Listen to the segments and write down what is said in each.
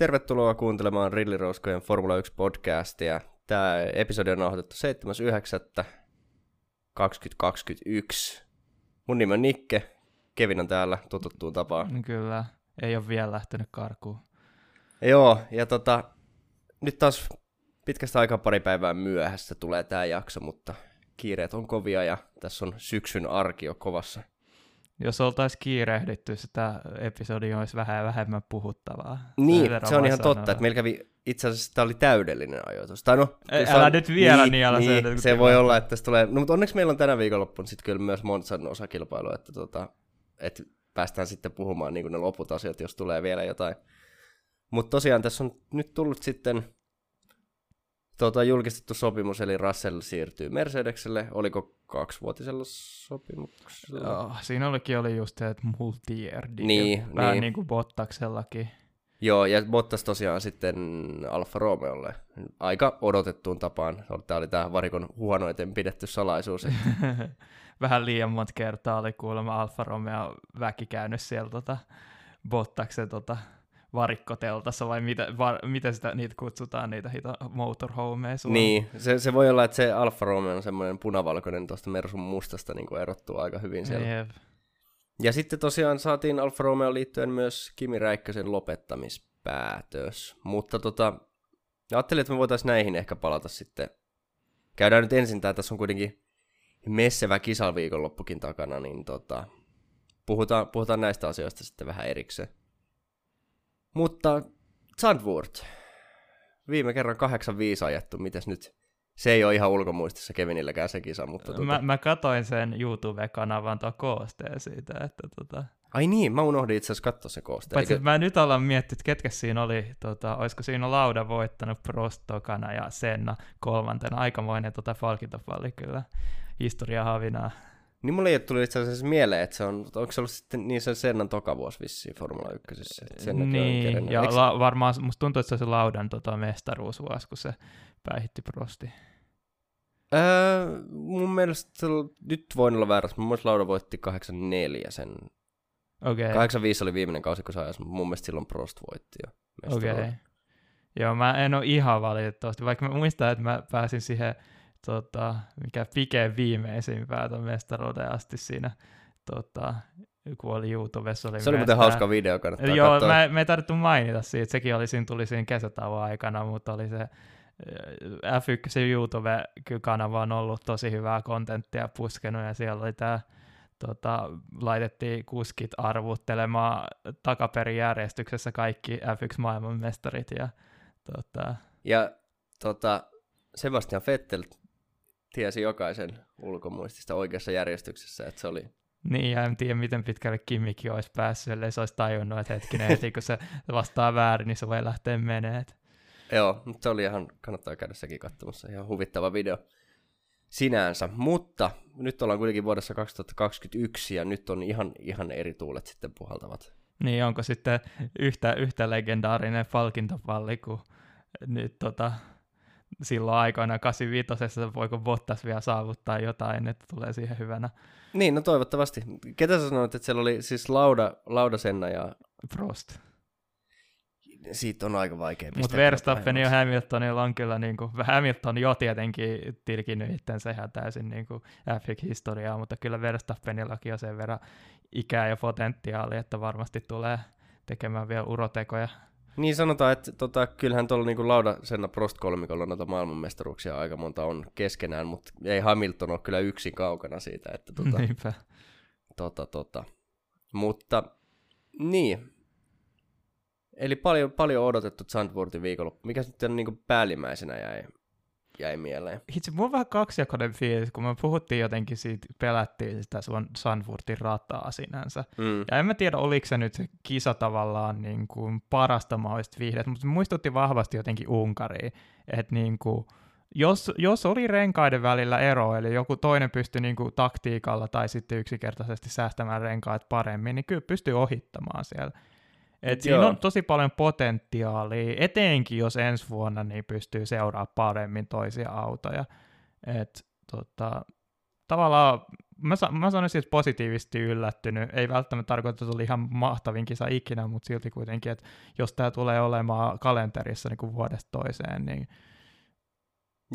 Tervetuloa kuuntelemaan Rillirouskojen Formula 1 podcastia. Tämä episodi on nauhoitettu 7.9.2021. Mun nimi on Nikke, Kevin on täällä tututtuun tapaan. Kyllä, ei ole vielä lähtenyt karkuun. Joo, ja tota, nyt taas pitkästä aikaa pari päivää myöhässä tulee tämä jakso, mutta kiireet on kovia ja tässä on syksyn arki jo kovassa. Jos oltaisiin kiirehditty, sitä episodia olisi vähän vähemmän puhuttavaa. Niin, se on ihan sanoa. totta, että meillä kävi, itse asiassa tämä oli täydellinen ajoitus. Tai no, Ei, älä on, nyt vielä niin, niellä niin, se, se voi olla, että tässä tulee, no mutta onneksi meillä on tänä viikonloppuna sitten kyllä myös Monsan osakilpailu, että, tota, että päästään sitten puhumaan niin ne loput asiat, jos tulee vielä jotain. Mutta tosiaan tässä on nyt tullut sitten tota, julkistettu sopimus, eli Russell siirtyy Mercedekselle. Oliko kaksivuotisella sopimuksella? Joo, siinä olikin oli just se, että multi-year niin, vähän niin. niin kuin Bottaksellakin. Joo, ja Bottas tosiaan sitten Alfa Romeolle aika odotettuun tapaan. Tämä oli tämä varikon huonoiten pidetty salaisuus. Vähän liian monta kertaa oli kuulemma Alfa Romeo väki käynyt siellä tota Bottaksen tota, varikkoteltassa, vai mitä, var, mitä sitä, niitä kutsutaan, niitä hito motorhomeja Niin, se, se, voi olla, että se Alfa Romeo on semmoinen punavalkoinen tuosta Mersun mustasta niin kuin erottuu aika hyvin siellä. Jep. Ja sitten tosiaan saatiin Alfa Romeo liittyen myös Kimi Räikkösen lopettamispäätös. Mutta tota, ajattelin, että me voitaisiin näihin ehkä palata sitten. Käydään nyt ensin, tämä tässä on kuitenkin messevä kisaviikonloppukin takana, niin tota, puhutaan, puhutaan näistä asioista sitten vähän erikseen. Mutta Zandvoort, viime kerran 8-5 ajettu, mites nyt? Se ei ole ihan ulkomuistissa Kevinilläkään se kisa, mutta... Tuota... Mä, mä katoin sen YouTube-kanavan tuon koosteen siitä, että tota... Ai niin, mä unohdin itse asiassa katsoa se koosteen. Paitsi Eikö... mä nyt ollaan miettinyt, ketkä siinä oli, tota, olisiko siinä Lauda voittanut Prost tokana ja Senna kolmantena. Aikamoinen tota, palkintopalli kyllä, historia havinaa. Niin mulle ei tullut itse asiassa mieleen, että se on, onko se ollut sitten niin se Sennan tokavuosi vissiin Formula 1. Niin, ja la, varmaan musta tuntuu, että se on se Laudan tota, mestaruusvuosi, kun se päihitti Prosti. Öö, mun mielestä se, nyt voin olla väärässä, mun mielestä Lauda voitti 84 sen. Okei. Okay. 85 oli viimeinen kausi, kun se ajasi, mutta mun mielestä silloin Prost voitti jo. Okei. Okay. Joo, mä en ole ihan valitettavasti, vaikka mä muistan, että mä pääsin siihen tota, mikä Pike viimeisin päätön mestaruuden asti siinä, tota, kun oli YouTubessa. Oli se oli muuten hauska video, kannattaa Joo, katsoa. mä, me ei tarvittu mainita siitä, sekin oli, siinä tuli siinä kesätauon aikana, mutta oli se F1 YouTube-kanava on ollut tosi hyvää kontenttia puskenut, ja siellä oli tämä tota, laitettiin kuskit arvuttelemaan takaperin järjestyksessä kaikki F1 mestarit Ja, tota... ja tota, Sebastian Vettel tiesi jokaisen ulkomuistista oikeassa järjestyksessä, että se oli... Niin, ja en tiedä, miten pitkälle Kimmikin olisi päässyt, ellei se olisi tajunnut, että hetkinen, heti kun se vastaa väärin, niin se voi lähteä menee. Joo, mutta se oli ihan, kannattaa käydä sekin katsomassa, ihan huvittava video sinänsä. Mutta nyt ollaan kuitenkin vuodessa 2021 ja nyt on ihan, ihan eri tuulet sitten puhaltavat. Niin, onko sitten yhtä, yhtä legendaarinen palkintopalli kuin nyt tota, silloin aikoina 85 voiko Bottas vielä saavuttaa jotain, että tulee siihen hyvänä. Niin, no toivottavasti. Ketä sä sanoit, että siellä oli siis Lauda, Laudasenna ja... Frost. Siitä on aika vaikea Mutta Verstappen ja Hamiltonilla on kyllä, niin kuin, Hamilton jo tietenkin tilkinyt itsensä ihan täysin niin kuin F1-historiaa, mutta kyllä Verstappenillakin on sen verran ikää ja potentiaali, että varmasti tulee tekemään vielä urotekoja niin sanotaan, että tota, kyllähän tuolla niinku Lauda Senna Prost kolmikolla noita maailmanmestaruuksia aika monta on keskenään, mutta ei Hamilton ole kyllä yksin kaukana siitä. Että, tota, Niinpä. Tota, tota. Mutta niin. Eli paljon, paljon odotettu Zandvoortin viikonloppu. Mikä sitten niinku päällimmäisenä jäi jäi mieleen. Itse mulla on vähän kaksijakoinen fiilis, kun me puhuttiin jotenkin siitä, pelättiin sitä Sanfurtin rataa sinänsä. Mm. Ja en mä tiedä, oliko se nyt se kisa tavallaan niin kuin parasta mahdollista viihdettä, mutta muistutti vahvasti jotenkin Unkariin, että niin kuin, jos, jos oli renkaiden välillä ero, eli joku toinen pystyi niin kuin taktiikalla tai sitten yksinkertaisesti säästämään renkaat paremmin, niin kyllä pystyy ohittamaan siellä. Et siinä on tosi paljon potentiaalia, etenkin jos ensi vuonna niin pystyy seuraamaan paremmin toisia autoja. Et, tota, tavallaan mä, mä sanoisin, että positiivisesti yllättynyt. Ei välttämättä tarkoita, että oli ihan mahtavin kisa ikinä, mutta silti kuitenkin, että jos tämä tulee olemaan kalenterissa niin kuin vuodesta toiseen, niin...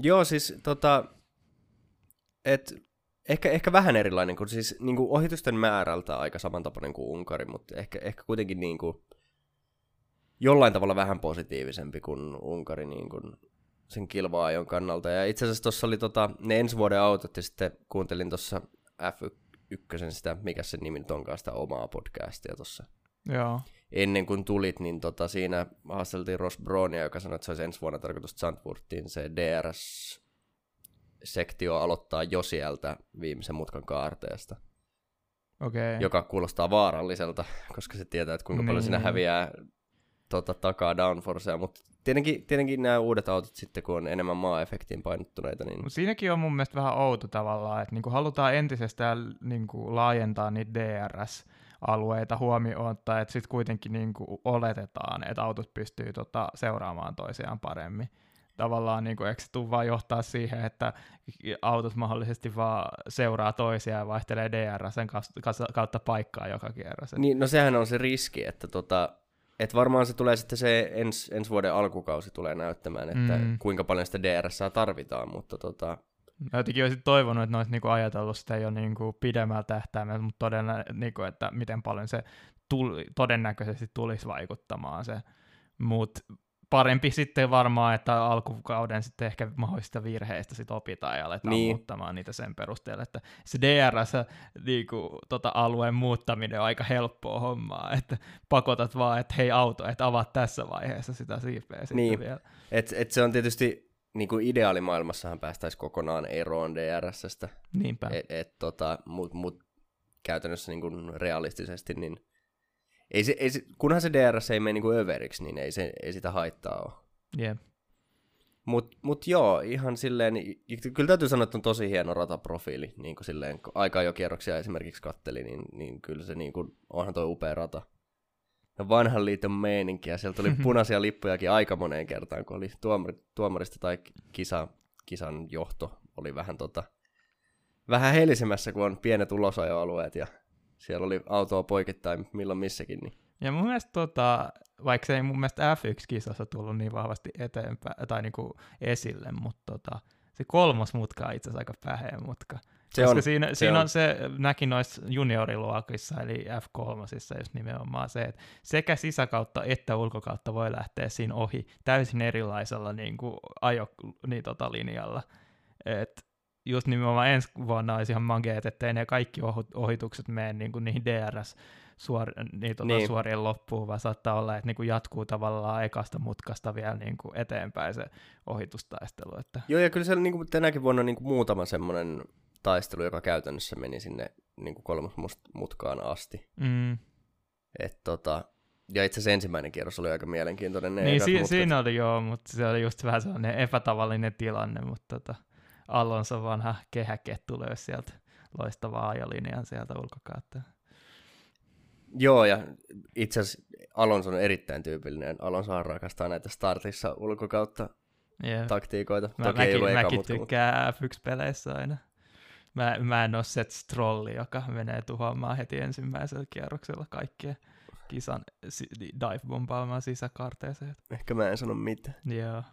Joo, siis tota, et, ehkä, ehkä vähän erilainen, kun siis niin kuin ohitusten määrältä aika samantapainen kuin Unkari, mutta ehkä, ehkä kuitenkin niin kuin, jollain tavalla vähän positiivisempi kuin Unkari niin kuin sen kilvaajon kannalta. Ja itse asiassa tuossa oli tota, ne ensi vuoden autot ja sitten kuuntelin tuossa F1 sitä, mikä se nimi nyt onkaan, sitä omaa podcastia tuossa. Joo. Ennen kuin tulit, niin tota, siinä haasteltiin Ross Brownia, joka sanoi, että se olisi ensi vuonna tarkoitus Zandvoortiin se DRS-sektio aloittaa jo sieltä viimeisen mutkan kaarteesta. Okay. Joka kuulostaa vaaralliselta, koska se tietää, että kuinka niin. paljon siinä häviää tota, takaa downforcea, mutta tietenkin, tietenkin nämä uudet autot sitten, kun on enemmän maa-efektiin painottuneita. Niin... Siinäkin on mun mielestä vähän outo tavallaan, että niinku halutaan entisestään niinku laajentaa niitä DRS, alueita huomioon, tai että sitten kuitenkin niinku oletetaan, että autot pystyy tota seuraamaan toisiaan paremmin. Tavallaan niin kuin, eikö se tule vaan johtaa siihen, että autot mahdollisesti vaan seuraa toisiaan ja vaihtelee DRSn kautta paikkaa joka kierros. Niin, no sehän on se riski, että tota, et varmaan se tulee sitten se ens, ensi vuoden alkukausi tulee näyttämään, että mm. kuinka paljon sitä DRS tarvitaan, mutta tota... Mä jotenkin olisin toivonut, että ne olisi niinku ajatellut sitä jo niinku pidemmällä tähtäimellä, mutta todella, niinku, että miten paljon se tuli, todennäköisesti tulisi vaikuttamaan se. Mutta parempi sitten varmaan, että alkukauden sitten ehkä mahdollisista virheistä sit opitaan ja aletaan niin. muuttamaan niitä sen perusteella, että se DRS niinku, tota, alueen muuttaminen on aika helppoa hommaa, että pakotat vaan, että hei auto, että avaat tässä vaiheessa sitä siipeä sitten niin. vielä. Et, et se on tietysti niin kuin ideaalimaailmassahan päästäisiin kokonaan eroon DRSstä. Niinpä. Et, et, tota, mut, mut käytännössä niin kuin realistisesti, niin ei se, ei se, kunhan se DRS ei mene niinku överiksi, niin ei, se, ei sitä haittaa ole. Yeah. Mut, mut joo, ihan silleen, kyllä täytyy sanoa, että on tosi hieno rataprofiili, niin kuin silleen, kun aikaa jo kierroksia esimerkiksi katteli, niin, niin kyllä se niin kuin, onhan toi upea rata. Ja vanhan liiton meininki, ja sieltä tuli punaisia lippujakin aika moneen kertaan, kun oli tuomari, tuomarista tai kisa, kisan johto oli vähän, tota, vähän helisemässä, kun on pienet ulosajoalueet, ja siellä oli autoa poikittain milloin missäkin. Niin. Ja mun mielestä, tota, vaikka se ei mun mielestä F1-kisassa tullut niin vahvasti eteenpäin tai niinku esille, mutta tota, se kolmas mutka on itse asiassa aika päheä mutka. Se Koska on, siinä, se siinä on. on se, näki noissa junioriluokissa, eli F3, just nimenomaan se, että sekä sisäkautta että ulkokautta voi lähteä siinä ohi täysin erilaisella niin kuin ajo, niin tota, linjalla. Et just nimenomaan ensi vuonna olisi ihan mageet, ettei ne kaikki ohitukset mene niin kuin niihin DRS suor, niin, tuota, niin. suorien loppuun, vaan saattaa olla, että niin kuin jatkuu tavallaan ekasta mutkasta vielä niin kuin eteenpäin se ohitustaistelu. Että... Joo, ja kyllä se niin kuin tänäkin vuonna niin kuin muutama semmoinen taistelu, joka käytännössä meni sinne niin kuin kolmosmutkaan asti. Mm. Et, tota, ja itse asiassa ensimmäinen kierros oli aika mielenkiintoinen. Ne niin, si- siinä oli joo, mutta se oli just vähän sellainen epätavallinen tilanne, mutta tota, Alonso vanha kehäkettu löysi sieltä loistavaa ajolinjan sieltä ulkokautta. Joo, ja itse asiassa Alonso on erittäin tyypillinen. Alonso rakastaa näitä startissa ulkokautta yeah. taktiikoita. Mä, Toki mäkin, ei mäkin tykkään F1-peleissä aina. Mä, mä en ole se strolli, joka menee tuhoamaan heti ensimmäisellä kierroksella kaikkea kisan dive-bombaamaan sisäkarteeseen. Ehkä mä en sano mitään. Joo.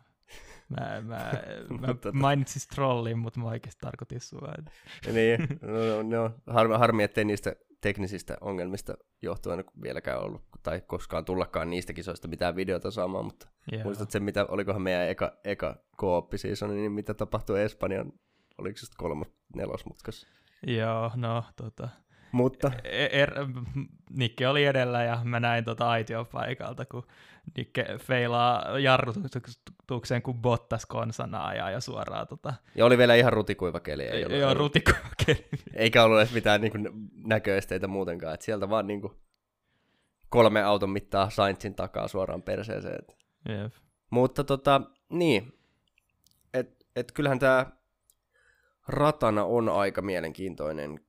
Mä, mä, mä tota- mainitsin Strollin, mutta mä oikeasti tarkoitin sua. niin, no, no, no, harmi, harmi, ettei niistä teknisistä ongelmista johtuen vieläkään ollut, tai koskaan tullakaan niistä kisoista mitään videota saamaan, mutta yeah. muistat sen, mitä, olikohan meidän eka, eka kooppi niin mitä tapahtui Espanjan, oliko se kolmas, nelosmutkas? Joo, no tota, mutta... E-, er, Nikke oli edellä ja mä näin tota aition paikalta, kun Nikke feilaa jarrutukseen, kun Bottas konsanaa ja, ja suoraan tota... Ja oli vielä ihan rutikuiva keli. Ei ollut, Joo, rutikuiva keli. Eikä ollut edes mitään niin kuin, näköesteitä muutenkaan, että sieltä vaan niin kuin, kolme auton mittaa Sainzin takaa suoraan perseeseen. Yep. Mutta tota, niin, et, et kyllähän tämä ratana on aika mielenkiintoinen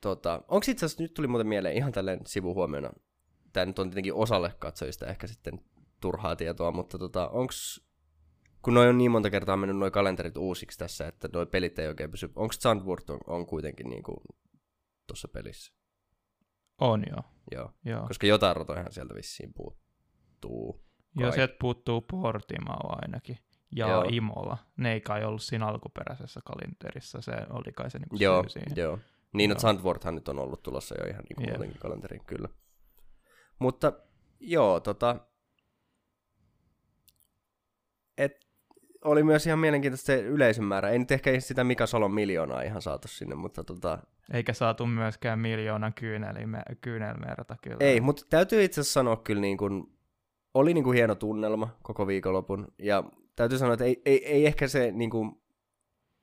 Tota, onko itse asiassa, nyt tuli muuten mieleen ihan tälleen sivuhuomiona, tämä nyt on tietenkin osalle katsojista ehkä sitten turhaa tietoa, mutta tota, onks, kun noin on niin monta kertaa mennyt noin kalenterit uusiksi tässä, että noin pelit ei oikein pysy, onko Sandwort on, on kuitenkin niin kuin tuossa pelissä. On joo. Joo. joo. Koska jotain ratojahan sieltä vissiin puuttuu. Kai. Joo, sieltä puuttuu Portimao ainakin. Ja joo. Imola. Ne ei kai ollut siinä alkuperäisessä kalenterissa. Se oli kai se niinku joo, siihen. Joo, niin, että Sandworthan nyt on ollut tulossa jo ihan niin muutenkin kalenteriin, kyllä. Mutta joo, tota, et oli myös ihan mielenkiintoista se yleisön määrä. Ei nyt ehkä sitä Mika Salon miljoonaa ihan saatu sinne, mutta tota... Eikä saatu myöskään miljoonan kyynelmerta kyllä. Ei, mutta täytyy itse asiassa sanoa kyllä niin kuin, oli niin kuin hieno tunnelma koko viikonlopun. Ja täytyy sanoa, että ei, ei, ei ehkä se niin kuin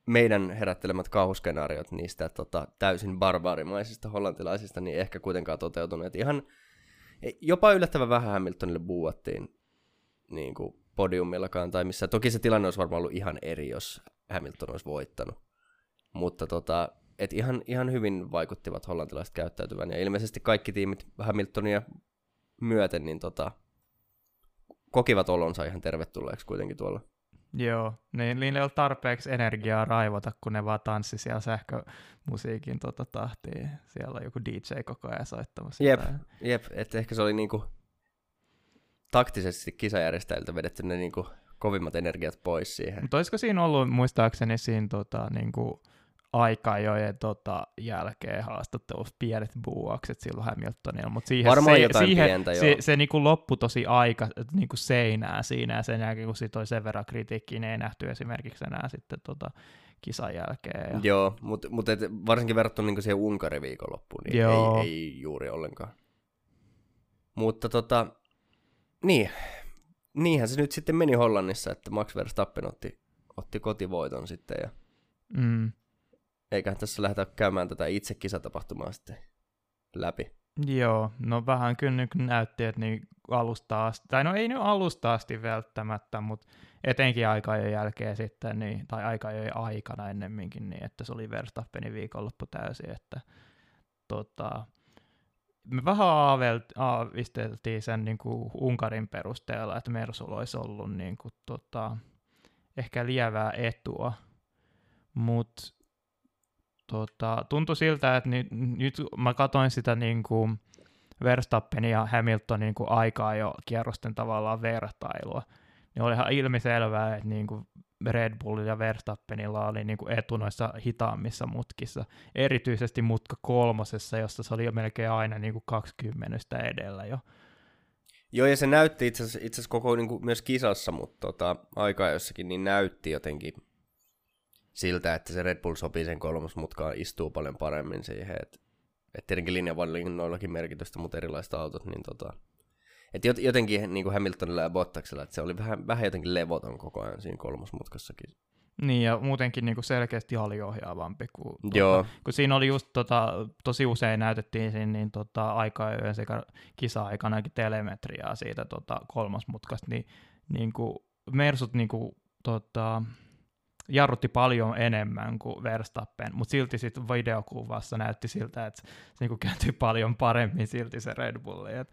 meidän herättelemät kauhuskenaariot niistä tota, täysin barbaarimaisista hollantilaisista, niin ehkä kuitenkaan toteutuneet. Ihan jopa yllättävän vähän Hamiltonille buuattiin niin kuin podiumillakaan tai missä. Toki se tilanne olisi varmaan ollut ihan eri, jos Hamilton olisi voittanut. Mutta tota, et ihan, ihan hyvin vaikuttivat hollantilaiset käyttäytyvän. Ja ilmeisesti kaikki tiimit Hamiltonia myöten niin tota, kokivat olonsa ihan tervetulleeksi kuitenkin tuolla. Joo, niin niillä ei ole tarpeeksi energiaa raivota, kun ne vaan tanssi siellä sähkömusiikin tota tahtiin. Siellä on joku DJ koko ajan soittamassa. Jep, jep. että ehkä se oli niinku taktisesti kisajärjestäjiltä vedetty ne niin kuin kovimmat energiat pois siihen. Mutta olisiko siinä ollut muistaakseni siinä tota, niin kuin aikajojen tota, jälkeen haastattelussa pienet buuakset silloin Hamiltonilla, mutta siihen, Varmaan se, siihen, pientä, se, se, se niin kuin loppui tosi aika niin kuin seinää siinä, ja sen jälkeen kun siitä oli sen verran kritiikkiä, niin ei nähty esimerkiksi enää sitten tota, kisan jälkeen. Ja... Joo, mutta mut varsinkin verrattuna niin siihen Unkarin viikonloppuun, niin Joo. Ei, ei juuri ollenkaan. Mutta tota, niin, niinhän se nyt sitten meni Hollannissa, että Max Verstappen otti, otti kotivoiton sitten ja mm. Eiköhän tässä lähdetä käymään tätä itse kisatapahtumaa sitten läpi. Joo, no vähän kyllä nyt näytti, että niin alusta asti, tai no ei nyt alusta asti välttämättä, mutta etenkin aikajojen jälkeen sitten, niin, tai aikajojen aikana ennemminkin, niin että se oli Verstappenin viikonloppu täysin, että tota, me vähän aavisteltiin sen niin kuin Unkarin perusteella, että Mersulla olisi ollut niin kuin, tota, ehkä lievää etua, mutta tota, tuntui siltä, että nyt, nyt mä katsoin sitä niin kuin Verstappenin ja Hamiltonin niin kuin aikaa jo kierrosten tavallaan vertailua, niin oli ihan ilmiselvää, että niin kuin Red Bull ja Verstappenilla oli niin kuin etu noissa hitaammissa mutkissa, erityisesti mutka kolmosessa, jossa se oli jo melkein aina niin kuin 20 edellä jo. Joo, ja se näytti itse asiassa, itse asiassa koko niin kuin myös kisassa, mutta tota, aikaa jossakin, niin näytti jotenkin siltä, että se Red Bull sopii sen kolmosmutkaan, istuu paljon paremmin siihen, että et tietenkin linjavalinnoillakin merkitystä, mutta erilaiset autot, niin tota, et jotenkin niin kuin Hamiltonilla ja Bottaksella, että se oli vähän, vähän jotenkin levoton koko ajan siinä kolmosmutkassakin. Niin, ja muutenkin niin kuin selkeästi aliohjaavampi. Kuin, Joo. Tuota, kun siinä oli just tota, tosi usein näytettiin siinä niin, tota, aikaa sekä kisa-aikanakin telemetriaa siitä tota, kolmosmutkasta, niin, niin kuin Mersut niin kuin, tota, jarrutti paljon enemmän kuin Verstappen, mutta silti sitten videokuvassa näytti siltä, että se niin kuin kääntyi paljon paremmin silti se Red Bulli. Et,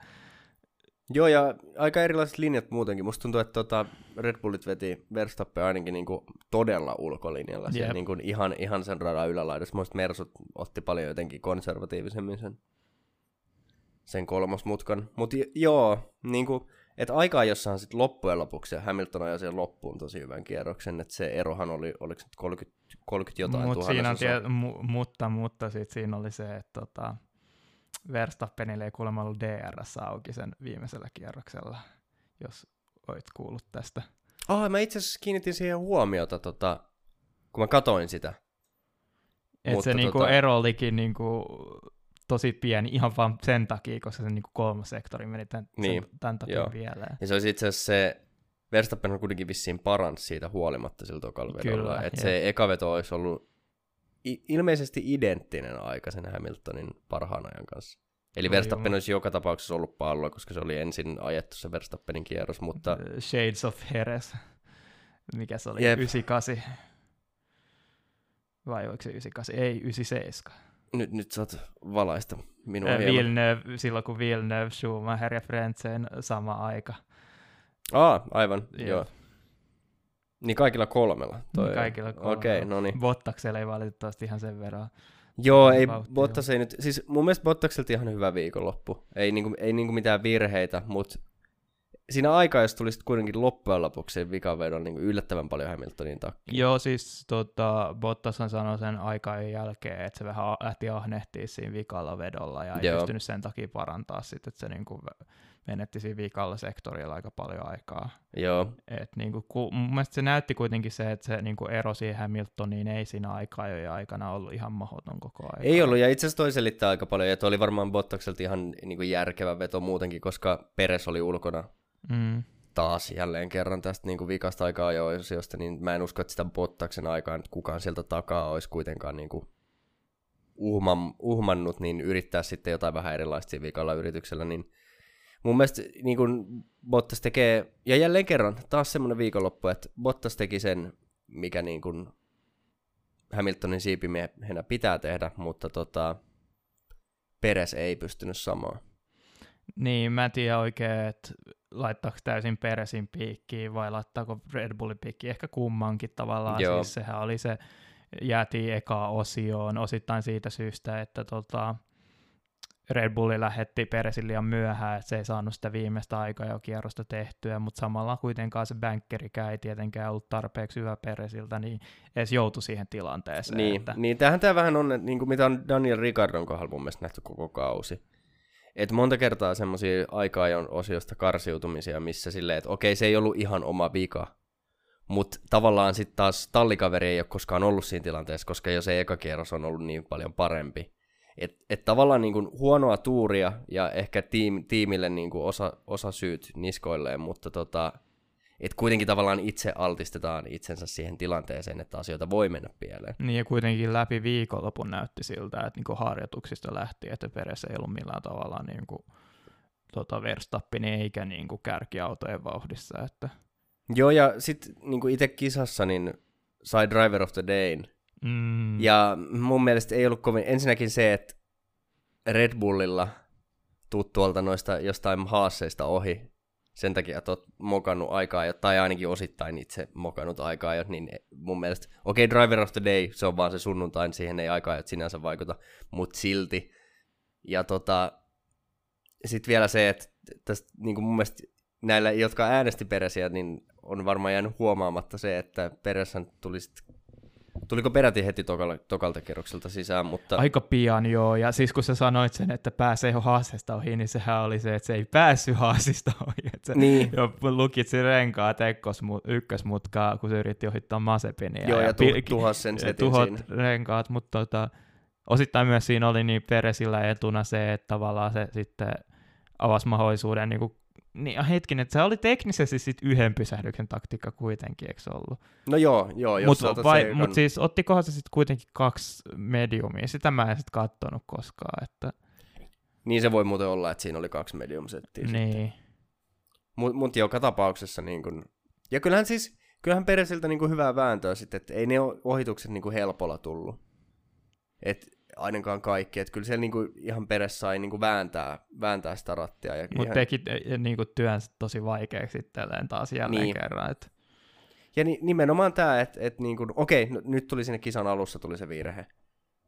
Joo, ja aika erilaiset linjat muutenkin. Musta tuntuu, että tota Red Bullit veti Verstappen ainakin niinku todella ulkolinjalla. Yep. Siellä niinku ihan, ihan sen radan ylälaidassa. Muista Mersut otti paljon jotenkin konservatiivisemmin sen, sen kolmosmutkan. Mutta joo, niinku, että aikaa jossain sitten loppujen lopuksi, ja Hamilton ajoi sen loppuun tosi hyvän kierroksen, että se erohan oli, oliko se 30, 30 jotain Mut siinä on tie, mu, mutta, mutta sitten siinä oli se, että tota, Verstappenille ei kuulemma ollut DRS auki sen viimeisellä kierroksella, jos oit kuullut tästä. Ah, oh, mä itse asiassa kiinnitin siihen huomiota, tota, kun mä katoin sitä. Et se niinku tota... ero olikin niinku tosi pieni ihan vaan sen takia, koska se niinku kolmas sektori meni tämän, niin, sen, tämän takia joo. vielä. Ja se olisi itse asiassa se, Verstappen on kuitenkin vissiin paransi siitä huolimatta sillä tokalla vedolla. Että se eka veto olisi ollut ilmeisesti identtinen aika sen Hamiltonin parhaan ajan kanssa. Eli no, Verstappen olisi joka tapauksessa ollut pallo, koska se oli ensin ajettu se Verstappenin kierros, mutta... Shades of Heres. Mikä se oli? Jep. 98. Vai oliko se 98? Ei, 97. Nyt, nyt saat valaista minua äh, Villeneuve, silloin kun Villeneuve, Schumacher ja Frentzen sama aika. Aa, aivan, Jep. joo. Niin kaikilla kolmella? Toi niin kaikilla kolmella. Okei, okay, no niin. Bottaksella ei valitettavasti ihan sen verran. Joo, ei Bottas ei nyt, siis mun mielestä Bottakselta ihan hyvä viikonloppu. Ei, niinku, ei niinku mitään virheitä, mutta siinä aikaa, jos tulisi kuitenkin loppujen lopuksi vikavedon niin yllättävän paljon Hamiltonin takia. Joo, siis tota, Bottashan sanoi sen aikaa jälkeen, että se vähän lähti ahnehtiin siinä vikalla vedolla ja ei Joo. pystynyt sen takia parantaa sitten, että se niin kuin menetti siinä viikalla sektorilla aika paljon aikaa. Joo. Et niin kuin, ku, mun mielestä se näytti kuitenkin se, että se niin kuin ero siihen Hamiltoniin ei siinä aikaa jo aikana ollut ihan mahdoton koko ajan. Ei ollut, ja itse asiassa toi selittää aika paljon, ja oli varmaan Bottakselta ihan niin kuin järkevä veto muutenkin, koska Peres oli ulkona mm. taas jälleen kerran tästä niin kuin vikasta aikaa jo, niin mä en usko, että sitä Bottaksen aikaa nyt kukaan sieltä takaa olisi kuitenkaan niin kuin uhman, uhmannut, niin yrittää sitten jotain vähän erilaista vikalla yrityksellä, niin mun mielestä niin kuin Bottas tekee, ja jälleen kerran, taas semmoinen viikonloppu, että Bottas teki sen, mikä niin kuin Hamiltonin siipimiehenä pitää tehdä, mutta tota, Peres ei pystynyt samaan. Niin, mä en tiedä oikein, että laittaako täysin Peresin piikkiin vai laittaako Red Bullin piikkiin, ehkä kummankin tavallaan. Joo. Siis sehän oli se, jäätiin eka osioon osittain siitä syystä, että tota, Red Bulli lähetti Peresin liian myöhään, että se ei saanut sitä viimeistä aikaa jo kierrosta tehtyä, mutta samalla kuitenkaan se bänkerikään ei tietenkään ollut tarpeeksi hyvä Peresiltä, niin edes joutui siihen tilanteeseen. Niin, että... niin tähän tämä vähän on, niin kuin mitä on Daniel Ricardon kohdalla mun mielestä nähty koko kausi. Et monta kertaa semmoisia aikaa on osiosta karsiutumisia, missä silleen, että okei, se ei ollut ihan oma vika, mutta tavallaan sitten taas tallikaveri ei ole koskaan ollut siinä tilanteessa, koska jo se eka kierros on ollut niin paljon parempi, että et tavallaan niin kuin huonoa tuuria ja ehkä tiim, tiimille niin kuin osa, osa syyt niskoilleen, mutta tota, et kuitenkin tavallaan itse altistetaan itsensä siihen tilanteeseen, että asioita voi mennä pieleen. Niin ja kuitenkin läpi viikonlopun näytti siltä, että niin kuin harjoituksista lähti, että perässä ei ollut millään tavalla niin kuin, tota Verstappen eikä niin kuin kärkiautojen vauhdissa. Että... Joo ja sitten niin itse kisassa niin sai Driver of the Day Mm. Ja mun mielestä ei ollut kovin, ensinnäkin se, että Red Bullilla tuut tuolta noista jostain haasseista ohi, sen takia, että oot mokannut aikaa tai ainakin osittain itse mokannut aikaa niin mun mielestä, okei, okay, Driver of the Day, se on vaan se sunnuntain, siihen ei aikaa jo sinänsä vaikuta, mutta silti. Ja tota, sitten vielä se, että tästä, niin kuin mun mielestä näillä, jotka äänesti Peresiä, niin on varmaan jäänyt huomaamatta se, että Pereshän tuli sitten Tuliko peräti heti tokalta, tokalta kerrokselta sisään, mutta... Aika pian joo, ja siis kun sä sanoit sen, että pääsee jo haasteesta ohi, niin sehän oli se, että se ei päässyt haasista ohi. Että se niin. jo lukitsi renkaa tekkos ykkösmutkaa, kun se yritti ohittaa Masepinia. Joo, ja, ja tu- tuhas sen setin tuhot siinä. renkaat, mutta tota, osittain myös siinä oli niin Peresillä etuna se, että tavallaan se sitten avasi mahdollisuuden niin kuin niin hetkinen, että se oli teknisesti sit yhden pysähdyksen taktiikka kuitenkin, eikö ollut? No joo, joo. Mutta mut siis ottikohan se sitten kuitenkin kaksi mediumia, sitä mä en sitten katsonut koskaan, että... Niin se voi muuten olla, että siinä oli kaksi medium-settiä Niin. Mutta mut joka tapauksessa niin kun... Ja kyllähän siis, kyllähän Peresiltä niin hyvää vääntöä sitten, että ei ne ohitukset niin helpolla tullut. Et ainakaan kaikki. Että kyllä siellä niinku ihan perässä sai niinku vääntää, vääntää sitä rattia. Mutta ihan... teki niinku työnsä tosi vaikeaksi itselleen taas jälleen niin. kerran. Että... Ja ni, nimenomaan tämä, että et niinku, okei, no, nyt tuli sinne kisan alussa tuli se virhe.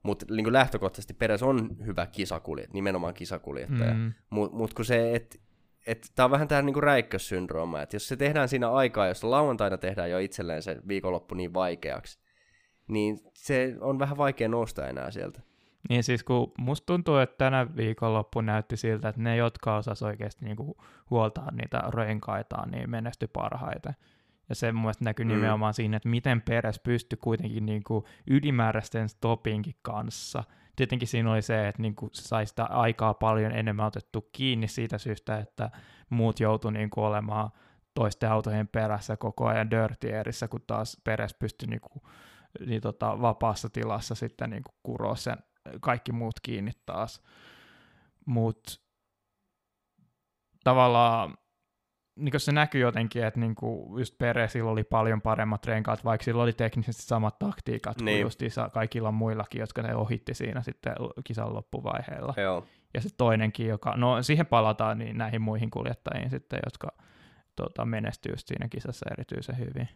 Mutta niinku lähtökohtaisesti Peres on hyvä kisakuljettaja, nimenomaan kisakuljettaja. Mm. Mutta mut kun se, että et tämä on vähän tämä niinku räikkössyndrooma, että jos se tehdään siinä aikaa, jos lauantaina tehdään jo itselleen se viikonloppu niin vaikeaksi, niin se on vähän vaikea nousta enää sieltä. Niin siis kun musta tuntuu, että tänä viikonloppu näytti siltä, että ne, jotka osas oikeasti niinku huoltaa niitä renkaitaan, niin menesty parhaiten. Ja se mun mielestä näkyy mm. nimenomaan siinä, että miten Peres pystyi kuitenkin niinku ylimääräisten stopinkin kanssa. Tietenkin siinä oli se, että niinku se sai sitä aikaa paljon enemmän otettu kiinni siitä syystä, että muut joutu niinku olemaan toisten autojen perässä koko ajan dirtierissä, kun taas Peres pystyi niinku, niin tota, vapaassa tilassa sitten niinku kuroa sen kaikki muut kiinni taas. Mutta tavallaan niin se näkyy jotenkin, että niinku just Peresillä oli paljon paremmat renkaat, vaikka sillä oli teknisesti samat taktiikat niin. kuin justiinsa kaikilla muillakin, jotka ne ohitti siinä sitten kisan loppuvaiheella. Joo. Ja sitten toinenkin, joka, no siihen palataan niin näihin muihin kuljettajiin sitten, jotka tota, menestyy siinä kisassa erityisen hyvin.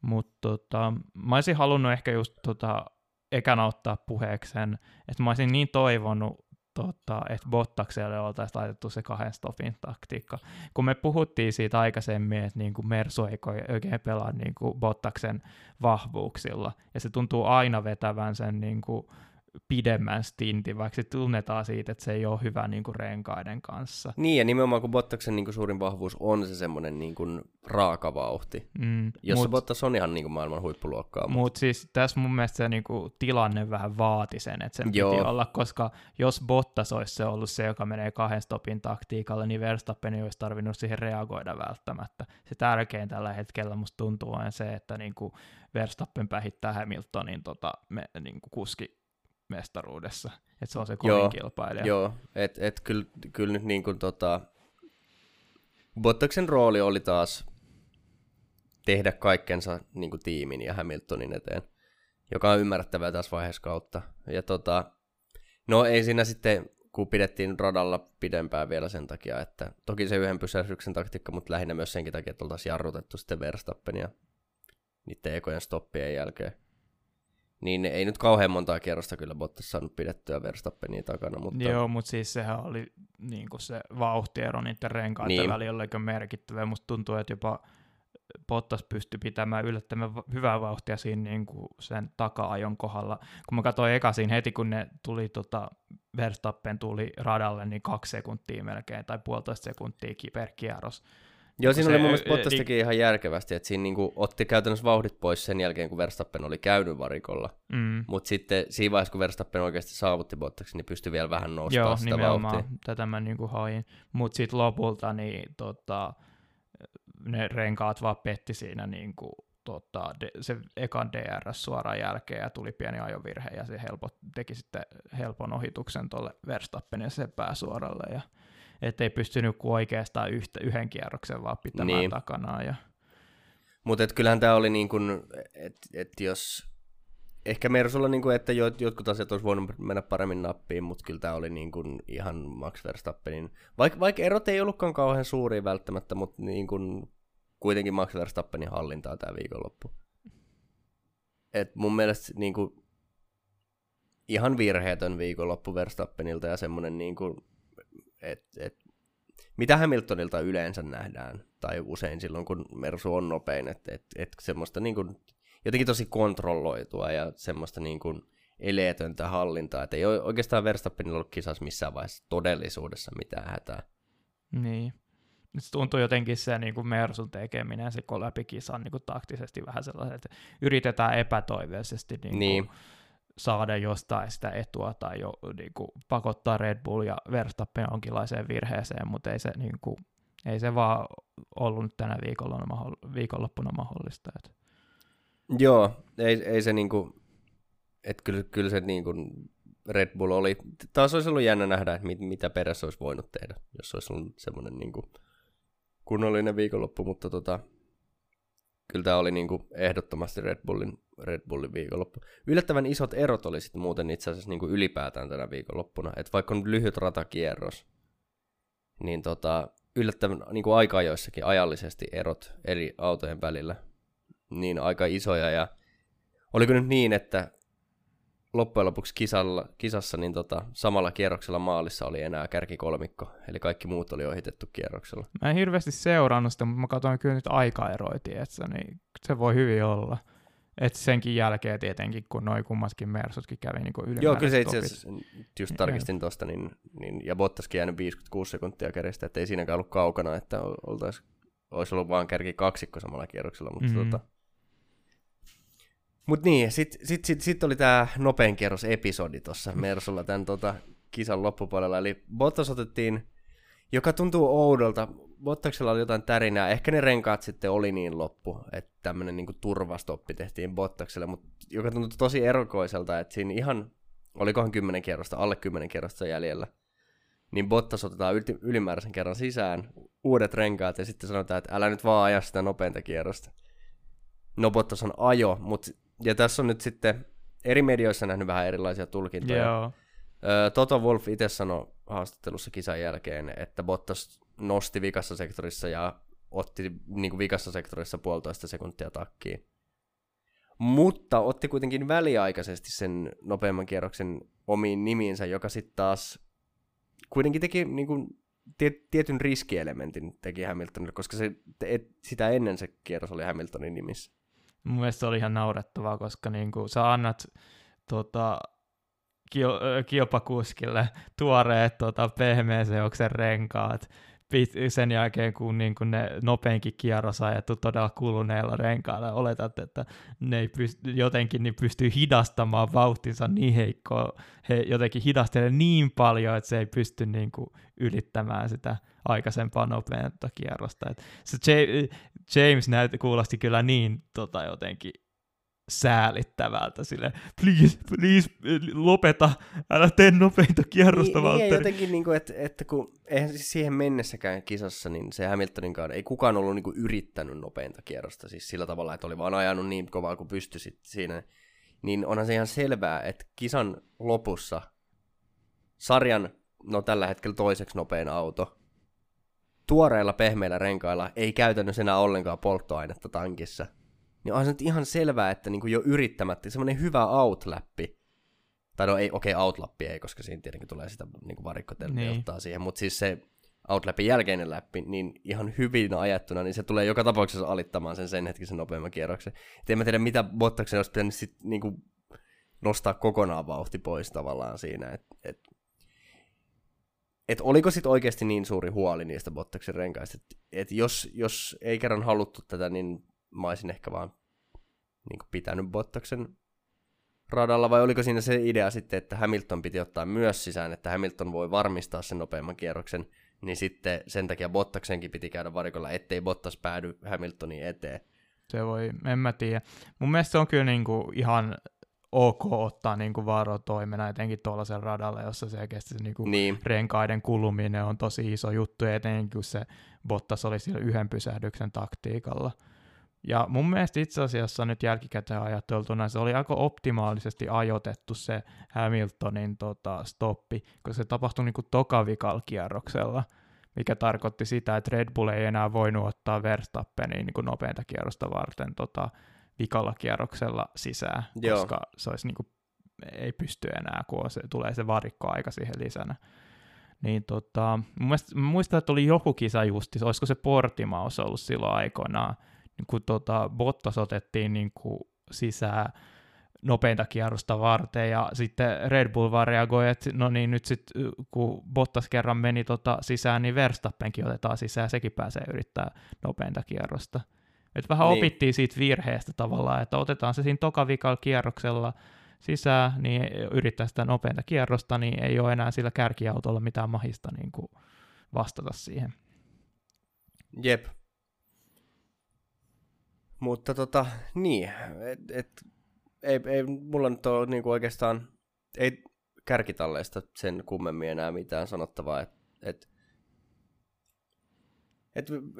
Mutta tota, mä olisin halunnut ehkä just tota, ekana ottaa puheekseen, että mä olisin niin toivonut, tota, että Bottakselle oltaisiin laitettu se kahden stopin taktiikka. Kun me puhuttiin siitä aikaisemmin, että niin kuin Mersu ei oikein pelaa niin kuin Bottaksen vahvuuksilla, ja se tuntuu aina vetävän sen niin kuin pidemmän stintin, vaikka se tunnetaan siitä, että se ei ole hyvä niin kuin renkaiden kanssa. Niin, ja nimenomaan kun Bottaksen niin kuin suurin vahvuus on se semmoinen niin kuin raaka vauhti, mm, jossa mut, Bottas on ihan niin kuin maailman huippuluokkaa. Mutta mut siis tässä mun mielestä se niin kuin, tilanne vähän vaati sen, että sen Joo. piti olla, koska jos Bottas olisi se ollut se, joka menee kahden stopin taktiikalle, niin Verstappen ei olisi tarvinnut siihen reagoida välttämättä. Se tärkein tällä hetkellä musta tuntuu on se, että niin kuin Verstappen pähittää Hamiltonin tota, me, niin kuin kuski mestaruudessa, että se on se kovin joo, kilpailija. Joo, että et kyllä, kyl nyt niin kuin tota, Bottaksen rooli oli taas tehdä kaikkensa niin kuin tiimin ja Hamiltonin eteen, joka on ymmärrettävää tässä vaiheessa kautta. Ja tota, no ei siinä sitten, kun pidettiin radalla pidempään vielä sen takia, että toki se yhden pysähdyksen taktiikka, mutta lähinnä myös senkin takia, että oltaisiin jarrutettu sitten Verstappenia niiden ekojen stoppien jälkeen niin ei nyt kauhean montaa kierrosta kyllä Bottas saanut pidettyä Verstappenia takana. Mutta... Joo, mutta siis sehän oli niin kuin se vauhtiero niiden renkaiden niin. välillä oli merkittävä. Musta tuntuu, että jopa Bottas pystyi pitämään yllättävän hyvää vauhtia siinä niin kuin sen taka-ajon kohdalla. Kun mä katsoin eka siinä heti, kun ne tuli tota, Verstappen tuli radalle, niin kaksi sekuntia melkein, tai puolitoista sekuntia per kierros. Joo, siinä se, oli mun mielestä Bottas teki ihan järkevästi, että siinä niinku otti käytännössä vauhdit pois sen jälkeen, kun Verstappen oli käynyt varikolla. Mm. Mutta sitten siinä vaiheessa, kun Verstappen oikeasti saavutti Bottaksen, niin pystyi vielä vähän nostamaan Joo, sitä vauhtia. tätä mä niinku hain. Mutta sitten lopulta niin, tota, ne renkaat vaan petti siinä niinku, tota, de, se ekan DRS suoraan jälkeen ja tuli pieni ajovirhe ja se helpot, teki sitten helpon ohituksen tuolle Verstappenille se pääsuoralle ja ettei pystynyt kuin oikeastaan yhtä, yhden kierroksen vaan pitämään niin. takanaan. Ja... Mutta kyllähän tämä oli niin kuin, että et jos ehkä Mersulla, niin kuin, että jotkut asiat olisi voinut mennä paremmin nappiin, mutta kyllä tämä oli niin kuin ihan Max Verstappenin, vaikka, vaikka erot ei ollutkaan kauhean suuria välttämättä, mutta niin kuin, kuitenkin Max Verstappenin hallintaa tämä viikonloppu. Et mun mielestä niin kuin, ihan virheetön viikonloppu Verstappenilta ja semmoinen niin kuin, et, et, mitä Hamiltonilta yleensä nähdään, tai usein silloin, kun Mersu on nopein, että et, et semmoista niin kuin, jotenkin tosi kontrolloitua ja semmoista niin kuin eleetöntä hallintaa, että ei ole oikeastaan Verstappenilla ollut kisassa missään vaiheessa todellisuudessa mitään hätää. Niin. Se tuntuu jotenkin se niin kuin Mersun tekeminen se läpi kisan niin kuin taktisesti vähän sellainen, että yritetään epätoiveisesti niin kuin, niin saada jostain sitä etua tai jo niin kuin, pakottaa Red Bull ja Verstappen jonkinlaiseen virheeseen, mutta ei se, niin kuin, ei se vaan ollut tänä viikonloppuna mahdollista. Että. Joo, ei, ei se niin kuin, että kyllä, kyllä se niin kuin Red Bull oli, taas olisi ollut jännä nähdä, että mit, mitä perässä olisi voinut tehdä, jos olisi ollut semmoinen niin kuin kunnollinen viikonloppu, mutta tota, kyllä tämä oli niin kuin ehdottomasti Red Bullin, Red Bullin viikonloppu. Yllättävän isot erot oli sitten muuten itse asiassa niin kuin ylipäätään tänä viikonloppuna. Että vaikka on lyhyt ratakierros, niin tota, yllättävän niin kuin aika joissakin ajallisesti erot eri autojen välillä, niin aika isoja. Ja oliko nyt niin, että loppujen lopuksi kisalla, kisassa niin tota, samalla kierroksella maalissa oli enää kärkikolmikko, eli kaikki muut oli ohitettu kierroksella. Mä en hirveästi seurannut sitä, mutta mä katsoin kyllä nyt aikaeroja, niin se voi hyvin olla. Et senkin jälkeen tietenkin, kun noin kummaskin Mersutkin kävi niin kuin Joo, kyllä se itse asiassa, just tarkistin tuosta, niin, niin, ja Bottaskin jäänyt 56 sekuntia kärjestä, että ei siinäkään ollut kaukana, että oltais, olisi ollut vaan kärki kaksikko samalla kierroksella, mutta mm-hmm. tota, Mut niin, sitten sit, sit, sit oli tämä nopein kierros episodi tuossa Mersulla tämän tota, kisan loppupuolella. Eli Bottas otettiin, joka tuntuu oudolta. Bottaksella oli jotain tärinää. Ehkä ne renkaat sitten oli niin loppu, että tämmöinen niinku turvastoppi tehtiin Bottakselle, mutta joka tuntui tosi erikoiselta, että siinä ihan, olikohan kymmenen kierrosta, alle kymmenen kierrosta jäljellä. Niin Bottas otetaan yl- ylimääräisen kerran sisään, uudet renkaat ja sitten sanotaan, että älä nyt vaan aja sitä nopeinta kierrosta. No Bottas on ajo, mutta ja tässä on nyt sitten eri medioissa nähnyt vähän erilaisia tulkintoja. Joo. Toto Wolf itse sanoi haastattelussa kisan jälkeen, että Bottas nosti vikassa sektorissa ja otti niin kuin vikassa sektorissa puolitoista sekuntia takkiin. mutta otti kuitenkin väliaikaisesti sen nopeamman kierroksen omiin nimiinsä, joka sitten taas kuitenkin teki niin kuin, tietyn riskielementin teki Hamiltonille, koska se, et, sitä ennen se kierros oli Hamiltonin nimissä. Mun mielestä se oli ihan naurettavaa, koska niin kuin, sä annat tota, kilpakuskille tuoreet tota, pehmeäseoksen renkaat, sen jälkeen, kun niin kun ne nopeinkin kierros ajettu todella kuluneella renkailla, oletat, että ne ei pyst- jotenkin niin pystyy hidastamaan vauhtinsa niin heikkoa, he jotenkin hidastelee niin paljon, että se ei pysty niin kuin ylittämään sitä aikaisempaa nopeinta kierrosta. Et se James näyt, kuulosti kyllä niin tota, jotenkin säälittävältä, sille please, please, lopeta, älä tee nopeinta kierrosta, niin, Niin, jotenkin, niin kuin, että, että kun eihän siis siihen mennessäkään kisassa, niin se Hamiltoninkaan, ei kukaan ollut niin kuin, yrittänyt nopeinta kierrosta, siis sillä tavalla, että oli vaan ajanut niin kovaa kuin pystyi siinä, niin onhan se ihan selvää, että kisan lopussa sarjan, no tällä hetkellä toiseksi nopein auto, tuoreilla pehmeillä renkailla ei käytännössä enää ollenkaan polttoainetta tankissa, niin onhan se nyt ihan selvää, että niin kuin jo yrittämättä, semmoinen hyvä outläppi, tai no ei, okei, okay, outlappi ei, koska siinä tietenkin tulee sitä niin varikkotelmia niin. ottaa siihen, mutta siis se outläpin jälkeinen läppi, niin ihan hyvin ajattuna, niin se tulee joka tapauksessa alittamaan sen sen hetkisen nopeamman kierroksen. Et en mä tiedä, mitä Bottaksen olisi pitänyt sit, niin kuin, nostaa kokonaan vauhti pois tavallaan siinä, että et, et oliko sitten oikeasti niin suuri huoli niistä Bottaksen renkaista, että et jos, jos ei kerran haluttu tätä, niin mä olisin ehkä vaan niin pitänyt Bottaksen radalla, vai oliko siinä se idea sitten, että Hamilton piti ottaa myös sisään, että Hamilton voi varmistaa sen nopeamman kierroksen, niin sitten sen takia Bottaksenkin piti käydä varikolla, ettei Bottas päädy Hamiltonin eteen. Se voi, en mä tiedä. Mun mielestä se on kyllä niinku ihan ok ottaa niinku varotoimena etenkin tuollaisen radalla, jossa selkeästi se niinku niin. renkaiden kuluminen on tosi iso juttu, etenkin kun se Bottas oli sillä yhden pysähdyksen taktiikalla. Ja mun mielestä itse asiassa nyt jälkikäteen ajateltuna se oli aika optimaalisesti ajoitettu se Hamiltonin tota, stoppi, koska se tapahtui niin kuin tokavikal-kierroksella, mikä tarkoitti sitä, että Red Bull ei enää voinut ottaa Verstappenin niin kuin nopeinta kierrosta varten tota, vikalla kierroksella sisään, Joo. koska se olisi niin kuin, ei pysty enää, kun se, tulee se varikkoaika siihen lisänä. Niin tota, mielestä, muistan, että oli joku kisa justi, olisiko se Portimaus ollut silloin aikoinaan, niin kun tota, Bottas otettiin niin kuin sisään nopeinta kierrosta varten, ja sitten Red Bull vaan reagoi, että no niin, nyt sitten kun Bottas kerran meni tota sisään, niin Verstappenkin otetaan sisään, sekin pääsee yrittää nopeinta kierrosta. Et vähän niin. opittiin siitä virheestä tavallaan, että otetaan se siinä tokavikalla kierroksella sisään, niin yrittää sitä nopeinta kierrosta, niin ei ole enää sillä kärkiautolla mitään mahista niin kuin vastata siihen. Jep, mutta tota, niin, et, et, ei, ei mulla nyt ole niinku oikeastaan, ei kärkitalleista sen kummemmin enää mitään sanottavaa, että et, et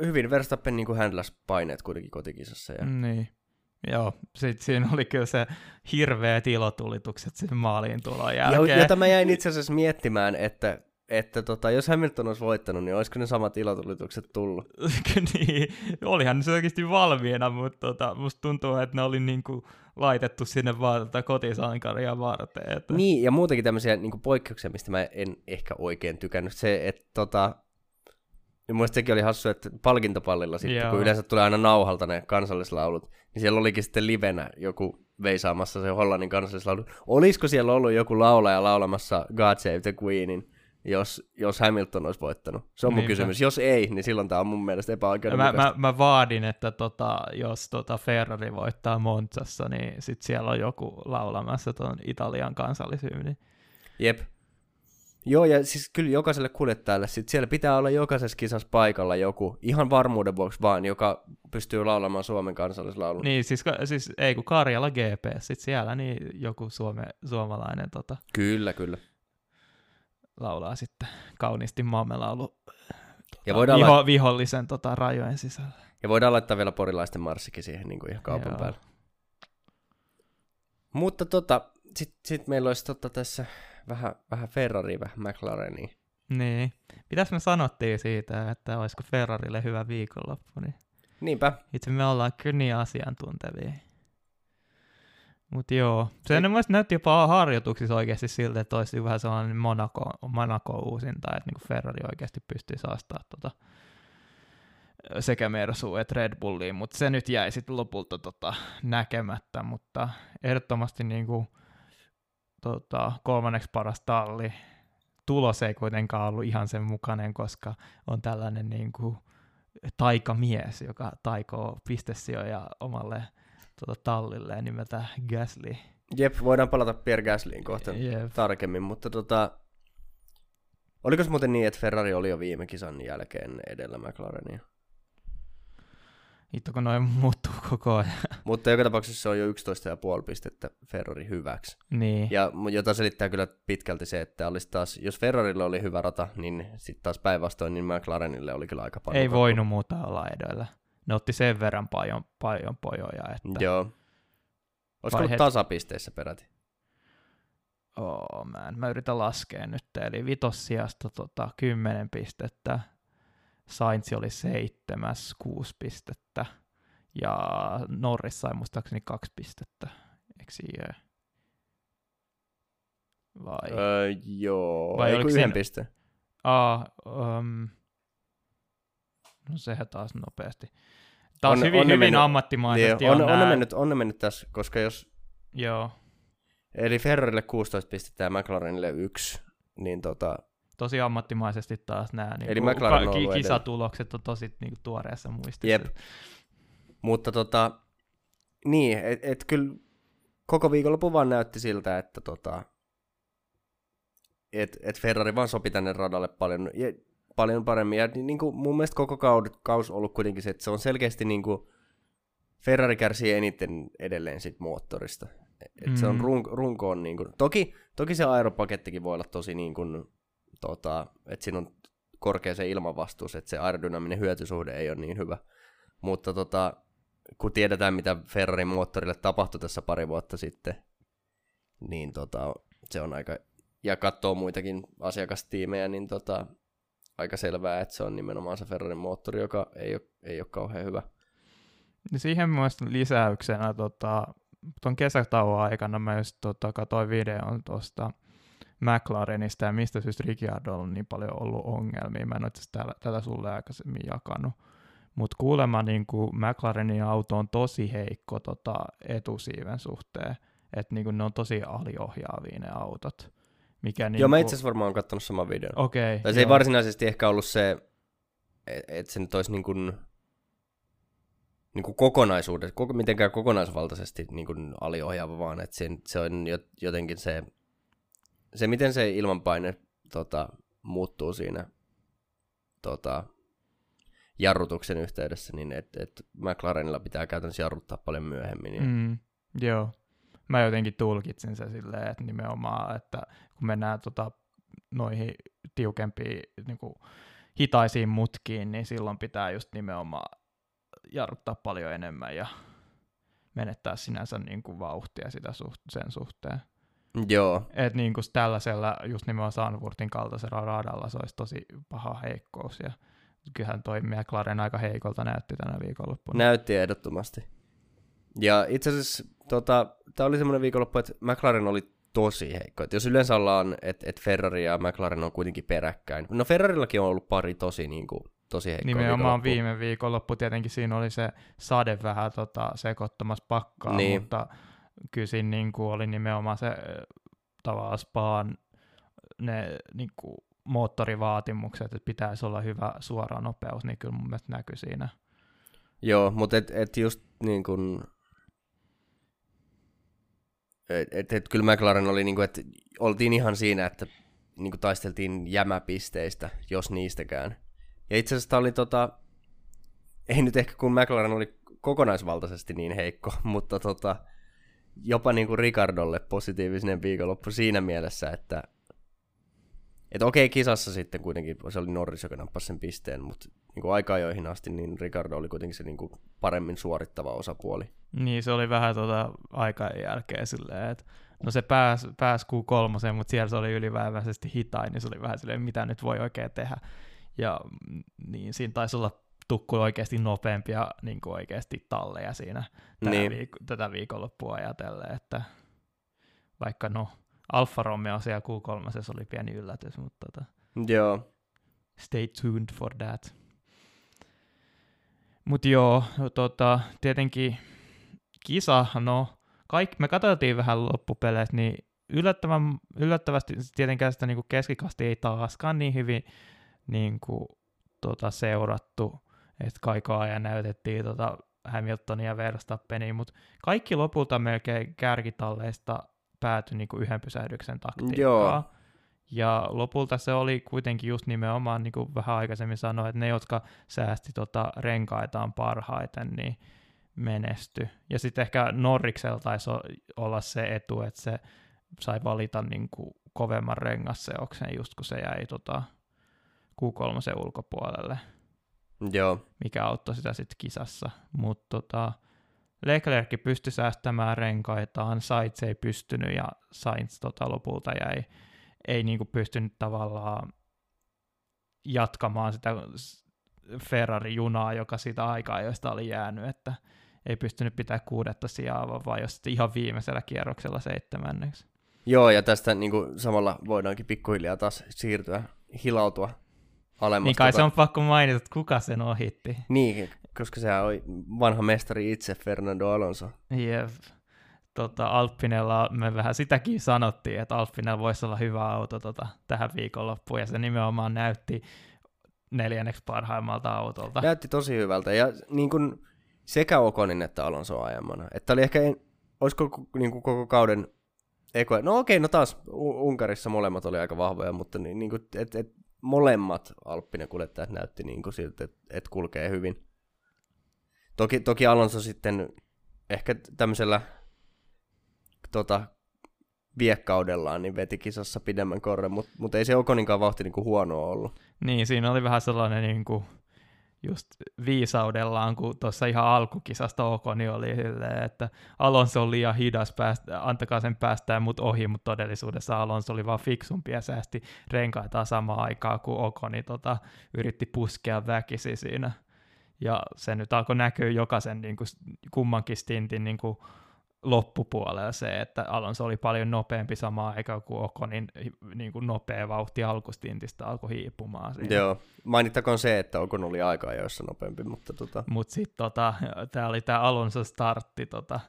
hyvin Verstappen niinku handlas paineet kuitenkin kotikisassa. Ja... Niin. Joo, sitten siinä oli kyllä se hirveät ilotulitukset sen maaliin tulon jälkeen. Jota mä jäin itse asiassa miettimään, että että tota, jos Hamilton olisi voittanut, niin olisiko ne samat ilotulitukset tullut? niin, olihan se oikeasti valmiina, mutta tota, musta tuntuu, että ne oli niinku laitettu sinne vaan tätä kotisankaria varten. Että... Niin, ja muutenkin tämmöisiä niinku poikkeuksia, mistä mä en ehkä oikein tykännyt. Se, että tota, niin mun sekin oli hassu, että palkintopallilla sitten, Joo. kun yleensä tulee aina nauhalta ne kansallislaulut, niin siellä olikin sitten livenä joku veisaamassa se Hollannin kansallislaulu. Olisiko siellä ollut joku laulaja laulamassa God Save the Queenin? jos, jos Hamilton olisi voittanut? Se on mun Niinpä. kysymys. Jos ei, niin silloin tämä on mun mielestä epäoikeudenmukaista. Mä, mä, mä vaadin, että tota, jos tota Ferrari voittaa Monzassa, niin sit siellä on joku laulamassa tuon Italian kansallisyyni. Jep. Joo, ja siis kyllä jokaiselle kuljettajalle, sit siellä pitää olla jokaisessa kisassa paikalla joku, ihan varmuuden vuoksi vaan, joka pystyy laulamaan Suomen kansallislaulun. Niin, siis, siis ei kun Karjala GP, sit siellä niin joku suome, suomalainen tota. Kyllä, kyllä laulaa sitten kauniisti maamme laulu ja tota, voidaan viho, lait- vihollisen tota, rajojen sisällä. Ja voidaan laittaa vielä porilaisten marssikin siihen niin kuin ihan kaupan Joo. päälle. Mutta tota, sitten sit meillä olisi tota tässä vähän, vähän Ferrari, vähän McLarenia. Niin. Mitäs me sanottiin siitä, että olisiko Ferrarille hyvä viikonloppu? Niin Niinpä. Itse me ollaan kyllä niin asiantuntevia. Mutta joo, se en mielestä näytti jopa harjoituksissa oikeasti siltä, että olisi vähän sellainen Monaco, Monaco uusinta, että niin Ferrari oikeasti pystyy saastaa tota, sekä Mersu että Red Bulliin, mutta se nyt jäi sitten lopulta tota, näkemättä, mutta ehdottomasti niin kuin, tota, kolmanneksi paras talli. Tulos ei kuitenkaan ollut ihan sen mukainen, koska on tällainen niin kuin, taikamies, joka taikoo pistesijoja omalle tota, tallille nimeltä Gasly. Jep, voidaan palata Pierre Gaslyin kohta Jep. tarkemmin, mutta tota, oliko se muuten niin, että Ferrari oli jo viime kisan jälkeen edellä McLarenia? Hitto, kun noin muuttuu koko ajan. Mutta joka tapauksessa se on jo 11,5 pistettä Ferrari hyväksi. Niin. Ja jota selittää kyllä pitkälti se, että olisi taas, jos Ferrarilla oli hyvä rata, niin sitten taas päinvastoin, niin McLarenille oli kyllä aika paljon. Ei kakku. voinut muuta olla edellä. Ne otti sen verran paljon, paljon pojoja. Että... Joo. Olisiko ollut tasapisteissä peräti? Oh, man. Mä yritän laskea nyt. Eli vitossijasta tota, 10 pistettä, Sainz oli seitsemäs, kuusi pistettä, ja Norris sai muistaakseni kaksi pistettä, eikö? Vai? Öö, joo, Vai oliko yhden piste? Aa, um, no sehän taas nopeasti. Taas on, hyvin, on hyvin mennyt, ammattimaisesti niin, on, on, on, ne mennyt, on ne mennyt tässä, koska jos... Joo. Eli Ferrarille 16 pistettä ja McLarenille yksi, niin tota, tosi ammattimaisesti taas nämä niin Eli kuin, ka- kisatulokset on tosi niin kuin, tuoreessa muistissa. Jep. Mutta tota, niin, että et kyllä koko viikonloppu vaan näytti siltä, että tota, et, et Ferrari vaan sopi tänne radalle paljon, ja, paljon paremmin. Ja niin kuin mun mielestä koko kaus on ollut kuitenkin se, että se on selkeästi niin kuin, Ferrari kärsii eniten edelleen sit moottorista. Et mm. se on mm. run, runkoon niin kuin, toki, toki se aeropakettikin voi olla tosi niin kuin, tota, että siinä on korkea se ilmanvastuus, että se aerodynaaminen hyötysuhde ei ole niin hyvä. Mutta tota, kun tiedetään, mitä Ferrarin moottorille tapahtui tässä pari vuotta sitten, niin tota, se on aika, ja katsoo muitakin asiakastiimejä, niin tota, aika selvää, että se on nimenomaan se Ferrarin moottori, joka ei ole, ei ole kauhean hyvä. Niin siihen myös lisäyksenä tota, tuon kesätauon aikana mä just tota, katsoin videon tuosta McLarenista ja mistä syystä Ricciardolla on niin paljon ollut ongelmia. Mä en ole tätä, sulle aikaisemmin jakanut. Mutta kuulemma niin kuin McLarenin auto on tosi heikko tota, etusiiven suhteen. Että niin ne on tosi aliohjaavia ne autot. Mikä niin joo, mä itse asiassa varmaan katsonut saman videon. Okei. Okay, tai se joo. ei varsinaisesti ehkä ollut se, että se nyt olisi niin kuin, niin kuin kokonaisuudessa, koko, mitenkään kokonaisvaltaisesti niin kuin aliohjaava, vaan että se, se on jotenkin se se, miten se ilmanpaine tota, muuttuu siinä tota, jarrutuksen yhteydessä, niin että et McLarenilla pitää käytännössä jarruttaa paljon myöhemmin. Niin... Mm, joo. Mä jotenkin tulkitsin se silleen, että nimenomaan, että kun mennään tota, noihin tiukempiin niin kuin, hitaisiin mutkiin, niin silloin pitää just nimenomaan jarruttaa paljon enemmän ja menettää sinänsä niin kuin, vauhtia sitä suht- sen suhteen. Joo. Että niin kuin tällaisella just nimenomaan Sanfurtin kaltaisella radalla se olisi tosi paha heikkous. Ja kyllähän toi McLaren aika heikolta näytti tänä viikonloppuna. Näytti ehdottomasti. Ja itse asiassa tota, tämä oli semmoinen viikonloppu, että McLaren oli tosi heikko. Et jos yleensä ollaan, että et Ferrari ja McLaren on kuitenkin peräkkäin. No Ferrarillakin on ollut pari tosi, niin kuin, tosi heikkoa Nimenomaan viime viikonloppu tietenkin siinä oli se sade vähän tota, sekoittamassa pakkaa, niin. mutta kyllä siinä niin kuin oli nimenomaan se tavallaan spaan ne niin kuin moottorivaatimukset, että pitäisi olla hyvä suora nopeus, niin kyllä mun mielestä näkyy siinä. Joo, mutta et, et just niin kuin, et, et, et kyllä McLaren oli, niin kuin, että oltiin ihan siinä, että niin kuin taisteltiin jämäpisteistä, jos niistäkään. Ja itse asiassa oli tota, ei nyt ehkä kun McLaren oli kokonaisvaltaisesti niin heikko, mutta tota, jopa niin kuin Ricardolle positiivinen viikonloppu siinä mielessä, että että okei, kisassa sitten kuitenkin se oli Norris, joka nappasi sen pisteen, mutta niin kuin aika-ajoihin asti niin Ricardo oli kuitenkin se niin kuin paremmin suorittava osapuoli. Niin, se oli vähän tuota aikaa jälkeen silleen, että no se pääsi pääs Q3, mutta siellä se oli yliväiväisesti hitain, niin se oli vähän silleen, mitä nyt voi oikein tehdä. Ja niin siinä taisi olla tukku oikeasti nopeampia niin kuin oikeasti talleja siinä niin. viik- tätä viikonloppua ajatellen, että vaikka no Alfa Romeo siellä Q3 oli pieni yllätys, mutta tota, Joo. stay tuned for that. Mutta joo, tota, tietenkin kisa, no kaik, me katsottiin vähän loppupeleissä, niin yllättävän, yllättävästi tietenkään sitä niin keskikasti ei taaskaan niin hyvin niin kuin, tota, seurattu, että kaikaa ajan näytettiin tota, Hamiltonia ja Verstappenia, mutta kaikki lopulta melkein kärkitalleista päätyi niin kuin yhden pysähdyksen taktiikkaan. Joo. Ja lopulta se oli kuitenkin just nimenomaan, niin kuin vähän aikaisemmin sanoin, että ne, jotka säästi tota renkaitaan parhaiten, niin menesty. Ja sitten ehkä Norriksella taisi olla se etu, että se sai valita niin kuin kovemman rengasseoksen just kun se jäi tota Q3 ulkopuolelle. Joo. Mikä auttoi sitä sitten kisassa. Mutta tota, Leclerc pystyi säästämään renkaitaan, Sainz ei pystynyt ja Sainz tota lopulta jäi, ei niinku pystynyt tavallaan jatkamaan sitä Ferrari-junaa, joka siitä aikaa joista oli jäänyt, että ei pystynyt pitää kuudetta sijaa, vaan jos ihan viimeisellä kierroksella seitsemänneksi. Joo, ja tästä niin kuin, samalla voidaankin pikkuhiljaa taas siirtyä, hilautua alemmas. Niin kai se on pakko mainita, että kuka sen ohitti. Niin, koska sehän oli vanha mestari itse, Fernando Alonso. Jep. Tota, Alppinella me vähän sitäkin sanottiin, että Alppinella voisi olla hyvä auto tota, tähän viikonloppuun, ja se nimenomaan näytti neljänneksi parhaimmalta autolta. Näytti tosi hyvältä, ja niin kuin sekä Okonin että Alonso ajamana. Että oli ehkä, olisiko niin kuin koko kauden eko, no okei, no taas Unkarissa molemmat oli aika vahvoja, mutta niin, niin kuin, et, et, molemmat Alppinen kuljettajat näytti niin kuin siltä, että et kulkee hyvin. Toki, toki Alonso sitten ehkä tämmöisellä tota, viekkaudellaan niin veti kisassa pidemmän korren, mutta mut ei se Okoninkaan vauhti niinku huonoa ollut. Niin, siinä oli vähän sellainen niinku, just viisaudellaan, kun tuossa ihan alkukisasta Okoni oli silleen, että Alonso on liian hidas, päästä, antakaa sen päästään mut ohi, mutta todellisuudessa Alonso oli vaan fiksumpi ja säästi renkaita samaan aikaan, kun Okoni tota, yritti puskea väkisi siinä. Ja se nyt alkoi näkyä jokaisen niin kuin, kummankin stintin niin kuin, loppupuolella se, että Alonso oli paljon nopeampi samaan aikaan kuin Okonin niin kuin nopea vauhti alkustintistä alkoi hiipumaan. Siinä. Joo, mainittakoon se, että Okon oli aika ajoissa nopeampi, mutta tota... Mut sitten tota, tämä oli tämä Alonso startti, tota,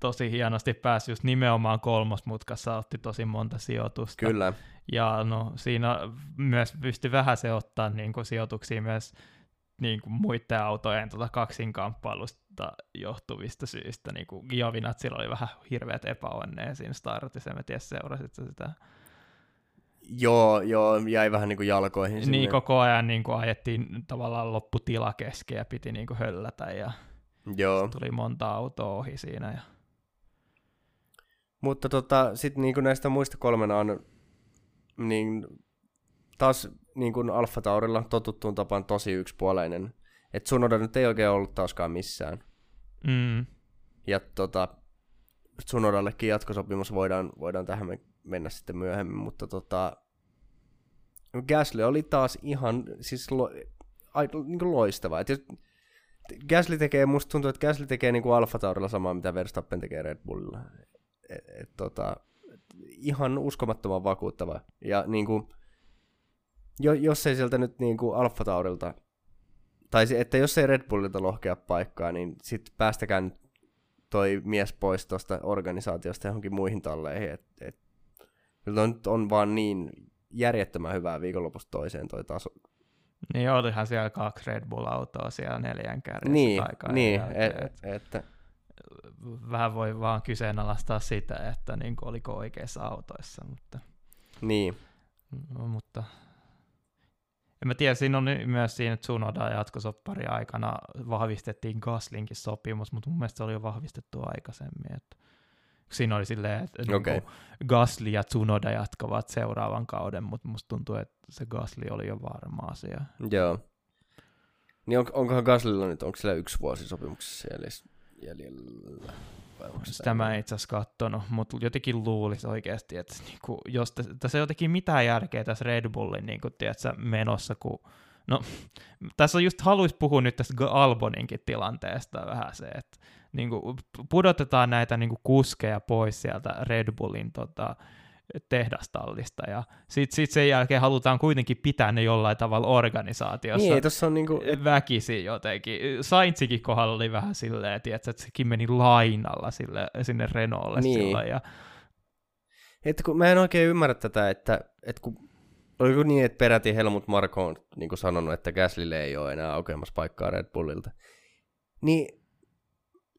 tosi hienosti pääsi just nimenomaan kolmosmutkassa, otti tosi monta sijoitusta. Kyllä. Ja no siinä myös pystyi vähän se ottaa niin kuin sijoituksia myös niin kuin muiden autojen tota kaksinkamppailusta johtuvista syistä. Niin kuin Giovinazzilla oli vähän hirveät epäonnea siinä startissa, en tiedä seurasit sitä. Joo, joo, jäi vähän niin kuin jalkoihin. Sinne. Niin koko ajan niin kuin ajettiin tavallaan lopputila kesken ja piti niin kuin höllätä ja joo. tuli monta autoa ohi siinä. Ja... Mutta tota, sitten niin kuin näistä muista kolmena on niin taas niin kuin Alfa Taurilla totuttuun tapaan tosi yksipuoleinen. Että Tsunoda nyt ei oikein ollut taaskaan missään. Mm. Ja tota, Tsunodallekin jatkosopimus voidaan, voidaan tähän mennä sitten myöhemmin, mutta tota, Gasly oli taas ihan siis lo, a, niin kuin loistava. Et Gasly tekee, musta tuntuu, että Gasly tekee niin kuin Alfa Taurilla samaa, mitä Verstappen tekee Red Bullilla. Et, et, tota, ihan uskomattoman vakuuttava. Ja niin kuin, jo, jos ei sieltä nyt niin kuin Alfa Taurilta, tai että jos ei Red Bullilta lohkea paikkaa, niin sitten päästäkää nyt toi mies pois tuosta organisaatiosta johonkin muihin talleihin. Et, et, on, nyt on vaan niin järjettömän hyvää viikonlopusta toiseen toi taso. Niin olihan siellä kaksi Red Bull-autoa siellä neljän kärjessä niin, aikaa. Niin, et, et, että... Vähän voi vaan kyseenalaistaa sitä, että niin oliko oikeassa autoissa, mutta... Niin. Mutta en mä tiedä, siinä on myös siinä Tsunoda jatkosoppari aikana vahvistettiin Gaslingin sopimus, mutta mun mielestä se oli jo vahvistettu aikaisemmin. Että siinä oli silleen, että okay. niin Gasly ja Tsunoda jatkavat seuraavan kauden, mutta musta tuntuu, että se Gasly oli jo varma asia. Joo. Niin on, onkohan Gaslylla nyt, onko sillä yksi vuosi sopimuksessa jäljellä? Sitä mä en itse asiassa kattonut, mutta jotenkin luulisi oikeasti, että niinku, jos tässä ei jotenkin mitään järkeä tässä Red Bullin niinku, tiedätkö, menossa, kun no tässä on just haluaisi puhua nyt tästä Alboninkin tilanteesta vähän se, että niin kuin, pudotetaan näitä niin kuin kuskeja pois sieltä Red Bullin tota, tehdastallista, ja sitten sit sen jälkeen halutaan kuitenkin pitää ne jollain tavalla organisaatiossa niin, tuossa on niinku... väkisin jotenkin. Saintsikin kohdalla oli vähän silleen, tiedätkö, että sekin meni lainalla sille, sinne Renaultille niin. silloin, ja että kun mä en oikein ymmärrä tätä, että, että kun Oliko niin, että peräti Helmut Marko on niin kuin sanonut, että Gaslylle ei ole enää aukeamassa paikkaa Red Bullilta. Niin,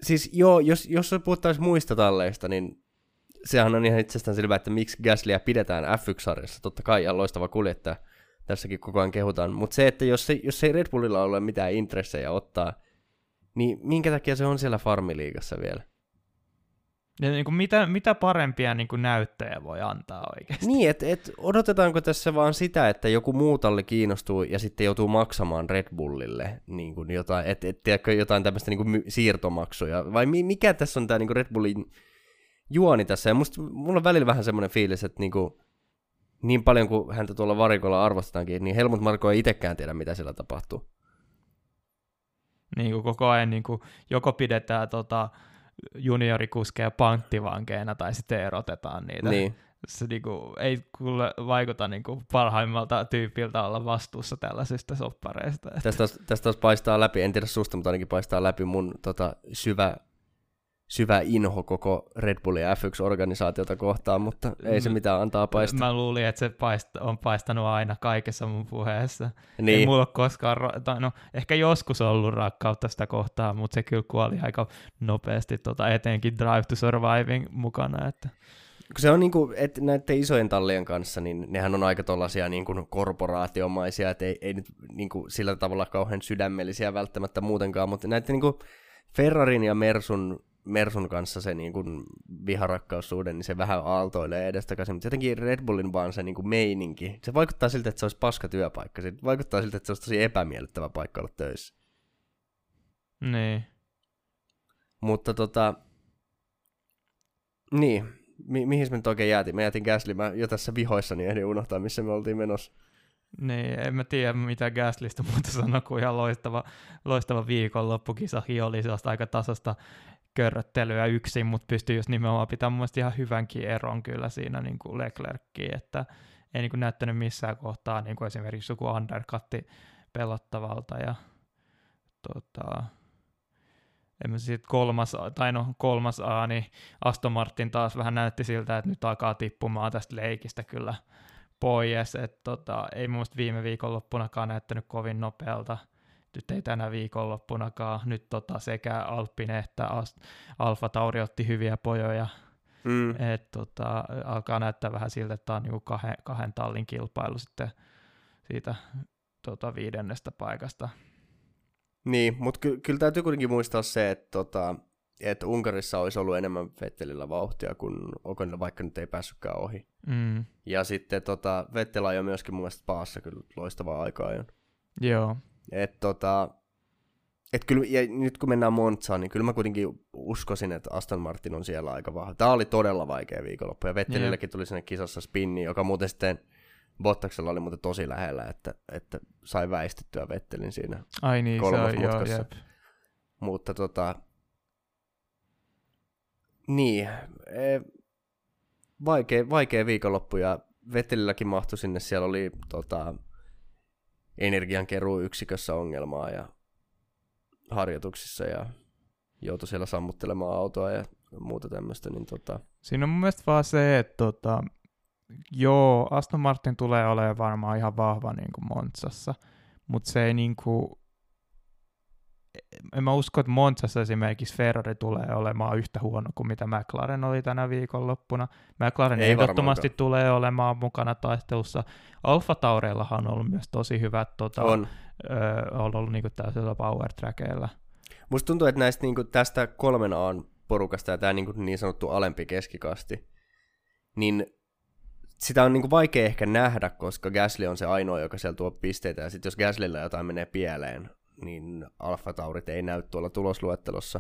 siis joo, jos, jos puhuttaisiin muista talleista, niin sehän on ihan itsestään selvää, että miksi Gaslyä pidetään F1-sarjassa. Totta kai ihan loistava kuljettaja, tässäkin koko ajan kehutaan. Mutta se, että jos, se, jos ei Red Bullilla ole mitään intressejä ottaa, niin minkä takia se on siellä farmiliigassa vielä? Ja niin kuin mitä, mitä parempia niin kuin näyttöjä voi antaa oikeasti? Niin, että et, odotetaanko tässä vaan sitä, että joku muu talli kiinnostuu ja sitten joutuu maksamaan Red Bullille niin kuin jotain, et, et, tiedätkö, jotain tämmöistä niin kuin siirtomaksuja? Vai mi, mikä tässä on tämä niin kuin Red Bullin juoni tässä? Ja musta, mulla on välillä vähän semmoinen fiilis, että niin, kuin, niin paljon kuin häntä tuolla varikolla arvostetaankin, niin Helmut Marko ei itsekään tiedä, mitä siellä tapahtuu. Niin kuin koko ajan niin kuin, joko pidetään tota, juniorikuskeja panttivankeina tai sitten erotetaan niitä. Niin. Se niinku, ei kuule vaikuta niinku parhaimmalta tyypiltä olla vastuussa tällaisista soppareista. Tästä, tästä paistaa läpi, en tiedä susta, mutta ainakin paistaa läpi mun tota, syvä syvä inho koko Red Bull ja F1-organisaatiota kohtaan, mutta ei se mitään antaa paistaa. Mä luulin, että se paist- on paistanut aina kaikessa mun puheessa. Niin. Ei mulla ole koskaan, ra- tai no ehkä joskus ollut rakkautta sitä kohtaa, mutta se kyllä kuoli aika nopeasti, tota, etenkin Drive to Surviving mukana. Että. Kun se on niin kuin, että näiden isojen tallien kanssa, niin nehän on aika tollaisia niin kuin korporaatiomaisia, että ei, ei nyt niin kuin sillä tavalla kauhean sydämellisiä välttämättä muutenkaan, mutta näiden niin kuin Ferrarin ja Mersun Mersun kanssa se niin kuin viharakkaussuhde, niin se vähän aaltoilee edestakaisin, mutta jotenkin Red Bullin vaan se niin kuin meininki, se vaikuttaa siltä, että se olisi paska työpaikka, se vaikuttaa siltä, että se olisi tosi epämiellyttävä paikka olla töissä. Niin. Mutta tota, niin, Mi- mihin me nyt oikein jäätiin? Me jäätiin Gasly, mä jo tässä vihoissa niin ehdin unohtaa, missä me oltiin menossa. Niin, en mä tiedä mitä Gaslista muuta sanoa kuin ihan loistava, loistava viikonloppukisakin oli sellaista aika tasasta körröttelyä yksin, mutta pystyy just nimenomaan pitämään ihan hyvänkin eron kyllä siinä niin kuin Leclerckiin, että ei niin kuin näyttänyt missään kohtaa niin kuin esimerkiksi joku undercutti pelottavalta ja tota, en sit kolmas, tai no kolmas A, niin Aston Martin taas vähän näytti siltä, että nyt alkaa tippumaan tästä leikistä kyllä pois, että tota, ei mun viime viikonloppunakaan näyttänyt kovin nopealta, nyt ei tänä viikonloppunakaan. Nyt tota, sekä Alppine että Alfa Tauri otti hyviä pojoja. Mm. Et, tota, alkaa näyttää vähän siltä, että tämä on niinku kahden, kahden tallin kilpailu sitten siitä tota, viidennestä paikasta. Niin, mutta ky- kyllä täytyy kuitenkin muistaa se, että tota, et Unkarissa olisi ollut enemmän Vettelillä vauhtia, kun Okonilla vaikka nyt ei päässytkään ohi. Mm. Ja sitten tota, Vettel ajoi myöskin mun mielestä paassa kyllä loistavaa aikaa. Joo. Et tota, et kyllä, ja nyt kun mennään Montsaan, niin kyllä mä kuitenkin uskoisin, että Aston Martin on siellä aika vahva. Tämä oli todella vaikea viikonloppu, ja Vettelillekin tuli sinne kisassa spinni, joka muuten sitten Bottaksella oli muuten tosi lähellä, että, että sai väistettyä Vettelin siinä Ai niin, se on, joo, jep. Mutta tota, niin, e, vaikea, vaikea viikonloppu, ja Vettelilläkin mahtui sinne, siellä oli tota, energiankeruuyksikössä ongelmaa ja harjoituksissa ja joutui siellä sammuttelemaan autoa ja muuta tämmöistä. Niin tota... Siinä on mun mielestä vaan se, että tota, joo, Aston Martin tulee olemaan varmaan ihan vahva niin kuin Montsassa, mutta se ei niin kuin, en mä usko, että Montsassa esimerkiksi Ferrari tulee olemaan yhtä huono kuin mitä McLaren oli tänä viikonloppuna. McLaren Ei ehdottomasti varmaankaan. tulee olemaan mukana taistelussa. Alfa Taureillahan on ollut myös tosi hyvät, tota, on. Ö, on ollut niinku täysillä power trackeilla. Musta tuntuu, että näistä niinku, tästä kolmen A porukasta ja tämä niinku, niin sanottu alempi keskikasti, niin sitä on niinku vaikea ehkä nähdä, koska Gasly on se ainoa, joka siellä tuo pisteitä, ja sitten jos Gaslyllä jotain menee pieleen, niin Alfa Taurit ei näy tuolla tulosluettelossa.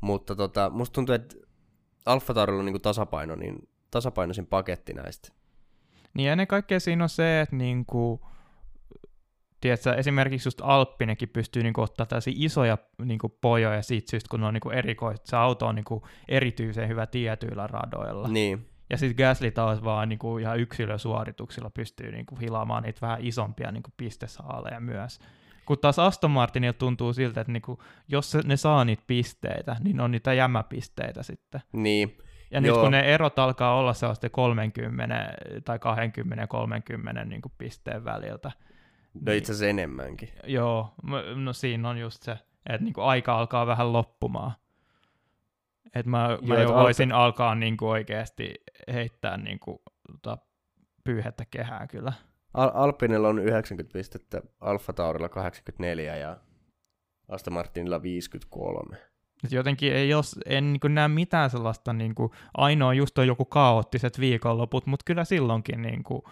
Mutta tota, musta tuntuu, että Alfa Taurilla on niin tasapaino, niin tasapainoisin paketti näistä. Niin ennen kaikkea siinä on se, että niin kuin, tiedätkö, esimerkiksi just Alppinekin pystyy niinku ottaa tällaisia isoja niinku pojoja siitä syystä, kun ne on niinku erikoiset. Se auto on niinku erityisen hyvä tietyillä radoilla. Niin. Ja sitten Gasly taas vaan niinku ihan yksilösuorituksilla pystyy niinku hilaamaan niitä vähän isompia niinku pistesaaleja myös. Kun taas Aston Martinilla tuntuu siltä, että niinku, jos ne saa niitä pisteitä, niin on niitä jämäpisteitä sitten. Niin. Ja Joo. nyt kun ne erot alkaa olla sellaista 30 tai 20-30 niin pisteen väliltä. No niin, itse asiassa enemmänkin. Joo, no siinä on just se, että niin kuin aika alkaa vähän loppumaan. Että mä, Joo, mä jo voisin alka... alkaa niin kuin oikeasti heittää niin kuin, tota, pyyhettä kehää kyllä. Al- Alpinilla on 90 pistettä, Alfa Taurilla 84 ja Aston Martinilla 53. Et jotenkin ei jos, en niin näe mitään sellaista, niin kuin, ainoa just on joku kaoottiset viikonloput, mutta kyllä silloinkin, niin kuin,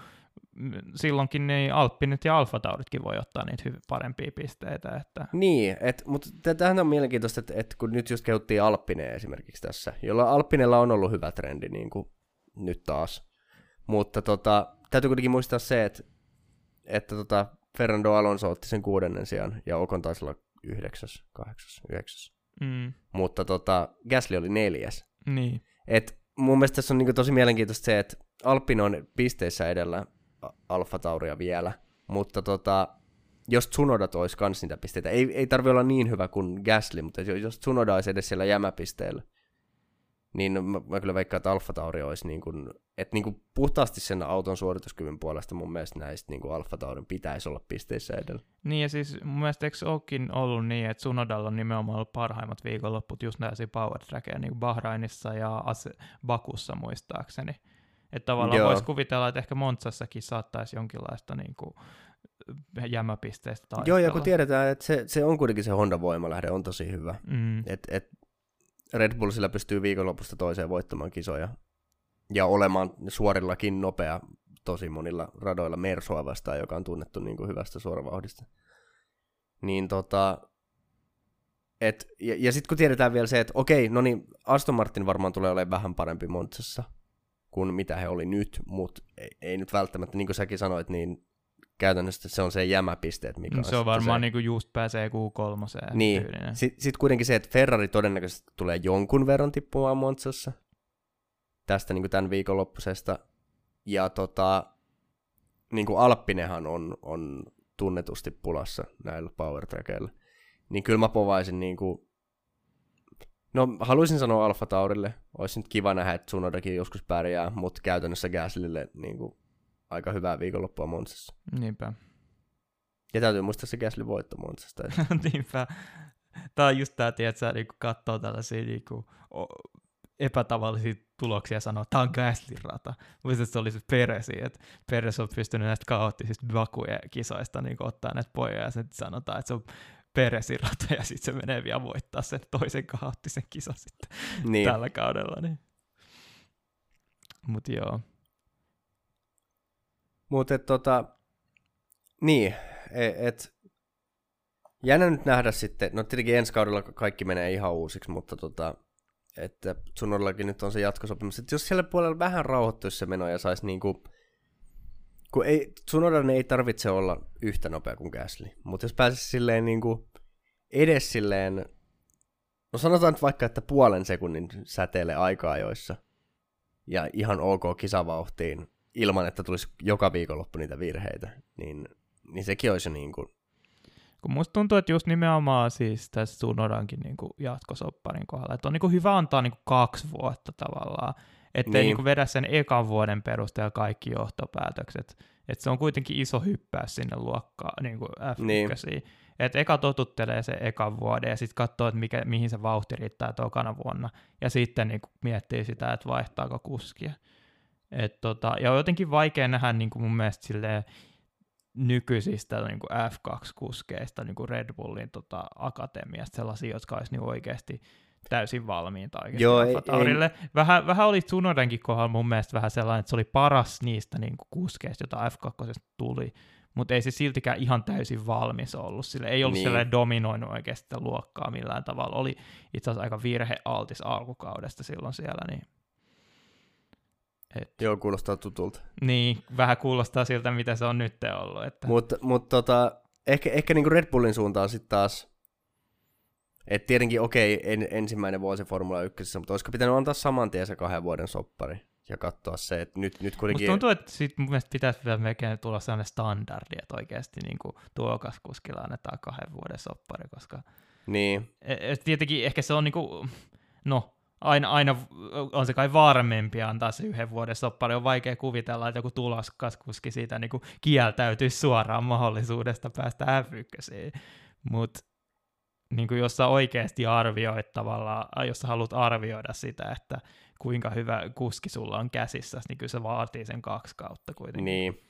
silloinkin niin Alppinit ja Alfa Tauritkin voi ottaa niitä hyv- parempia pisteitä. Että... Niin, et, mutta tämähän on mielenkiintoista, että, että kun nyt just kehuttiin Alppineen esimerkiksi tässä, jolla Alppinella on ollut hyvä trendi niin kuin nyt taas, mutta tota, täytyy kuitenkin muistaa se, että, että tota, Fernando Alonso otti sen kuudennen sijaan ja Okon taisi olla yhdeksäs, kahdeksas, yhdeksäs. Mm. Mutta tota, Gasly oli neljäs. Niin. Et mun mielestä tässä on niinku tosi mielenkiintoista se, että Alpin on pisteissä edellä Alfa Tauria vielä, mutta tota, jos Tsunoda toisi kans niitä pisteitä, ei, ei tarvi olla niin hyvä kuin Gasly, mutta jos Tsunoda olisi edes siellä jämäpisteellä, niin mä, mä kyllä veikkaan, että Alfa Tauri olisi niin kuin, että niin kuin puhtaasti sen auton suorituskyvyn puolesta mun mielestä näistä niin kuin Alfa Taurin pitäisi olla pisteissä edellä. Niin ja siis mun mielestä eikö olekin ollut niin, että Sunodalla on nimenomaan ollut parhaimmat viikonlopput just näissä power trackeja, niin Bahrainissa ja Bakussa muistaakseni. Että tavallaan voisi kuvitella, että ehkä Montsassakin saattaisi jonkinlaista niin kuin, jämäpisteistä taistella. Joo, ja kun tiedetään, että se, se on kuitenkin se Honda-voimalähde on tosi hyvä. Mm. Et, et Red Bull sillä pystyy viikonlopusta toiseen voittamaan kisoja ja olemaan suorillakin nopea tosi monilla radoilla Mersua vastaan, joka on tunnettu niin kuin hyvästä suoravauhdista. Niin tota, et, ja, ja sitten kun tiedetään vielä se, että okei, no niin, Aston Martin varmaan tulee olemaan vähän parempi Montsassa kuin mitä he oli nyt, mutta ei, ei nyt välttämättä, niin kuin säkin sanoit, niin käytännössä se on se jämäpisteet, mikä on Se on varmaan se... niin kuin just pääsee Q3. Niin, sitten sit kuitenkin se, että Ferrari todennäköisesti tulee jonkun verran tippumaan Montsassa tästä niin kuin tämän viikonloppusesta. Ja tota, niin kuin Alppinehan on, on tunnetusti pulassa näillä power trackeilla. Niin kyllä mä povaisin niin kuin, no haluaisin sanoa Alfa Taurille, olisi nyt kiva nähdä, että Tsunodakin joskus pärjää, mutta käytännössä Gaslylle niin kuin, aika hyvää viikonloppua Monsassa. Niinpä. Ja täytyy muistaa se Gasly voitto Monsasta. Niinpä. Tämä on just tämä, että niin katsoo tällaisia niin kuin, epätavallisia tuloksia ja sanoo, että tämä on Gasly-rata. Että se oli se Peresi, että Peres on pystynyt näistä kaoottisista Bakujen kisoista niin ottaa näitä pojoja ja sitten sanotaan, että se on Peresin rata ja sitten se menee vielä voittaa sen toisen kaoottisen kisan sitten niin. tällä kaudella. Niin. Mutta joo. Mutta tota, niin, et, et jännä nyt nähdä sitten, no tietenkin ensi kaudella kaikki menee ihan uusiksi, mutta tota, että Tsunodallakin nyt on se jatkosopimus, että jos siellä puolella vähän rauhoittuisi se meno ja saisi niinku, kun ei, Tsunodan ei tarvitse olla yhtä nopea kuin Gasly, mutta jos pääsisi silleen niinku edes silleen, no sanotaan nyt vaikka, että puolen sekunnin säteelle aika-ajoissa ja ihan ok kisavauhtiin ilman, että tulisi joka viikonloppu niitä virheitä, niin, niin sekin olisi niin kuin kun musta tuntuu, että just nimenomaan siis tässä Sunodankin niin kuin jatkosopparin kohdalla, että on niin kuin hyvä antaa niin kuin kaksi vuotta tavallaan, ettei niin. niin kuin vedä sen ekan vuoden perusteella kaikki johtopäätökset. Että se on kuitenkin iso hyppäys sinne luokkaan niin kuin F1. Niin. Että eka totuttelee se ekan vuoden ja sitten katsoo, että mikä, mihin se vauhti riittää tokana vuonna. Ja sitten niin kuin miettii sitä, että vaihtaako kuskia. Et tota, ja on jotenkin vaikea nähdä niin kuin mun mielestä silleen, nykyisistä niin kuin F2-kuskeista niin kuin Red Bullin tota, akatemiasta sellaisia, jotka olisi niin oikeasti täysin valmiita oikeasti Joo, ei, ei. Vähän, vähän oli Tsunodenkin kohdalla mun mielestä vähän sellainen, että se oli paras niistä niin kuin kuskeista, jota F2 tuli, mutta ei se siltikään ihan täysin valmis ollut. Sille ei ollut niin. dominoinut oikeasti sitä luokkaa millään tavalla. Oli itse asiassa aika virhealtis alkukaudesta silloin siellä. Niin et, Joo, kuulostaa tutulta. Niin, vähän kuulostaa siltä, mitä se on nyt ollut. Että... Mutta mut, tota, ehkä, ehkä niin kuin Red Bullin suuntaan sitten taas, että tietenkin okei, en, ensimmäinen vuosi Formula 1, mutta olisiko pitänyt antaa saman tien se kahden vuoden soppari ja katsoa se, että nyt, nyt kuitenkin... Musta tuntuu, että sit mun mielestä pitäisi vielä melkein tulla sellainen standardi, että oikeasti niin tuokaskuskilla annetaan kahden vuoden soppari, koska... Niin. Et, et tietenkin ehkä se on niin kuin, no, aina, aina on se kai varmempi antaa se yhden vuoden soppari. On vaikea kuvitella, että joku tuloskaskuski siitä niin kuin kieltäytyisi suoraan mahdollisuudesta päästä f Mutta niin jos sä oikeasti arvioit tavallaan, jos sä haluat arvioida sitä, että kuinka hyvä kuski sulla on käsissä, niin kyllä se vaatii sen kaksi kautta kuitenkin. Niin.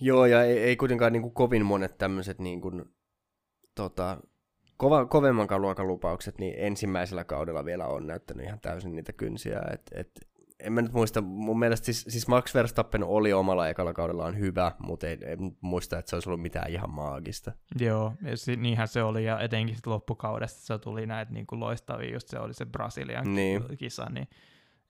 Joo, ja ei, ei kuitenkaan niin kuin kovin monet tämmöiset niin tota, kova, kovemman luokan lupaukset, niin ensimmäisellä kaudella vielä on näyttänyt ihan täysin niitä kynsiä. Et, et, en mä nyt muista, mun mielestä siis, siis Max Verstappen oli omalla ekalla kaudellaan hyvä, mutta en, en muista, että se olisi ollut mitään ihan maagista. Joo, ja si, niinhän se oli, ja etenkin sit loppukaudesta se tuli näitä niin kuin loistavia, just se oli se Brasilian niin. kisa, niin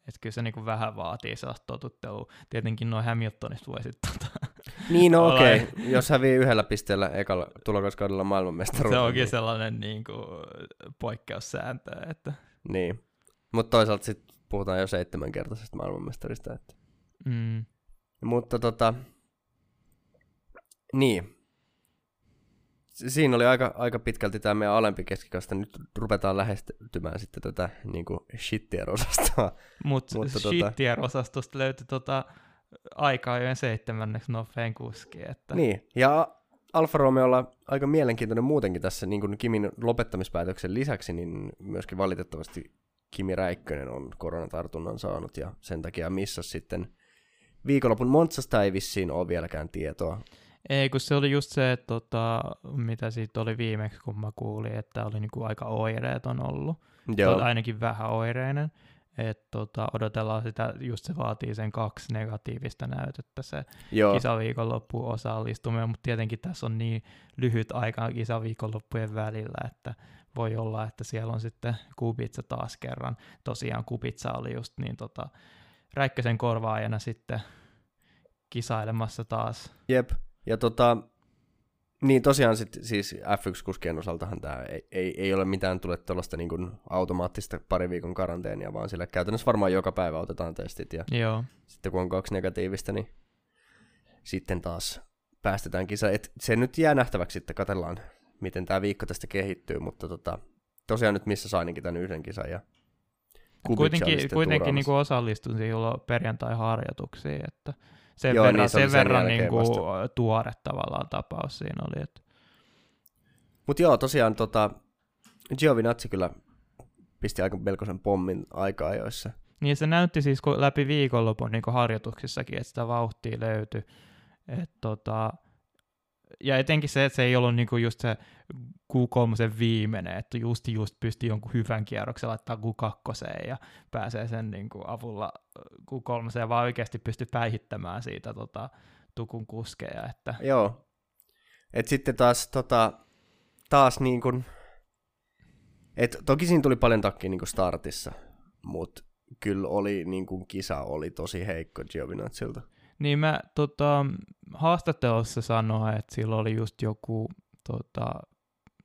että kyllä se niin vähän vaatii sellaista totuttelua. Tietenkin noin Hamiltonista voisit tota, Niin, no okei. Okay. Jos hävii yhdellä pisteellä ekalla tulokaskaudella maailmanmestaruuden. Se onkin niin... sellainen niin kuin, poikkeussääntö. Että... Niin. Mutta toisaalta sitten puhutaan jo seitsemänkertaisesta maailmanmestarista. Että... Mm. Mutta tota, niin. Siinä oli aika, aika pitkälti tämä meidän alempi keskikasta. Nyt ruvetaan lähestymään sitten tätä niin shittier-osastoa. Mut Mutta shittier-osastosta löytyi tota, aikaa jo seitsemänneksi nopein kuski. Että... Niin, ja Alfa Romeolla aika mielenkiintoinen muutenkin tässä niin kuin Kimin lopettamispäätöksen lisäksi, niin myöskin valitettavasti Kimi Räikkönen on koronatartunnan saanut ja sen takia missä sitten viikonlopun Montsasta ei vissiin ole vieläkään tietoa. Ei, kun se oli just se, että tota, mitä siitä oli viimeksi, kun mä kuulin, että oli niinku aika oireeton ollut. Joo. ainakin vähän oireinen. Että tota, odotellaan sitä, just se vaatii sen kaksi negatiivista näytettä se Joo. kisaviikonloppu osallistuminen, mutta tietenkin tässä on niin lyhyt aika kisaviikonloppujen välillä, että voi olla, että siellä on sitten Kubitsa taas kerran. Tosiaan Kubitsa oli just niin tota, Räikkösen korvaajana sitten kisailemassa taas. Jep, ja tota, niin tosiaan sit, siis F1-kuskien osaltahan tämä ei, ei, ei, ole mitään tule tuollaista niin automaattista pari viikon karanteenia, vaan sillä käytännössä varmaan joka päivä otetaan testit ja Joo. sitten kun on kaksi negatiivista, niin sitten taas päästetään kisa. Et se nyt jää nähtäväksi sitten, katsellaan miten tämä viikko tästä kehittyy, mutta tota, tosiaan nyt missä saaninkin tämän yhden kisan ja Kuitenkin, kuitenkin niin osallistuin silloin perjantai-harjoituksiin, että sen Joo, verran, niin sen verran niin kuin tuore tavallaan tapaus siinä oli. Että... Mutta joo, tosiaan tota, Giovinazzi kyllä pisti aika melkoisen pommin aikaa joissa. Niin se näytti siis läpi viikonlopun niin harjoituksissakin, että sitä vauhtia löytyi. Et tota, ja etenkin se, että se ei ollut niinku just se Q3 viimeinen, että just just pystyy jonkun hyvän kierroksen laittaa Q2 ja pääsee sen niinku avulla Q3 vaan oikeasti pystyy päihittämään siitä tota, tukun kuskeja. Että... Joo. Et sitten taas, tota, taas niin kuin, et toki siinä tuli paljon takkia niin startissa, mutta kyllä oli niin kuin kisa oli tosi heikko Giovinazzilta. Niin mä tota, haastattelussa sanoin, että sillä oli just joku, tota,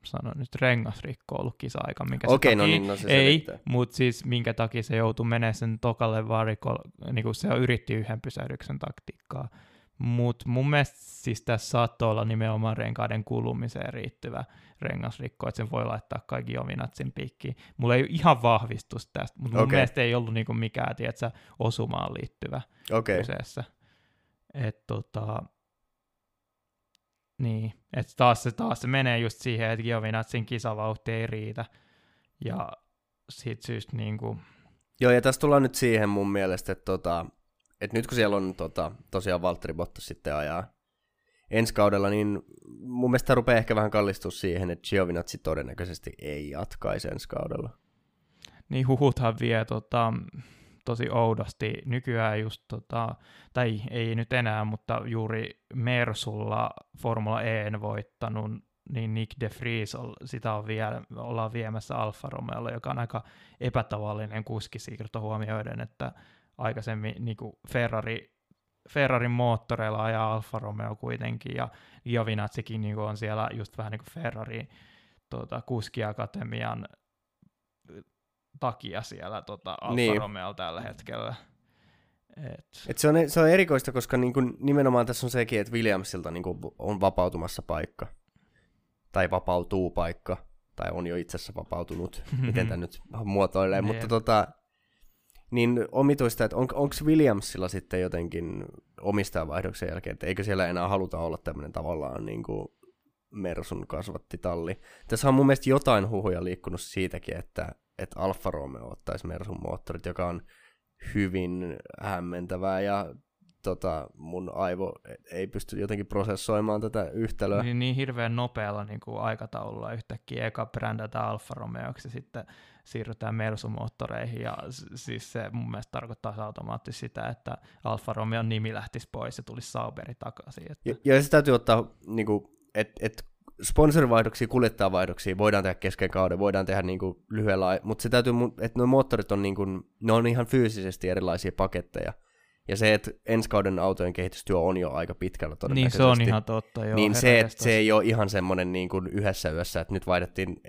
sano nyt rengasrikko ollut kisa-aika, minkä Okei, okay, no niin, no se Ei, mutta siis minkä takia se joutui menemään sen tokalle varikolle, niin kuin se yritti yhden pysähdyksen taktiikkaa. Mutta mun mielestä siis tässä saattoi olla nimenomaan renkaiden kulumiseen riittyvä rengasrikko, että sen voi laittaa kaikki ominatsin piikkiin. Mulla ei ole ihan vahvistus tästä, mutta mun okay. mielestä ei ollut niinku mikään, tiedätkö, osumaan liittyvä okay. kyseessä. Että tota, niin, että taas se, taas se menee just siihen, että Giovinazin kisavauhti ei riitä. Ja siitä syystä niin kuin... Joo, ja tässä tullaan nyt siihen mun mielestä, että, tota, että nyt kun siellä on tota, tosiaan Valtteri Bottas sitten ajaa ensi kaudella, niin mun mielestä rupeaa ehkä vähän kallistua siihen, että Giovinazzi todennäköisesti ei jatkaisi ensi kaudella. Niin huhuthan vie tota, tosi oudosti. Nykyään just, tota, tai ei nyt enää, mutta juuri Mersulla Formula E:n voittanut, niin Nick de Vries, sitä on vielä, ollaan viemässä Alfa Romeolla, joka on aika epätavallinen kuskisiirto huomioiden, että aikaisemmin niin kuin Ferrari Ferrarin moottoreilla ajaa Alfa Romeo kuitenkin, ja Giovinazzikin niin on siellä just vähän niin kuin Ferrari tuota, kuskiakatemian takia siellä tota, Alfa niin. Romeo tällä hetkellä. Et. Et se, on, se on erikoista, koska niin nimenomaan tässä on sekin, että Williamsilta niin on vapautumassa paikka. Tai vapautuu paikka. Tai on jo itse asiassa vapautunut, miten tämä nyt muotoilee. Mutta niin. tota, niin omituista, että on, onko Williamsilla sitten jotenkin omistajavaihdoksen jälkeen, että eikö siellä enää haluta olla tämmöinen tavallaan niin kuin Mersun kasvattitalli. Tässä on mun mielestä jotain huhuja liikkunut siitäkin, että, että Alfa Romeo ottaisi Mersun moottorit, joka on hyvin hämmentävää ja tota, mun aivo ei pysty jotenkin prosessoimaan tätä yhtälöä. Niin, niin hirveän nopealla niin kuin aikataululla yhtäkkiä eka brändätään Alfa Romeoksi ja sitten siirrytään Mersu-moottoreihin ja siis se mun mielestä tarkoittaa automaattisesti sitä, että Alfa Romeon nimi lähtisi pois ja tulisi Sauberi takaisin. Että... Ja, ja se täytyy ottaa, niin että et sponsorivaihdoksia, kuljettajavaihdoksia voidaan tehdä kesken kauden, voidaan tehdä niin kuin lyhyellä, mutta se täytyy, että nuo moottorit on, niin kuin, ne on ihan fyysisesti erilaisia paketteja. Ja se, että ensi kauden autojen kehitystyö on jo aika pitkällä todennäköisesti. Niin se on ihan totta, joo. Niin se, että se ei ole ihan semmoinen niin kuin yhdessä yössä, että nyt vaihdettiin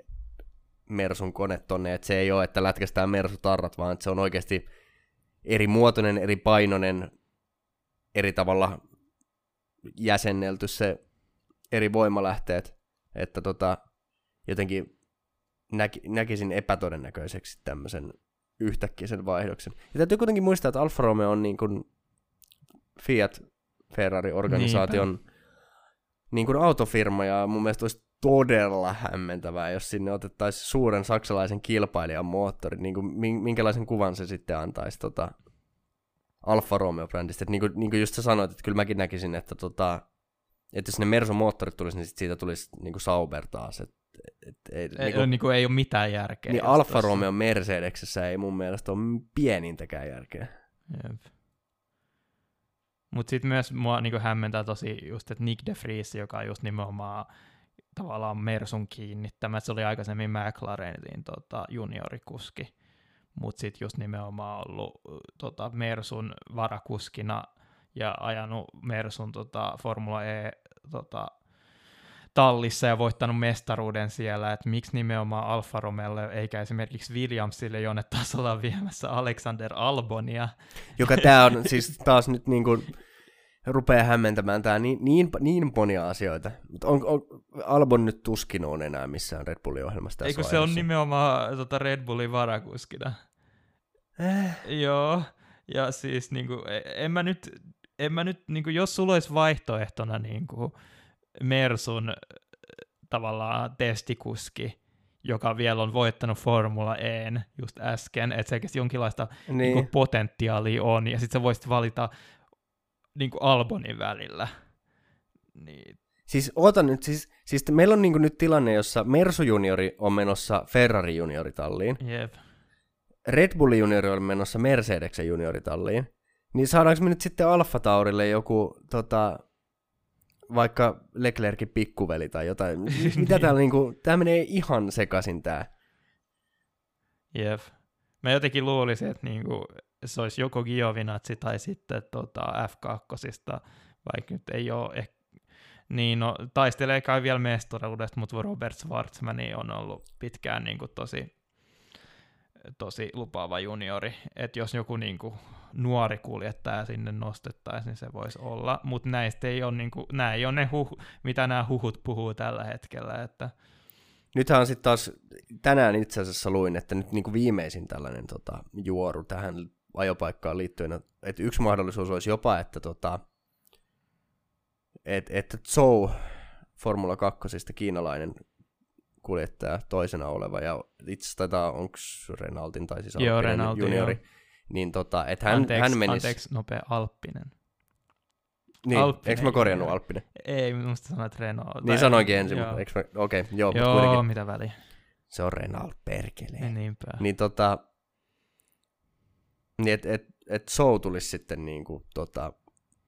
Mersun kone tonne, että se ei ole, että lätkästään Mersu-tarrat, vaan että se on oikeasti eri muotoinen, eri painoinen, eri tavalla jäsennelty se eri voimalähteet, että tota, jotenkin näki, näkisin epätodennäköiseksi tämmöisen yhtäkkiä vaihdoksen. Ja täytyy kuitenkin muistaa, että Alfa Romeo on niin kuin Fiat Ferrari-organisaation niin kuin autofirma, ja mun mielestä olisi todella hämmentävää, jos sinne otettaisiin suuren saksalaisen kilpailijan moottori, niin kuin, minkälaisen kuvan se sitten antaisi tota, Alfa Romeo-brändistä. niin kuin, niin kuin just sä sanoit, että kyllä mäkin näkisin, että, tota, että jos ne Merso-moottorit tulisi, niin sit siitä tulisi niin kuin Sauber taas. Et, et, ei, ei, niin kuin, niin kuin ei ole mitään järkeä. Niin Alfa Romeo Mercedesessä ei mun mielestä ole pienintäkään järkeä. Jep. Mutta sitten myös mua niinku hämmentää tosi just, että Nick de Vries, joka on just nimenomaan tavallaan Mersun kiinnittämä. Se oli aikaisemmin McLarenin tota, juniorikuski, mutta sitten just nimenomaan ollut tota, Mersun varakuskina ja ajanut Mersun tota, Formula E tota, tallissa ja voittanut mestaruuden siellä, että miksi nimenomaan Alfa Romelle eikä esimerkiksi Williamsille, jonne taas ollaan viemässä Alexander Albonia. Joka tämä on siis taas nyt niin kuin rupeaa hämmentämään tämä niin, niin, niin monia asioita. On, on, Albon nyt tuskin on enää missään Red Bullin ohjelmassa Eikö se on nimenomaan tota Red Bullin varakuskina? Eh. Joo, ja siis niin kuin, e, en mä nyt, en mä nyt niin kuin, jos sulla olisi vaihtoehtona niin kuin Mersun tavallaan testikuski, joka vielä on voittanut Formula Een just äsken, että se jonkinlaista niin. Niin kuin, potentiaalia on, ja sitten sä voisit valita niin kuin Albonin välillä. Niin. Siis oota nyt, siis, siis meillä on niin nyt tilanne, jossa Mersu juniori on menossa Ferrari junioritalliin. Jep. Red Bull juniori on menossa Mercedeksen junioritalliin. Niin saadaanko me nyt sitten Alfa Taurille joku tota, vaikka Leclerkin pikkuveli tai jotain. Mitä täällä niinku, tää menee ihan sekaisin tää. Jep. Mä jotenkin luulisin, että niinku, se olisi joko Giovinazzi tai sitten tota F2, vaikka nyt ei ole ehkä niin, no, taistelee kai vielä mestaruudesta, mutta Robert Schwarzman on ollut pitkään niin kuin, tosi, tosi lupaava juniori. Että jos joku niin nuori kuljettaja sinne nostettaisiin, niin se voisi olla. Mutta näistä ei ole, niin kuin, ei ole ne huh, mitä nämä huhut puhuu tällä hetkellä. Että... Nythän sitten taas, tänään itse asiassa luin, että nyt niin viimeisin tällainen tota, juoru tähän ajopaikkaan liittyen, että yksi mahdollisuus olisi jopa, että tota, et, että Zhou Formula 2 kiinalainen kuljettaja toisena oleva, ja itse asiassa taitaa, onko Renaultin tai siis Joo, Renaultin, juniori, joo. niin tota, että hän, anteeksi, hän menisi... Anteeksi, nopea Alppinen. Niin, Alppinen, eikö mä korjannut Alppinen? Ei, musta sanoit Renault. Niin sanoinkin ensin, mutta eikö mä, okei, okay, joo, joo kuitenkin. mitä väliä. Se on Renault, perkele. Niin, niinpä. Niin tota, niin että et, et Show tulisi sitten niin kuin, tota,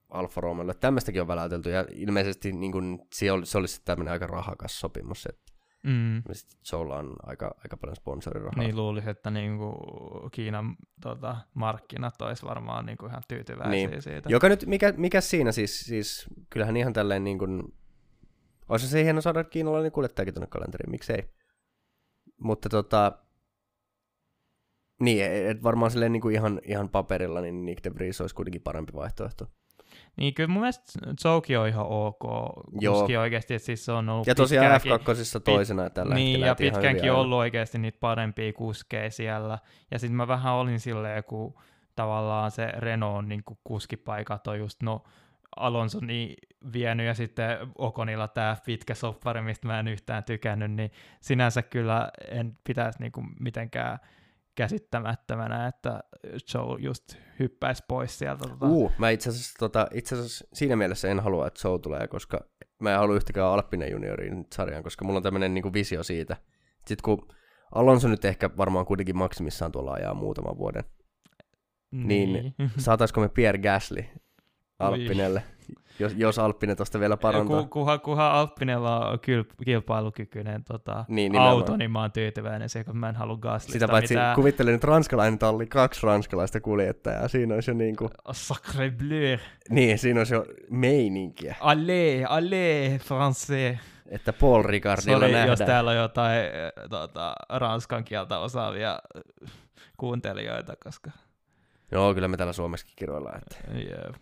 Alfa Romeolle. Tämmöistäkin on väläytelty, ja ilmeisesti niin kuin, se, oli, se olisi tämmöinen aika rahakas sopimus, että Mm. Sitten Zoulla on aika, aika paljon sponsorirahaa. Niin luulisi, että niinku Kiinan tota, markkinat olisi varmaan niinku ihan tyytyväisiä niin. siitä. Joka nyt, mikä, mikä siinä siis, siis kyllähän ihan tälleen niin kuin, olisi se hieno saada kiinalainen kuljettajakin tuonne kalenteriin, miksei. Mutta tota, niin, et varmaan silleen niin kuin ihan, ihan paperilla, niin Nick de Vries olisi kuitenkin parempi vaihtoehto. Niin kyllä mun mielestä Zouki on ihan ok kuski oikeasti, että siis se on ollut Ja tosiaan F2 toisena tällä Niin, ja pitkäänkin ollut oikeasti niitä parempia kuskeja siellä. Ja sitten mä vähän olin silleen, kun tavallaan se Renault niin kuskipaikat on just, no Alonso niin vienyt ja sitten Okonilla tämä pitkä soppari, mistä mä en yhtään tykännyt, niin sinänsä kyllä en pitäisi niinku mitenkään käsittämättömänä, että Joe just hyppäisi pois sieltä. Tota. Uh, mä itse asiassa, tota, itse asiassa siinä mielessä en halua, että Joe tulee, koska mä en halua yhtäkään Alppinen junioriin sarjaan, koska mulla on tämmöinen niin visio siitä. Sitten kun Alonso nyt ehkä varmaan kuitenkin maksimissaan tuolla ajaa muutaman vuoden, niin, niin saataisiko me Pierre Gasly Alppinelle? Jos, jos Alppinen tuosta vielä parantaa. Ku, kuhan, kuhan Alppinella on kyl- kilpailukykyinen tota, niin, auto, niin mä oon tyytyväinen siihen, kun mä en halua Gaslista Sitä paitsi mitään... kuvittelen nyt ranskalainen talli, kaksi ranskalaista kuljettajaa, siinä olisi jo niinku... Sacre bleu. Niin, siinä olisi jo meininkiä. Allez, allez, français. Että Paul Ricardilla Sorry, nähdään. jos täällä on jotain tota, ranskan kieltä osaavia kuuntelijoita, koska... Joo, kyllä me täällä Suomessakin kiroillaan. Että... Yeah.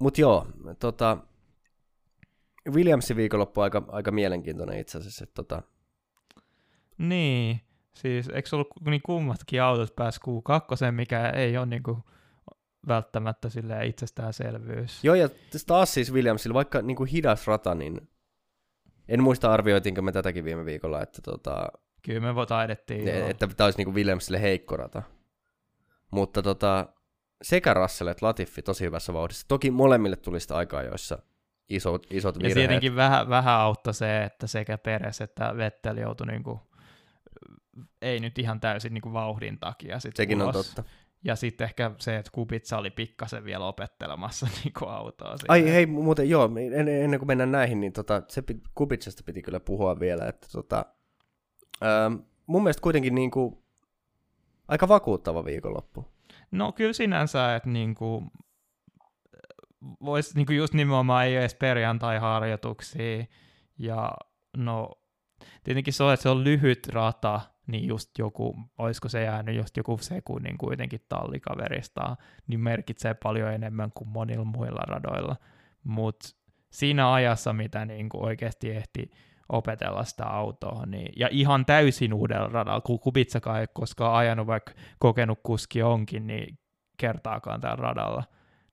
Mutta joo, tota, Williamsin viikonloppu aika, aika mielenkiintoinen itse asiassa. Että tota... Niin, siis eikö ollut niin kummatkin autot pääs Q2, mikä ei ole niin kuin välttämättä sille itsestäänselvyys. Joo, ja taas siis Williamsilla, vaikka niin kuin hidas rata, niin en muista arvioitiinko me tätäkin viime viikolla, että tota, Kyllä me taidettiin. Ne, että tämä olisi niin kuin Williamsille heikko rata. Mutta tota, sekä Russell että Latifi tosi hyvässä vauhdissa. Toki molemmille tuli sitä aikaa, joissa isot, isot virheet. Ja tietenkin vähän, vähän auttoi se, että sekä Peres että Vettel joutui niinku, ei nyt ihan täysin niinku vauhdin takia sit Sekin ulos. on totta. Ja sitten ehkä se, että Kubitsa oli pikkasen vielä opettelemassa niinku autoa. Siinä. Ai hei, muuten joo, ennen kuin mennään näihin, niin tota, se pit, Kubitsasta piti kyllä puhua vielä, että tota, ähm, mun mielestä kuitenkin niinku, aika vakuuttava viikonloppu. No kyllä sinänsä, että niinku, voisi niinku just nimenomaan ei edes perjantai-harjoituksia, ja no tietenkin se on, että se on lyhyt rata, niin just joku, olisiko se jäänyt just joku sekunnin kuitenkin tallikaverista, niin merkitsee paljon enemmän kuin monilla muilla radoilla. Mutta siinä ajassa, mitä niinku oikeasti ehti opetella sitä autoa. Niin, ja ihan täysin uudella radalla, kun Kubitsakaan ei koskaan ajanut, vaikka kokenut kuski onkin, niin kertaakaan tällä radalla.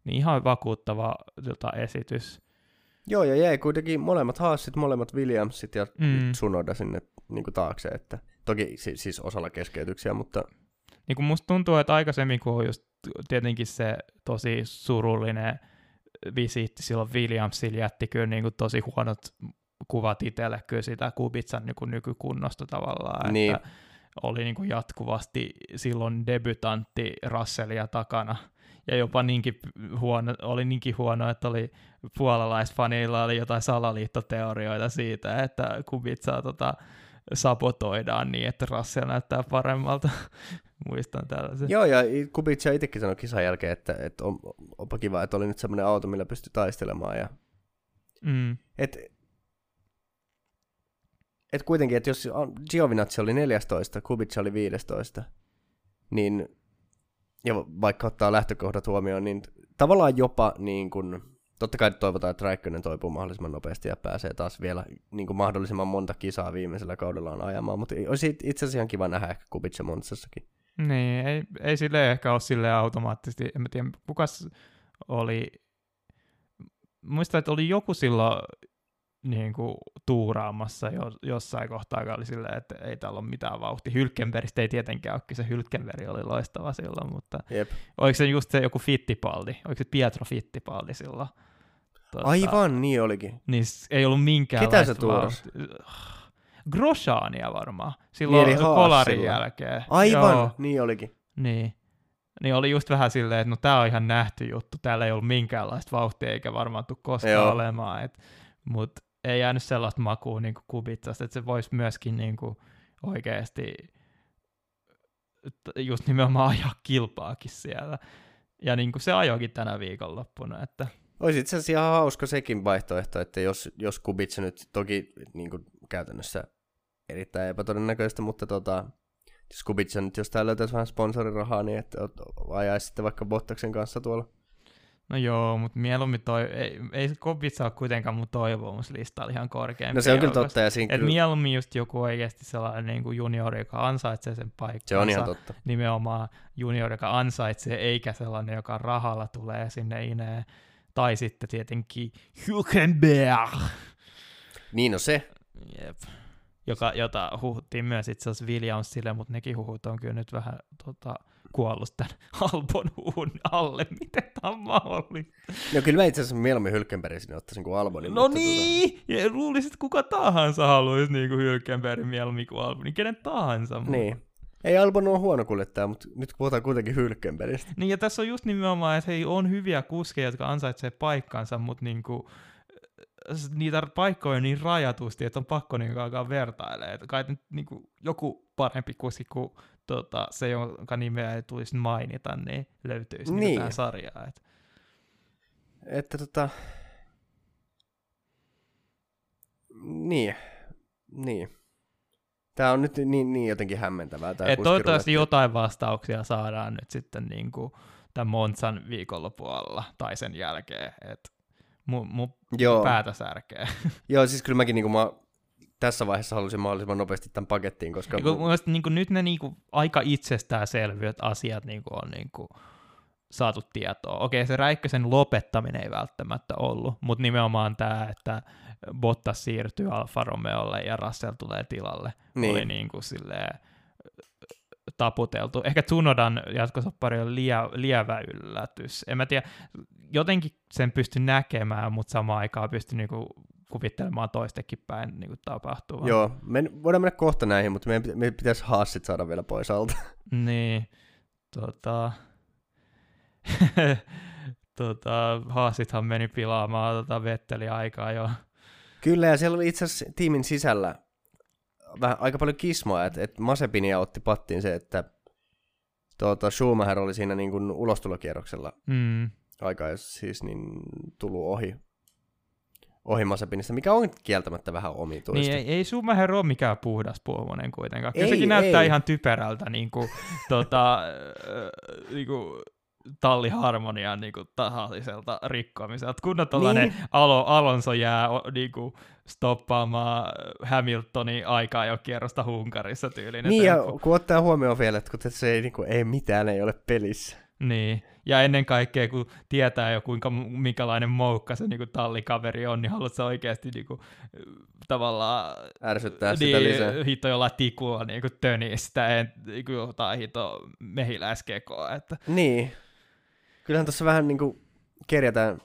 Niin ihan vakuuttava tota, esitys. Joo, ja jäi kuitenkin molemmat Haasit, molemmat Williamsit ja mm. Tsunoda sinne niin kuin taakse, että toki siis, siis osalla keskeytyksiä, mutta... Niin kuin musta tuntuu, että aikaisemmin, kun on just tietenkin se tosi surullinen visiitti silloin Williamsilla jätti kyllä niin kuin tosi huonot kuvat itselle kyllä sitä Kubitsan niin kuin nykykunnosta tavallaan, niin. että oli niin kuin jatkuvasti silloin debutantti Russellia takana, ja jopa niinkin huono, oli niinkin huono, että oli puolalaisfanilla oli jotain salaliittoteorioita siitä, että Kubitsaa tota, sabotoidaan niin, että Russell näyttää paremmalta. Muistan tällaisen. Joo, ja Kubitsa itsekin sanoi kisan jälkeen, että, että on, onpa kiva, että oli nyt semmoinen auto, millä pystyi taistelemaan. Ja... Mm. Et, et kuitenkin, että jos Giovinazzi oli 14, Kubica oli 15, niin ja vaikka ottaa lähtökohdat huomioon, niin tavallaan jopa niin kuin, totta kai toivotaan, että Räikkönen toipuu mahdollisimman nopeasti ja pääsee taas vielä niin kuin mahdollisimman monta kisaa viimeisellä kaudellaan ajamaan, mutta olisi itse asiassa ihan kiva nähdä ehkä Kubica Monsassakin. Niin, ei, ei sille ehkä ole sille automaattisesti, en tiedä, kukas oli, muistan, että oli joku silloin niin kuin, tuuraamassa jo, jossain kohtaa, oli silleen, että ei täällä ole mitään vauhtia. Hylkenbergistä ei tietenkään ole, se Hylkenberg oli loistava silloin, mutta Jep. oliko se just se joku Fittipaldi, oliko se Pietro Fittipaldi silloin? Tuota, Aivan, niin olikin. Niin ei ollut minkäänlaista Ketä se tuurasi? Groshaania varmaan, silloin niin, kolarin jälkeen. Aivan, Joo. niin olikin. Niin. Niin oli just vähän silleen, että no tää on ihan nähty juttu, täällä ei ollut minkäänlaista vauhtia eikä varmaan tule koskaan Joo. olemaan, mutta ei jäänyt sellaista makua niin Kubitsasta, että se voisi myöskin niin kuin oikeasti just nimenomaan ajaa kilpaakin siellä. Ja niin kuin se ajoikin tänä viikonloppuna. Että... Olisi itse asiassa ihan hauska sekin vaihtoehto, että jos, jos Kubitsa nyt toki niin kuin käytännössä erittäin epätodennäköistä, mutta tota, jos Kubitsa nyt jostain löytäisi vähän sponsorirahaa, niin että ajaisi sitten vaikka Bottaksen kanssa tuolla No joo, mutta mieluummin toi, ei, ei Kobitsa ole kuitenkaan mun toivomuslistalla ihan korkeampi. No se on kyllä totta. Ja siinä kyllä... mieluummin just joku oikeasti sellainen niin kuin juniori, joka ansaitsee sen paikan. Se on ihan totta. Nimenomaan juniori, joka ansaitsee, eikä sellainen, joka rahalla tulee sinne ineen. Tai sitten tietenkin Hülkenberg. Niin no se. Jep. Joka, jota huhuttiin myös itse asiassa Williamsille, mutta nekin huhut on kyllä nyt vähän tota, kuollut tämän Albon huun alle. Miten tämä on mahdollista? No kyllä mä itse asiassa mieluummin Hylkenbergin sinne ottaisin kuin Albonin. No niin! Tota... Ja luulisit, että kuka tahansa haluaisi niin kuin Hylkenbergin mieluummin kuin Albonin. Kenen tahansa. Niin. Ei Albon ole huono kuljettaja, mutta nyt puhutaan kuitenkin Hylkenbergistä. Niin ja tässä on just nimenomaan, että hei, on hyviä kuskeja, jotka ansaitsee paikkansa, mutta niin kuin, niitä paikkoja on niin rajatusti, että on pakko niin alkaa vertailemaan. Että kai nyt niin kuin, joku parempi kuski kuin tota, se, jonka nimeä ei tulisi mainita, niin löytyisi niin. niin. sarjaa. Että, että tota... Niin, niin. Tämä on nyt niin, niin jotenkin hämmentävää. Tämä Et toivottavasti jotain vastauksia saadaan nyt sitten niin kuin tämän Monsan viikonlopualla tai sen jälkeen. Et mun, mun Joo. päätä särkee. Joo, siis kyllä mäkin niin kuin mä tässä vaiheessa halusin mahdollisimman nopeasti tämän pakettiin, koska... Niin mun... niin kuin, nyt ne niin kuin, aika itsestäänselvyät asiat niin kuin, on niin kuin, saatu tietoa. Okei, se Räikkösen lopettaminen ei välttämättä ollut, mutta nimenomaan tämä, että Bottas siirtyy Alfa Romeolle ja Russell tulee tilalle, niin. oli niin kuin silleen, taputeltu. Ehkä Tsunodan jatkosoppari on lie, lievä yllätys. En mä tiedä, jotenkin sen pysty näkemään, mutta samaan aikaan pysty niinku kuvittelemaan toistekin päin niin kuin tapahtuu. Joo, me voidaan mennä kohta näihin, mutta meidän, meidän pitäisi haassit saada vielä pois alta. niin, tota... tota, haasithan meni pilaamaan tota Vetteli aikaa jo. Kyllä, ja siellä oli itse asiassa tiimin sisällä vähän aika paljon kismaa, että et Masepinia otti pattiin se, että tuota, Schumacher oli siinä niin kuin ulostulokierroksella mm. aikaa, siis niin tullut ohi ohi Mazepinista, mikä on kieltämättä vähän omituista. Niin, ei, ei Schumacher ole mikään puhdas puhumonen kuitenkaan. Kyllä ei, sekin ei. näyttää ihan typerältä niin kuin, tota, niin kuin, talliharmonian niin kuin, tahalliselta rikkoamiselta. Kun tuollainen niin. Alo, Alonso jää niin kuin, stoppaamaan Hamiltonin aikaa jo kierrosta Hunkarissa tyylinen. Niin, temppu. ja kun ottaa huomioon vielä, että kun se ei, niin kuin, ei mitään ei ole pelissä. Niin, ja ennen kaikkea kun tietää jo kuinka, minkälainen moukka se niin kuin, tallikaveri on, niin haluatko oikeasti niin kuin, tavallaan... Ärsyttää niin, sitä lisää. Hito jollain tikulla niin kuin, tönistä, en, niin kuin, jotain hito mehiläiskekoa. Että... Niin. Kyllähän tuossa vähän niin kuin kerjätään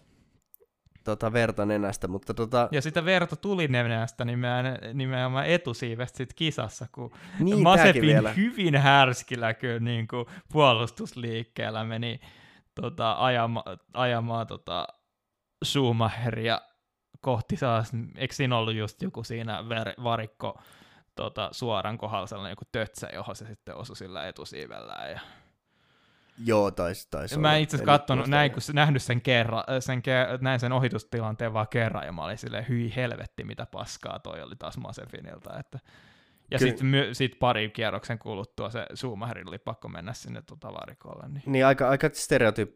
tota, verta nenästä, mutta tota... Ja sitä verta tuli nenästä nimenomaan, nimenomaan etusiivestä sit kisassa, kun niin, Masepin hyvin härskillä kyllä niin kuin puolustusliikkeellä meni tota, ajama, ajamaan tota, Schumacheria kohti saas, eikö siinä ollut just joku siinä ver, varikko tota, suoran kohdalla sellainen joku tötsä, johon se sitten osui sillä etusiivellä ja Joo, taisi tais Mä itse asiassa katsonut, näin, kun nähnyt sen kerran, sen, näin sen ohitustilanteen vaan kerran, ja mä olin silleen, hyi helvetti, mitä paskaa toi oli taas Masefinilta, että ja sitten sit pari kierroksen kuluttua se Schumacherin oli pakko mennä sinne tota varikolle. Niin, niin aika, aika stereotyyp,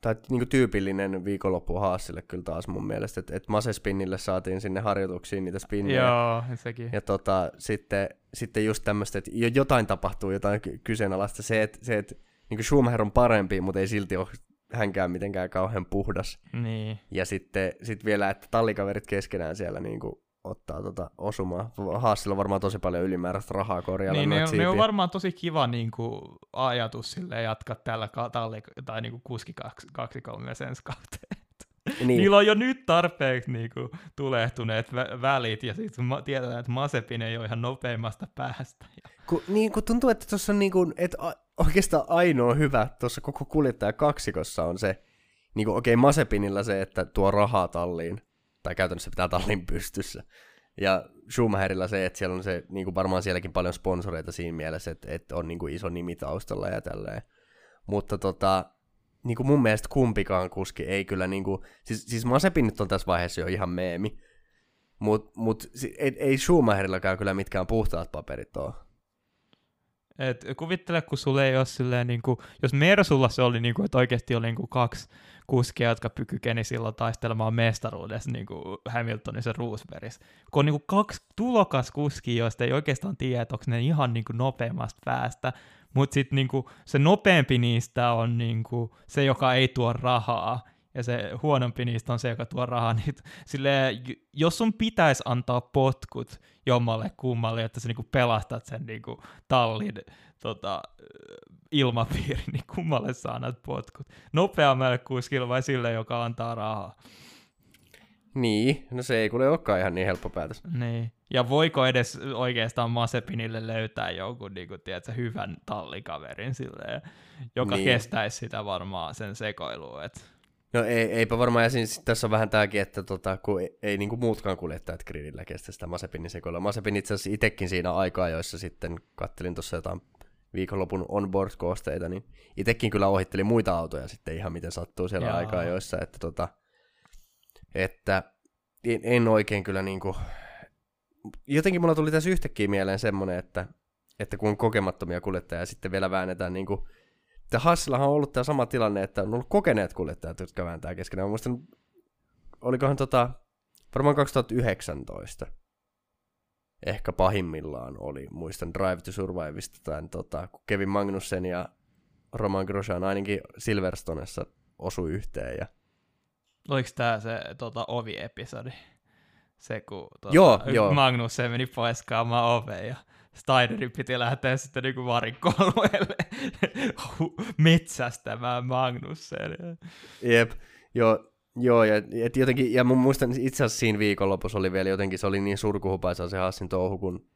tai niinku tyypillinen viikonloppu Haasille kyllä taas mun mielestä, että et Masespinnille saatiin sinne harjoituksiin niitä spinnejä. Joo, sekin. Ja tota, sitten, sitten just tämmöistä, että jotain tapahtuu, jotain kyseenalaista. Se, että se, et niin Schumacher on parempi, mutta ei silti ole hänkään mitenkään kauhean puhdas. Niin. Ja sitten sit vielä, että tallikaverit keskenään siellä niin kuin ottaa tota osumaa. Haasilla on varmaan tosi paljon ylimääräistä rahaa korjalla. Niin, ne, on, ne on varmaan tosi kiva niin kuin, ajatus sille jatkaa tällä talli, tai niin kuin kuski kaksi, kaksi kolme sen kauteen. Niin. Niillä on jo nyt tarpeeksi niin kuin, tulehtuneet vä- välit, ja sitten tiedetään, että Masepin ei ole ihan nopeimmasta päästä. Ku, niin, kun tuntuu, että tuossa on niin kuin, että oikeastaan ainoa hyvä tuossa koko kuljettaja kaksikossa on se, niin okei, okay, Masepinilla se, että tuo rahaa talliin, tai käytännössä pitää tallin pystyssä. Ja Schumacherilla se, että siellä on se, niin kuin varmaan sielläkin paljon sponsoreita siinä mielessä, että, että on niin kuin iso nimi taustalla ja tälleen. Mutta tota, niin kuin mun mielestä kumpikaan kuski ei kyllä, niin kuin, siis, siis Masepin nyt on tässä vaiheessa jo ihan meemi, mutta mut, ei, ei Schumacherillakaan kyllä mitkään puhtaat paperit ole. Et kuvittele, kun sulle ei ole silleen, niin kuin, jos Mersulla se oli, niin kuin, että oikeasti oli niin kuin kaksi kuskia, jotka kykeni silloin taistelemaan mestaruudessa niin kuin Hamiltonissa ja Roosbergissa. Kun on niin kuin kaksi tulokas kuskia, joista ei oikeastaan tiedä, että onko ne ihan niin kuin nopeimmasta päästä, mutta sitten niin se nopeampi niistä on niin kuin se, joka ei tuo rahaa, ja se huonompi niistä on se, joka tuo rahaa. Niin, silleen, jos sun pitäisi antaa potkut jommalle kummalle, että sä niinku pelastat sen niinku tallin tota, ilmapiiri, niin kummalle saa annat potkut? Nopeammalle kuskille vai sille, joka antaa rahaa? Niin, no se ei kuule olekaan ihan niin helppo päätös. Niin, ja voiko edes oikeastaan Masepinille löytää jonkun niin kuin, tiedätkö, hyvän tallikaverin silleen, joka niin. kestäisi sitä varmaan sen sekoilua, että No ei, eipä varmaan, ja siis tässä on vähän tämäkin, että tota, kun ei, ei niin kuin muutkaan kuljettajat gridillä kestä sitä Masepinin sekoilla. Masepin itse asiassa itsekin siinä aikaa, joissa sitten kattelin tuossa jotain viikonlopun onboard-koosteita, niin itsekin kyllä ohitteli muita autoja sitten ihan miten sattuu siellä Jaa. aikaa joissa, että, tota, että en, en oikein kyllä niin kuin, jotenkin mulla tuli tässä yhtäkkiä mieleen semmoinen, että, että kun on kokemattomia kuljettajia sitten vielä väännetään niin kuin ja Hassillahan on ollut tämä sama tilanne, että on ollut kokeneet kuljettajat, jotka vääntää keskenään. Mä muistan, olikohan tota, varmaan 2019 ehkä pahimmillaan oli, muistan Drive to Survivesta, tämän, tota, kun Kevin Magnussen ja Roman Grosjean ainakin Silverstonessa osui yhteen. Ja... Oliko tämä se tota, ovi-episodi? Se, kun tota, joo, joo. Magnussen meni paiskaamaan oveen ja Steinerin piti lähteä sitten niinku varikkoalueelle metsästämään Magnussen. Jep, joo, joo ja, et jotenkin, ja mun muistan itse asiassa siinä viikonlopussa oli vielä jotenkin, se oli niin surkuhupaisa se Hassin touhu, kun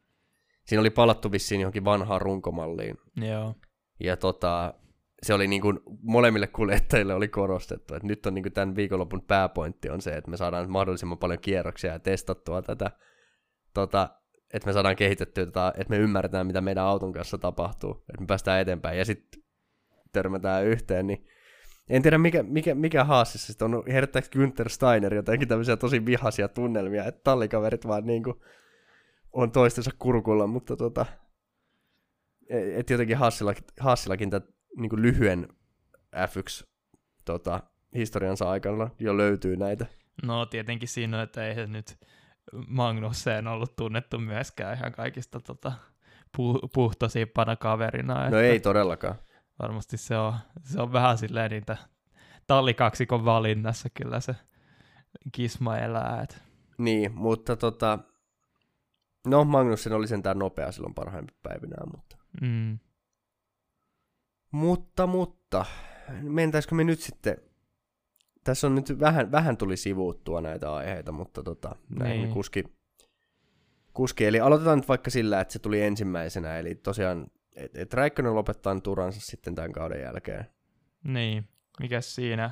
siinä oli palattu vissiin johonkin vanhaan runkomalliin. Joo. Ja tota, se oli niin kuin molemmille kuljettajille oli korostettu, että nyt on niin kuin tämän viikonlopun pääpointti on se, että me saadaan mahdollisimman paljon kierroksia ja testattua tätä tota, että me saadaan kehitettyä tätä, että me ymmärretään, mitä meidän auton kanssa tapahtuu, että me päästään eteenpäin ja sitten törmätään yhteen, niin en tiedä mikä, mikä, mikä haastissa sitten on, herättääkö Günther Steiner jotenkin tämmöisiä tosi vihaisia tunnelmia, että tallikaverit vaan niinku on toistensa kurkulla, mutta tota, e, että jotenkin Haassillakin, Haassillakin tämä niinku lyhyen F1 tota, historiansa aikana jo löytyy näitä. No tietenkin siinä, että ei se nyt Magnussen ollut tunnettu myöskään ihan kaikista tota, pu- puhtosimpana kaverina. No ei todellakaan. Varmasti se on, se on vähän silleen niitä tallikaksikon valinnassa kyllä se kisma elää. Et. Niin, mutta tota, no Magnussen oli sentään nopea silloin parhaimpina päivinään, mutta... Mm. Mutta, mutta, mentäisikö me nyt sitten tässä on nyt vähän, vähän tuli sivuuttua näitä aiheita, mutta tota, näin niin. kuski, kuski. Eli aloitetaan nyt vaikka sillä, että se tuli ensimmäisenä, eli tosiaan, että et Räikkönen lopettaa turansa sitten tämän kauden jälkeen. Niin, mikä siinä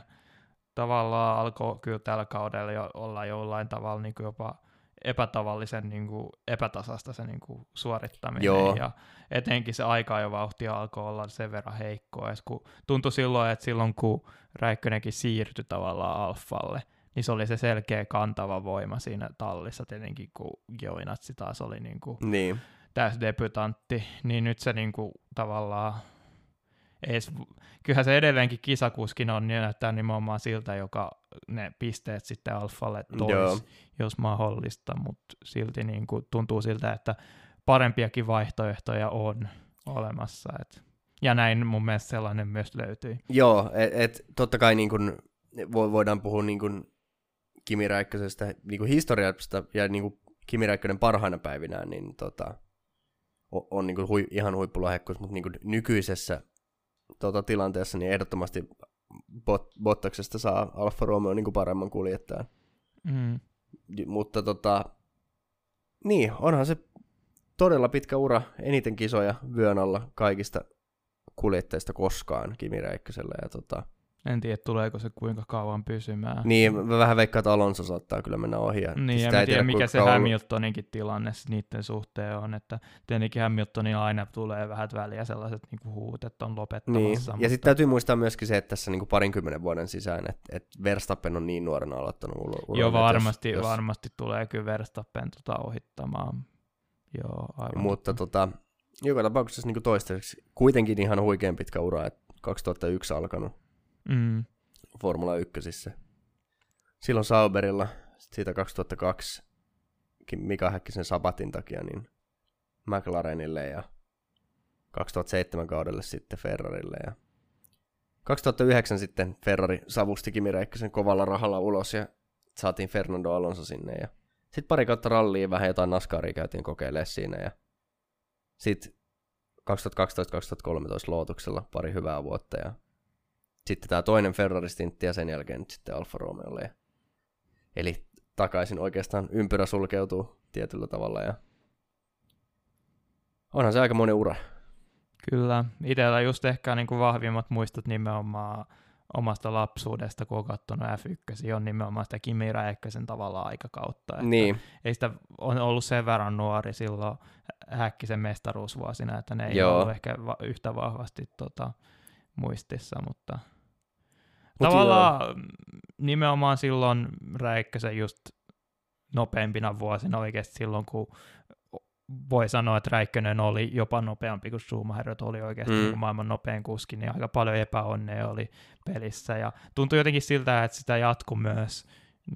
tavallaan alkoi kyllä tällä kaudella jo olla jollain tavalla niin jopa epätavallisen niin kuin, epätasasta se niin kuin, suorittaminen. Joo. Ja etenkin se aika jo vauhti alkoi olla sen verran heikkoa. kun tuntui silloin, että silloin kun Räikkönenkin siirtyi tavallaan Alfalle, niin se oli se selkeä kantava voima siinä tallissa tietenkin, kun Giovinazzi taas oli niin kuin niin. täysdebutantti, niin nyt se niin kuin, tavallaan edes, kyllähän se edelleenkin kisakuskin on, niin näyttää nimenomaan siltä, joka ne pisteet sitten Alfalle toisi, jos mahdollista, mutta silti niin kuin tuntuu siltä, että parempiakin vaihtoehtoja on olemassa. Et. Ja näin mun mielestä sellainen myös löytyy. Joo, että et, totta kai niin kun, voidaan puhua niin kun Kimi Räikkösestä niin historiasta ja niin kun Kimi Räikkönen parhaina päivinään, niin tota, on, on niin hui, ihan huippulahjakkuus, mutta niin nykyisessä tota, tilanteessa niin ehdottomasti bot, Bottaksesta saa Alfa Romeo niin paremman kuljettajan. Mm. Mutta tota, niin, onhan se todella pitkä ura, eniten kisoja vyön alla kaikista kuljettajista koskaan Kimi Räikkösellä. Ja tota, En tiedä, tuleeko se kuinka kauan pysymään. Niin, mä vähän veikkaan, että Alonso saattaa kyllä mennä ohi. Ja niin, en tiedä, mikä se kauan... Hamiltoninkin tilanne niiden suhteen on, että tietenkin Hamiltonin aina tulee vähän väliä sellaiset niin kuin huut, että on lopettamassa. Niin. Mutta... Ja sitten täytyy muistaa myöskin se, että tässä niin kuin parinkymmenen vuoden sisään, että, että Verstappen on niin nuorena aloittanut ulo, Joo, varmasti, jos... varmasti tulee kyllä Verstappen tota ohittamaan. Joo, aivan. Mutta tota, joka tapauksessa niin kuin toistaiseksi kuitenkin ihan huikean pitkä ura, että 2001 alkanut mm. Formula 1. Silloin Sauberilla, siitä 2002 Mika Häkkisen Sabatin takia, niin McLarenille ja 2007 kaudelle sitten Ferrarille ja 2009 sitten Ferrari savusti Kimi Räikkösen kovalla rahalla ulos ja saatiin Fernando Alonso sinne ja sitten pari kautta rallia vähän jotain NASCARia käytiin kokeilemaan siinä ja sitten 2012-2013 Lootuksella pari hyvää vuotta ja sitten tämä toinen Ferrari-stintti ja sen jälkeen nyt sitten Alfa Romeolle. Eli takaisin oikeastaan ympyrä sulkeutuu tietyllä tavalla ja onhan se aika monen ura. Kyllä, itsellä just ehkä niin kuin vahvimmat muistot nimenomaan omasta lapsuudesta, kun on katsonut F1, on nimenomaan sitä Kimi Räikkösen tavallaan aikakautta. Että niin. Ei sitä on ollut sen verran nuori silloin Häkkisen mestaruusvuosina, että ne ei Joo. ollut ehkä va- yhtä vahvasti tota, muistissa, mutta Mut tavallaan joo. nimenomaan silloin Räikkösen just nopeampina vuosina oikeasti silloin, kun voi sanoa, että Räikkönen oli jopa nopeampi kuin Schumacher, oli oikeasti mm. niin maailman nopein kuski, niin aika paljon epäonnea oli pelissä. Ja tuntui jotenkin siltä, että sitä jatkui myös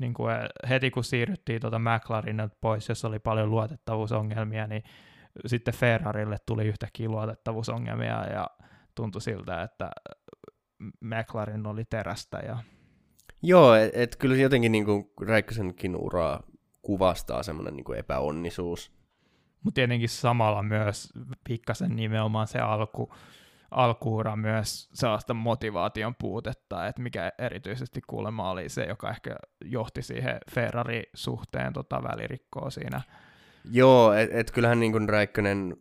niin kuin heti kun siirryttiin tuota McLarenilta pois, jos oli paljon luotettavuusongelmia, niin sitten Ferrarille tuli yhtäkkiä luotettavuusongelmia ja tuntui siltä, että McLaren oli terästä. Ja... Joo, että et kyllä jotenkin niin kuin Räikkösenkin uraa kuvastaa semmoinen niin epäonnisuus. Mutta tietenkin samalla myös pikkasen nimenomaan se alku, alkuura myös sellaista motivaation puutetta, että mikä erityisesti kuulemma oli se, joka ehkä johti siihen Ferrari-suhteen tota välirikkoa siinä. Joo, että et kyllähän niin kuin Räikkönen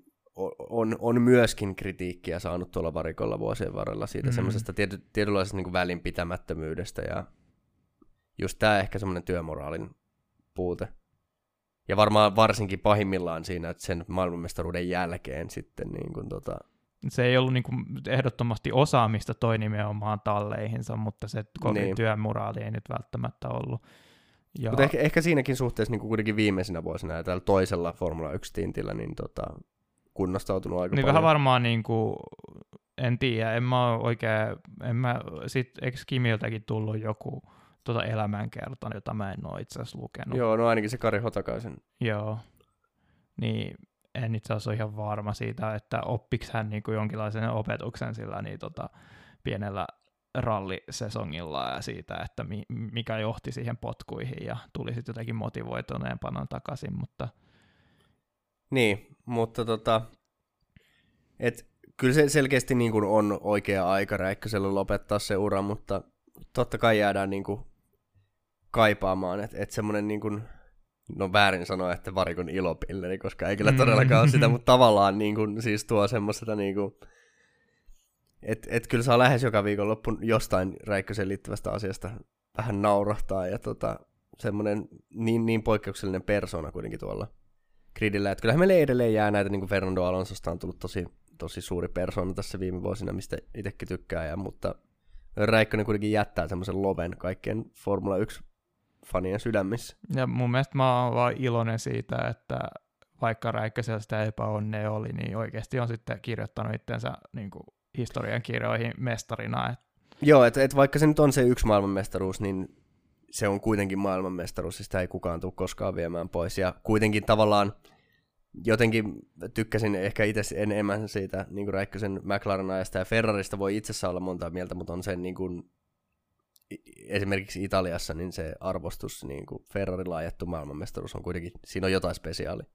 on, on myöskin kritiikkiä saanut tuolla varikolla vuosien varrella siitä mm. semmoisesta tiety, tietynlaisesta niin välinpitämättömyydestä ja just tämä ehkä semmoinen työmoraalin puute. Ja varmaan varsinkin pahimmillaan siinä, että sen maailmanmestaruuden jälkeen sitten niin kuin tota... Se ei ollut niin kuin ehdottomasti osaamista toi nimenomaan talleihinsa, mutta se kovin niin. työmoraali ei nyt välttämättä ollut. Ja... Mutta ehkä, ehkä siinäkin suhteessa niin kuin kuitenkin viimeisinä vuosina ja tällä toisella Formula 1-tintillä, niin tota, kunnostautunut aika niin paljon. vähän varmaan niin kuin, en tiedä, en mä oikein, en mä, sit, eikö Kimiltäkin tullut joku tota elämänkerta, jota mä en ole itse asiassa lukenut. Joo, no ainakin se Kari Hotakaisen. Joo, niin en itse asiassa ole ihan varma siitä, että oppiks hän niin kuin jonkinlaisen opetuksen sillä niin tota, pienellä rallisesongilla ja siitä, että mi- mikä johti siihen potkuihin ja tuli sitten jotenkin motivoituneempana takaisin, mutta – niin, mutta tota, et, kyllä se selkeästi niin kuin on oikea aika Räikköselle lopettaa se ura, mutta totta kai jäädään niin kuin kaipaamaan, että et semmoinen niin kuin, no väärin sanoa, että varikon ilopilleri, koska ei kyllä mm. todellakaan ole sitä, mutta tavallaan niin kuin, siis tuo semmoista niin kuin, että et kyllä saa lähes joka viikonloppu jostain Räikkösen liittyvästä asiasta vähän naurahtaa ja tota, semmoinen niin, niin poikkeuksellinen persona kuitenkin tuolla gridillä. Että kyllähän meille edelleen jää näitä, niin kuin Fernando Alonsosta on tullut tosi, tosi suuri persona tässä viime vuosina, mistä itsekin tykkää, ja, mutta Räikkönen kuitenkin jättää semmoisen loven kaikkien Formula 1 fanien sydämissä. Ja mun mielestä mä oon vaan iloinen siitä, että vaikka Räikkösellä sitä epäonnea oli, niin oikeasti on sitten kirjoittanut itsensä niin kuin historian kirjoihin mestarina. Et... Joo, että et vaikka se nyt on se yksi maailmanmestaruus, niin se on kuitenkin maailmanmestaruus, ja sitä ei kukaan tule koskaan viemään pois. Ja kuitenkin tavallaan jotenkin tykkäsin ehkä itse enemmän siitä niin kuin Räikkösen McLaren ajasta, ja Ferrarista voi itsessä olla monta mieltä, mutta on sen niin kuin, esimerkiksi Italiassa niin se arvostus, niin kuin Ferrarilla ajettu maailmanmestaruus on kuitenkin, siinä on jotain spesiaalia.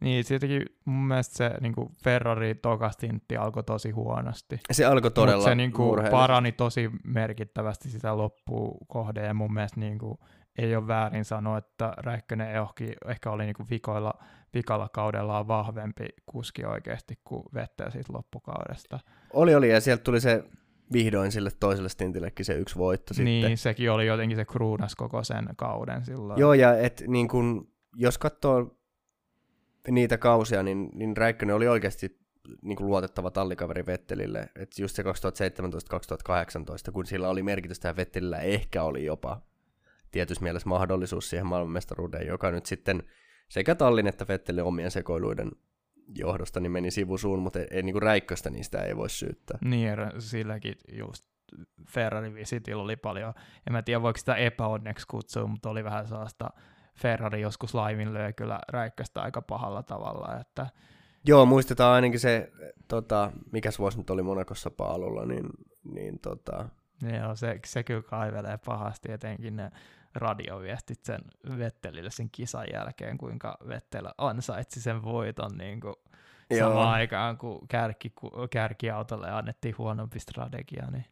Niin, siitäkin mun mielestä se niin kuin Ferrari tokastintti alkoi tosi huonosti. Se alkoi todella Mut se niin kuin, parani tosi merkittävästi sitä loppuun kohde, ja mun mielestä niin kuin, ei ole väärin sanoa, että Räikkönen ehkä, ehkä oli niin kuin vikoilla, vikalla kaudellaan vahvempi kuski oikeasti kuin Vettel siitä loppukaudesta. Oli, oli, ja sieltä tuli se vihdoin sille toiselle stintillekin se yksi voitto niin, sitten. sekin oli jotenkin se kruunas koko sen kauden silloin. Joo, ja et, niin kun, jos katsoo niitä kausia, niin, niin Räikkönen oli oikeasti niin kuin luotettava tallikaveri Vettelille. Et just se 2017-2018, kun sillä oli merkitystä ja Vettelillä ehkä oli jopa tietyssä mielessä mahdollisuus siihen maailmanmestaruuteen, joka nyt sitten sekä Tallin että Vettelin omien sekoiluiden johdosta niin meni sivusuun, mutta ei, ei niin kuin Räikköstä niistä ei voi syyttää. Niin, silläkin just Ferrari Visitillä oli paljon, en mä tiedä voiko sitä epäonneksi kutsua, mutta oli vähän sellaista Ferrari joskus laiminlöi kyllä Räikköstä aika pahalla tavalla, että Joo, muistetaan ainakin se, tota, mikä vuosi nyt oli Monakossa paalulla, niin, niin tota... Joo, se, se kyllä kaivelee pahasti, etenkin ne radioviestit sen Vettelille sen kisan jälkeen, kuinka Vettel ansaitsi sen voiton niin kuin samaan aikaan, kun kärki, kärkiautolle annettiin huonompi strategia. Niin,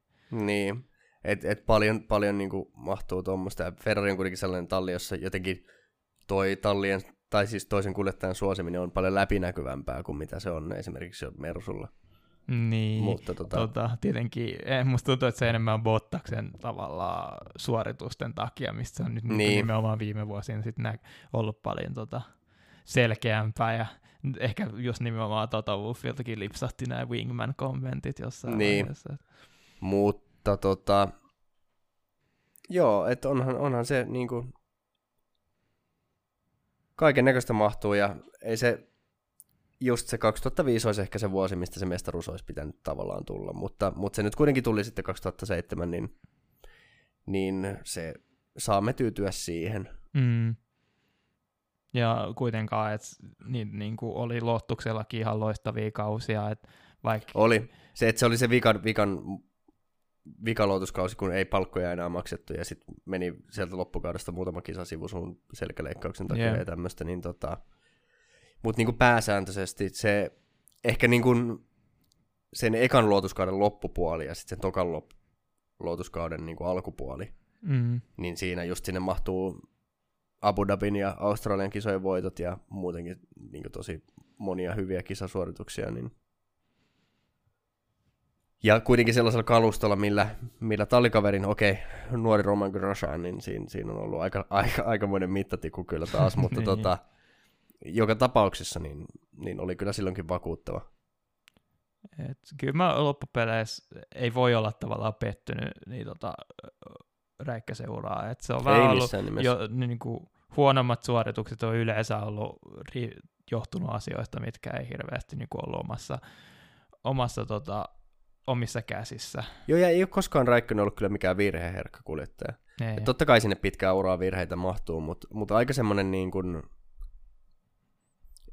niin. Et, et paljon, paljon niin kuin mahtuu tuommoista. Ferrari on kuitenkin sellainen talli, jossa jotenkin toi tallien, tai siis toisen kuljettajan suosiminen on paljon läpinäkyvämpää kuin mitä se on esimerkiksi Mersulla. Niin, Mutta tota... Tota, tietenkin, eh, musta tuntuu, että se enemmän on Bottaksen tavallaan suoritusten takia, mistä se on nyt niin. nimenomaan viime vuosina sit nä- ollut paljon tota, selkeämpää ja ehkä just nimenomaan Toto Wolfiltakin lipsahti nämä Wingman-kommentit jossain niin. vaiheessa. Mutta tota, joo, että onhan, onhan se niinku, kaiken näköistä mahtuu ja ei se just se 2005 olisi ehkä se vuosi, mistä se mestaruus olisi pitänyt tavallaan tulla, mutta, mutta se nyt kuitenkin tuli sitten 2007, niin, niin se saamme tyytyä siihen. Mm. Ja kuitenkaan, että niin, niin kuin oli Lottuksellakin ihan loistavia kausia. Että vaikka... Oli. Se, että se oli se vikan, vikan vikaloutuskausi, kun ei palkkoja enää maksettu, ja sitten meni sieltä loppukaudesta muutama kisa sivusuun selkäleikkauksen takia yeah. ja tämmöistä, niin tota, mutta niin pääsääntöisesti se ehkä niin kuin sen ekan luotuskauden loppupuoli ja sitten sen tokan lop, luotuskauden niin kuin alkupuoli, mm. niin siinä just sinne mahtuu Abu Dhabin ja Australian kisojen voitot ja muutenkin niin kuin tosi monia hyviä kisasuorituksia, niin ja kuitenkin sellaisella kalustolla, millä, millä tallikaverin, okei, okay, nuori Roman Grosjean, niin siinä, siinä on ollut aika, aika, aikamoinen mittatiku kyllä taas, mutta niin. tota, joka tapauksessa niin, niin oli kyllä silloinkin vakuuttava. Et kyllä mä loppupeleissä ei voi olla tavallaan pettynyt niin tota, räikkäseuraa. Et se on vähän ollut jo, niin kuin, huonommat suoritukset on yleensä ollut ri- johtunut asioista, mitkä ei hirveästi niin kuin ollut omassa, omassa tota, omissa käsissä. Joo, ja ei ole koskaan Räikkönen ollut kyllä mikään virheherkkä kuljettaja. Ei, totta kai sinne pitkä uraa virheitä mahtuu, mutta, mutta aika semmoinen niin kuin,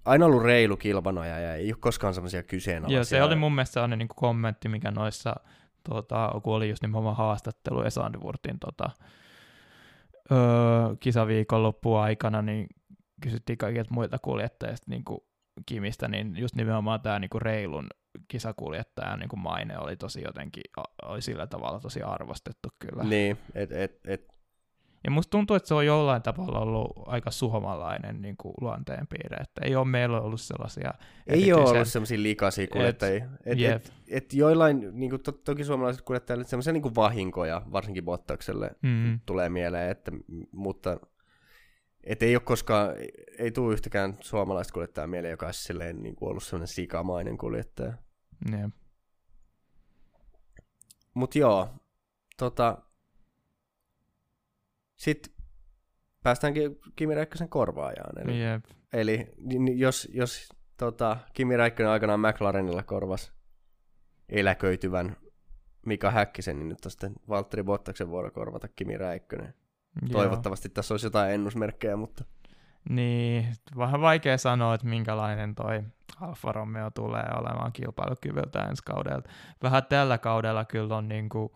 aina ollut reilu kilpanoja ja ei ole koskaan semmoisia kyseenalaisia. Joo, se oli mun mielestä sellainen niin kommentti, mikä noissa, tuota, kun oli just nimenomaan haastattelu ja Sandwurtin tota, öö, kisaviikon loppuaikana, niin kysyttiin kaikilta muilta kuljettajista niin kuin Kimistä, niin just nimenomaan tämä niin kuin reilun kisakuljettajan niin kuin maine oli tosi jotenkin, oli sillä tavalla tosi arvostettu kyllä. Niin, et, et, et ja musta tuntuu, että se on jollain tavalla ollut aika suomalainen niin kuin luonteenpiirre, että ei ole meillä ollut sellaisia... Ei ole ollut sellaisia likaisia kuljettajia. Et, et, et, et joillain, niin kuin, to, toki suomalaiset kuljettajille, sellaisia niin kuin vahinkoja, varsinkin Bottakselle mm-hmm. tulee mieleen, että, mutta et ei ole koskaan, ei tule yhtäkään suomalaista kuljettajaa mieleen, joka olisi silleen, niin kuin ollut sellainen sikamainen kuljettaja. Yep. Mutta joo, tota, sitten päästäänkin Kimi Räikkösen korvaajaan. Eli, Jep. eli jos, jos tota, Kimi Räikkönen aikanaan McLarenilla korvas eläköityvän Mika Häkkisen, niin nyt on sitten Valtteri Bottaksen vuoro korvata Kimi Räikkönen. Joo. Toivottavasti tässä olisi jotain ennusmerkkejä, mutta... Niin, vähän vaikea sanoa, että minkälainen toi Alfa Romeo tulee olemaan kilpailukyvyltä ensi kaudella. Vähän tällä kaudella kyllä on niin kuin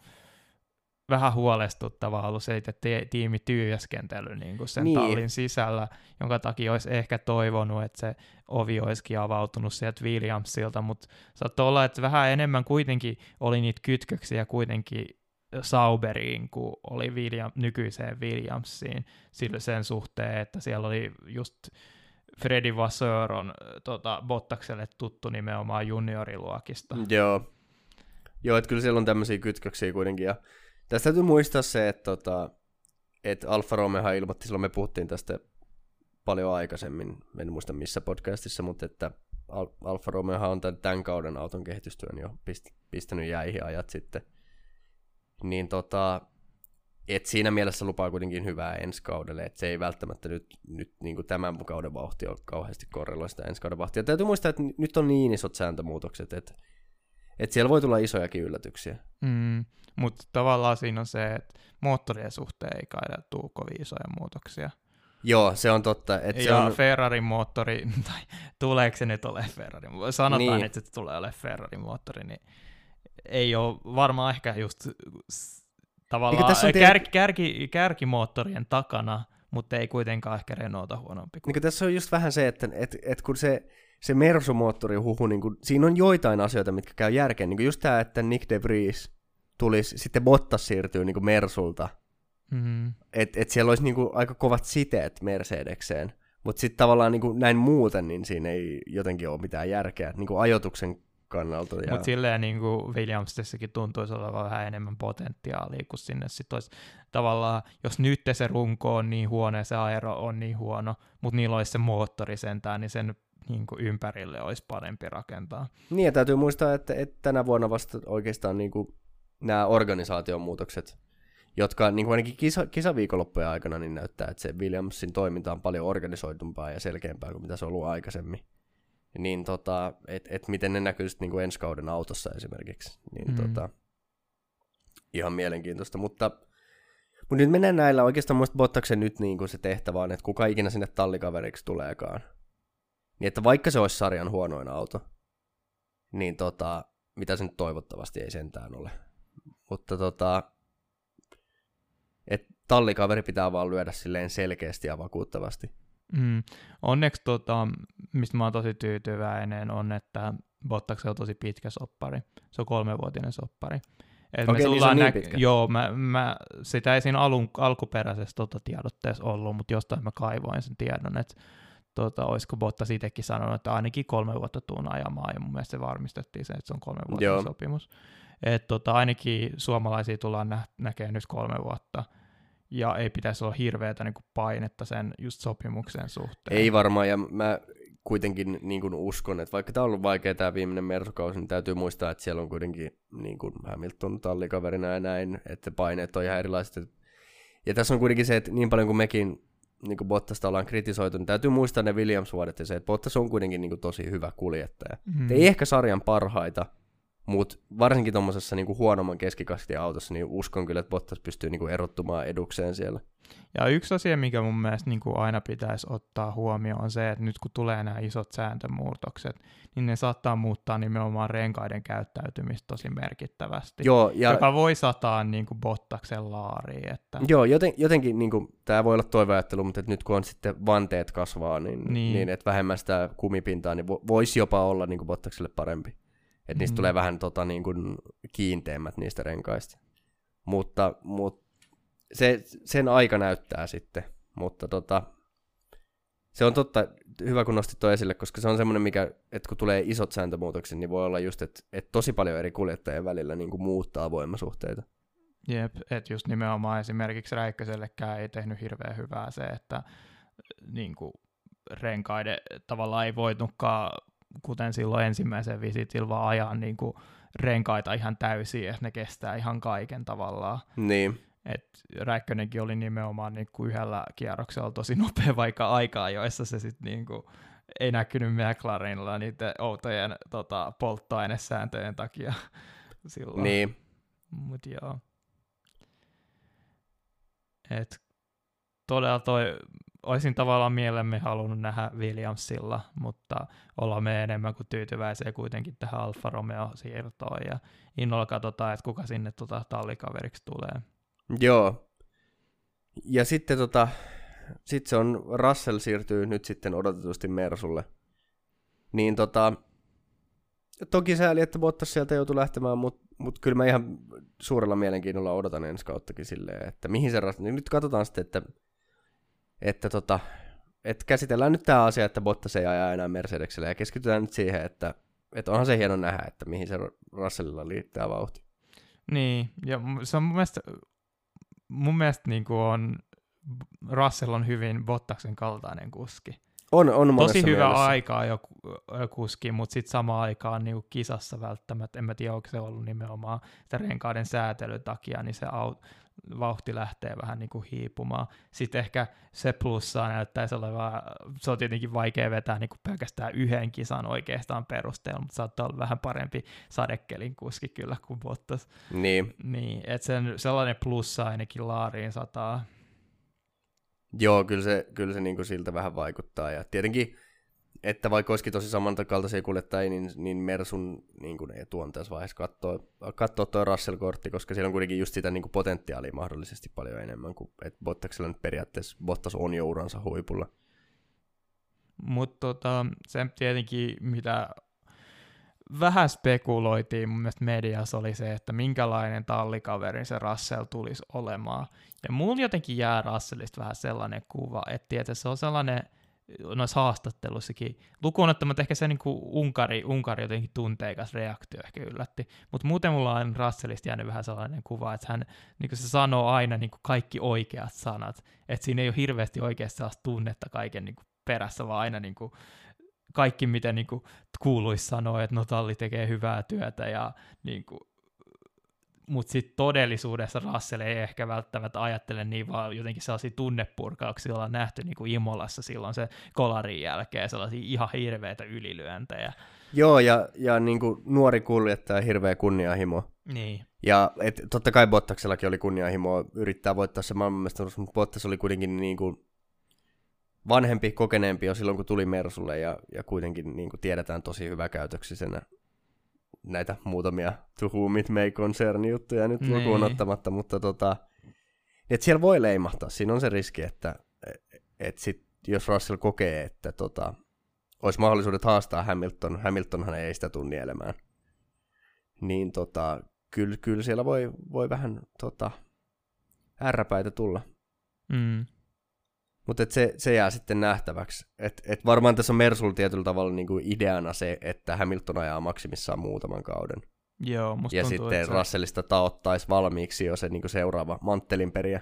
vähän huolestuttavaa ollut se, että te- tiimi työskentely niin kuin sen niin. tallin sisällä, jonka takia olisi ehkä toivonut, että se ovi olisikin avautunut sieltä Williamsilta, mutta saattoi olla, että vähän enemmän kuitenkin oli niitä kytköksiä kuitenkin Sauberiin, kuin oli William, nykyiseen Williamsiin sillä sen suhteen, että siellä oli just Freddy Vasseur on tota, Bottakselle tuttu nimenomaan junioriluokista. Joo, Joo, että kyllä siellä on tämmöisiä kytköksiä kuitenkin. Ja tästä täytyy muistaa se, että, tota, että Alfa Romeohan ilmoitti, silloin me puhuttiin tästä paljon aikaisemmin, en muista missä podcastissa, mutta että Al- Alfa Romeohan on tämän, tämän kauden auton kehitystyön jo pist- pistänyt jäihin ajat sitten. Niin tota, et siinä mielessä lupaa kuitenkin hyvää ensi kaudelle, että se ei välttämättä nyt, nyt niin kuin tämän kauden vauhti ole kauheasti korreloi sitä ensi kauden vauhtia. Täytyy muistaa, että nyt on niin isot sääntömuutokset, että, että siellä voi tulla isojakin yllätyksiä. Mm, mutta tavallaan siinä on se, että moottorien suhteen ei kai tule kovin isoja muutoksia. Joo, se on totta. Että ja se on... Ferrarin moottori, tai tuleeko se nyt ole Ferrari? Sanotaan, niin. että se tulee ole Ferrarin moottori, niin ei ole varmaan ehkä just tavallaan tässä on kär, kärki, kärkimoottorien takana, mutta ei kuitenkaan ehkä Renaulta huonompi. Kuin. Niin tässä on just vähän se, että et, et kun se, se Mersu-moottori huhu, niin kun, siinä on joitain asioita, mitkä käy järkeen. Niin just tämä, että Nick de Vries tulisi, sitten Bottas siirtyy niin Mersulta. Mm-hmm. Että et siellä olisi niin kuin aika kovat siteet Mercedekseen. Mutta sitten tavallaan niin kuin näin muuten, niin siinä ei jotenkin ole mitään järkeä. Niin kuin ajoituksen kannalta. Ja... Mutta silleen niin kuin Williamsissakin tuntuisi olevan vähän enemmän potentiaalia, kun sinne sitten olisi tavallaan, jos nyt se runko on niin huono ja se aero on niin huono, mutta niillä olisi se moottori sentään, niin sen niin kuin ympärille olisi parempi rakentaa. Niin, ja täytyy muistaa, että, että tänä vuonna vasta oikeastaan niin kuin nämä organisaation muutokset, jotka niin kuin ainakin kisa, kisaviikonloppujen aikana niin näyttää, että se Williamsin toiminta on paljon organisoitumpaa ja selkeämpää kuin mitä se on ollut aikaisemmin niin tota, että et miten ne näkyy sitten niinku ensi kauden autossa esimerkiksi. Niin mm. tota, ihan mielenkiintoista, mutta, mutta nyt mennään näillä oikeastaan muista Bottaksen nyt niin kuin se tehtävä on, että kuka ikinä sinne tallikaveriksi tuleekaan. Niin että vaikka se olisi sarjan huonoin auto, niin tota, mitä se nyt toivottavasti ei sentään ole. Mutta tota, että tallikaveri pitää vaan lyödä silleen selkeästi ja vakuuttavasti. Mm. Onneksi, tota, mistä mä oon tosi tyytyväinen, on, että Bottaksella on tosi pitkä soppari. Se on kolmevuotinen soppari. Et Okei, niin se on niin pitkä. Joo, mä, mä, sitä ei siinä alun, alkuperäisessä tota, tiedotteessa ollut, mutta jostain mä kaivoin sen tiedon, että tota, olisiko Bottas itsekin sanonut, että ainakin kolme vuotta tuun ajamaan, ja mun mielestä se varmistettiin se, että se on kolme vuotta sopimus. Et, tota, ainakin suomalaisia tullaan nä- näkemään nyt kolme vuotta, ja ei pitäisi olla hirveätä niin kuin painetta sen just sopimuksen suhteen. Ei varmaan, ja mä kuitenkin niin kuin uskon, että vaikka tämä on ollut vaikea tämä viimeinen Mersukausi, niin täytyy muistaa, että siellä on kuitenkin niin kuin Hamilton tallikaverina ja näin, että paineet on ihan erilaiset. Ja tässä on kuitenkin se, että niin paljon kuin mekin niin kuin Bottasta ollaan kritisoitu, niin täytyy muistaa ne Williams-vuodet ja se, että Bottas on kuitenkin niin kuin tosi hyvä kuljettaja. Mm. Ei ehkä sarjan parhaita, mutta varsinkin tuommoisessa niinku huonomman keskikastin autossa, niin uskon kyllä, että Bottas pystyy niinku erottumaan edukseen siellä. Ja yksi asia, mikä mun mielestä niinku aina pitäisi ottaa huomioon, on se, että nyt kun tulee nämä isot sääntömuutokset, niin ne saattaa muuttaa nimenomaan renkaiden käyttäytymistä tosi merkittävästi, Joo, ja... joka voi sataa niinku Bottaksen laariin. Että... Joo, joten, jotenkin niinku, tämä voi olla toiveajattelu, mutta nyt kun on sitten vanteet kasvaa, niin, niin. niin että vähemmän sitä kumipintaa, niin vo, voisi jopa olla niinku Bottakselle parempi. Että niistä mm. tulee vähän tota, niin kuin kiinteämmät niistä renkaista. Mutta, mutta se, sen aika näyttää sitten. Mutta tota, se on totta, hyvä kun nostit tuo esille, koska se on semmoinen, mikä, että kun tulee isot sääntömuutokset, niin voi olla just, että, että tosi paljon eri kuljettajien välillä niin kuin muuttaa voimasuhteita. Jep, että just nimenomaan esimerkiksi Räikkösellekään ei tehnyt hirveän hyvää se, että niin kuin renkaiden tavallaan ei voinutkaan kuten silloin ensimmäisen visitillä vaan ajaa niin kuin renkaita ihan täysin, että ne kestää ihan kaiken tavallaan. Niin. Et Räikkönenkin oli nimenomaan niin kuin yhdellä kierroksella tosi nopea, vaikka aikaa joissa se sitten niin kuin ei näkynyt McLarenilla niiden outojen tota, polttoainesääntöjen takia silloin. Niin. Mut joo. Et todella toi olisin tavallaan mielemme halunnut nähdä Williamsilla, mutta ollaan me enemmän kuin tyytyväisiä kuitenkin tähän Alfa Romeo-siirtoon ja innolla katsotaan, että kuka sinne tota tallikaveriksi tulee. Joo. Ja sitten tota, sit se on, Russell siirtyy nyt sitten odotetusti Mersulle. Niin tota, toki sääli, että Bottas sieltä joutui lähtemään, mutta mut kyllä mä ihan suurella mielenkiinnolla odotan ensi kauttakin silleen, että mihin se Russell, nyt katsotaan sitten, että että tota, et käsitellään nyt tämä asia, että Bottas ei aja enää Mercedeksellä ja keskitytään nyt siihen, että että onhan se hieno nähdä, että mihin se Russellilla liittää vauhti. Niin, ja se on mun mielestä, mun mielestä niin kuin on, Russell on hyvin Bottaksen kaltainen kuski. On, on Tosi hyvä mielessä. aikaa jo kuski, mutta sitten samaan aikaan niin kisassa välttämättä, en mä tiedä, onko se ollut nimenomaan sitä renkaiden säätelyn takia, niin se aut, vauhti lähtee vähän niin kuin hiipumaan. Sitten ehkä se plussaa näyttäisi olevan, se on tietenkin vaikea vetää niin kuin pelkästään yhden kisan oikeastaan perusteella, mutta saattaa olla vähän parempi sadekelin kuski kyllä kuin Bottas. Niin. Niin, että sen, sellainen plussa ainakin laariin sataa. Joo, kyllä se, kyllä se niin kuin siltä vähän vaikuttaa. Ja tietenkin, että vaikka olisikin tosi samankaltaisia kuljettajia, niin, niin Mersun niin kuin ei tuon tässä vaiheessa katsoa, katsoa tuo Russell-kortti, koska siellä on kuitenkin just sitä niin kuin potentiaalia mahdollisesti paljon enemmän kuin että Bottaksella nyt periaatteessa Bottas on jo uransa huipulla. Mutta tota, se tietenkin, mitä vähän spekuloitiin mun mielestä mediassa oli se, että minkälainen tallikaveri se Russell tulisi olemaan. Ja mulla jotenkin jää Russellista vähän sellainen kuva, että tietysti se on sellainen noissa haastattelussakin, lukuun ottamatta ehkä se niin kuin Unkari, Unkari jotenkin tunteikas reaktio ehkä yllätti, mutta muuten mulla on Russellista jäänyt vähän sellainen kuva, että hän niin kuin se sanoo aina niin kuin kaikki oikeat sanat, että siinä ei ole hirveästi oikeasti tunnetta kaiken niin kuin perässä, vaan aina niin kuin kaikki, miten niin kuuluisi sanoa, että Notalli tekee hyvää työtä ja niin kuin, mutta sitten todellisuudessa Russell ei ehkä välttämättä ajattele niin, vaan jotenkin sellaisia tunnepurkauksia ollaan nähty niin kuin Imolassa silloin se kolarin jälkeen, sellaisia ihan hirveitä ylilyöntejä. Joo, ja, ja niin kuin nuori kuljettaja hirveä kunnianhimo. Niin. Ja et, totta kai Bottaksellakin oli kunnianhimo yrittää voittaa se maailmanmestaruus, mutta Bottas oli kuitenkin niin kuin vanhempi, kokeneempi jo silloin, kun tuli Mersulle, ja, ja kuitenkin niin kuin tiedetään tosi hyväkäytöksisenä näitä muutamia to whom it may concern juttuja nyt niin. lukuun ottamatta, mutta tota, että siellä voi leimahtaa. Siinä on se riski, että et sit, jos Russell kokee, että tota, olisi mahdollisuudet haastaa Hamilton, Hamiltonhan ei sitä tunni elämään, niin tota, kyllä, kyllä siellä voi, voi vähän tota, ärräpäitä tulla. Mm. Mutta se, se jää sitten nähtäväksi. Et, et varmaan tässä on Mersul tietyllä tavalla niinku ideana se, että Hamilton ajaa maksimissaan muutaman kauden. Joo, musta ja tuntuu, sitten että Russellista taottaisi valmiiksi jo se niinku seuraava manttelinperiä.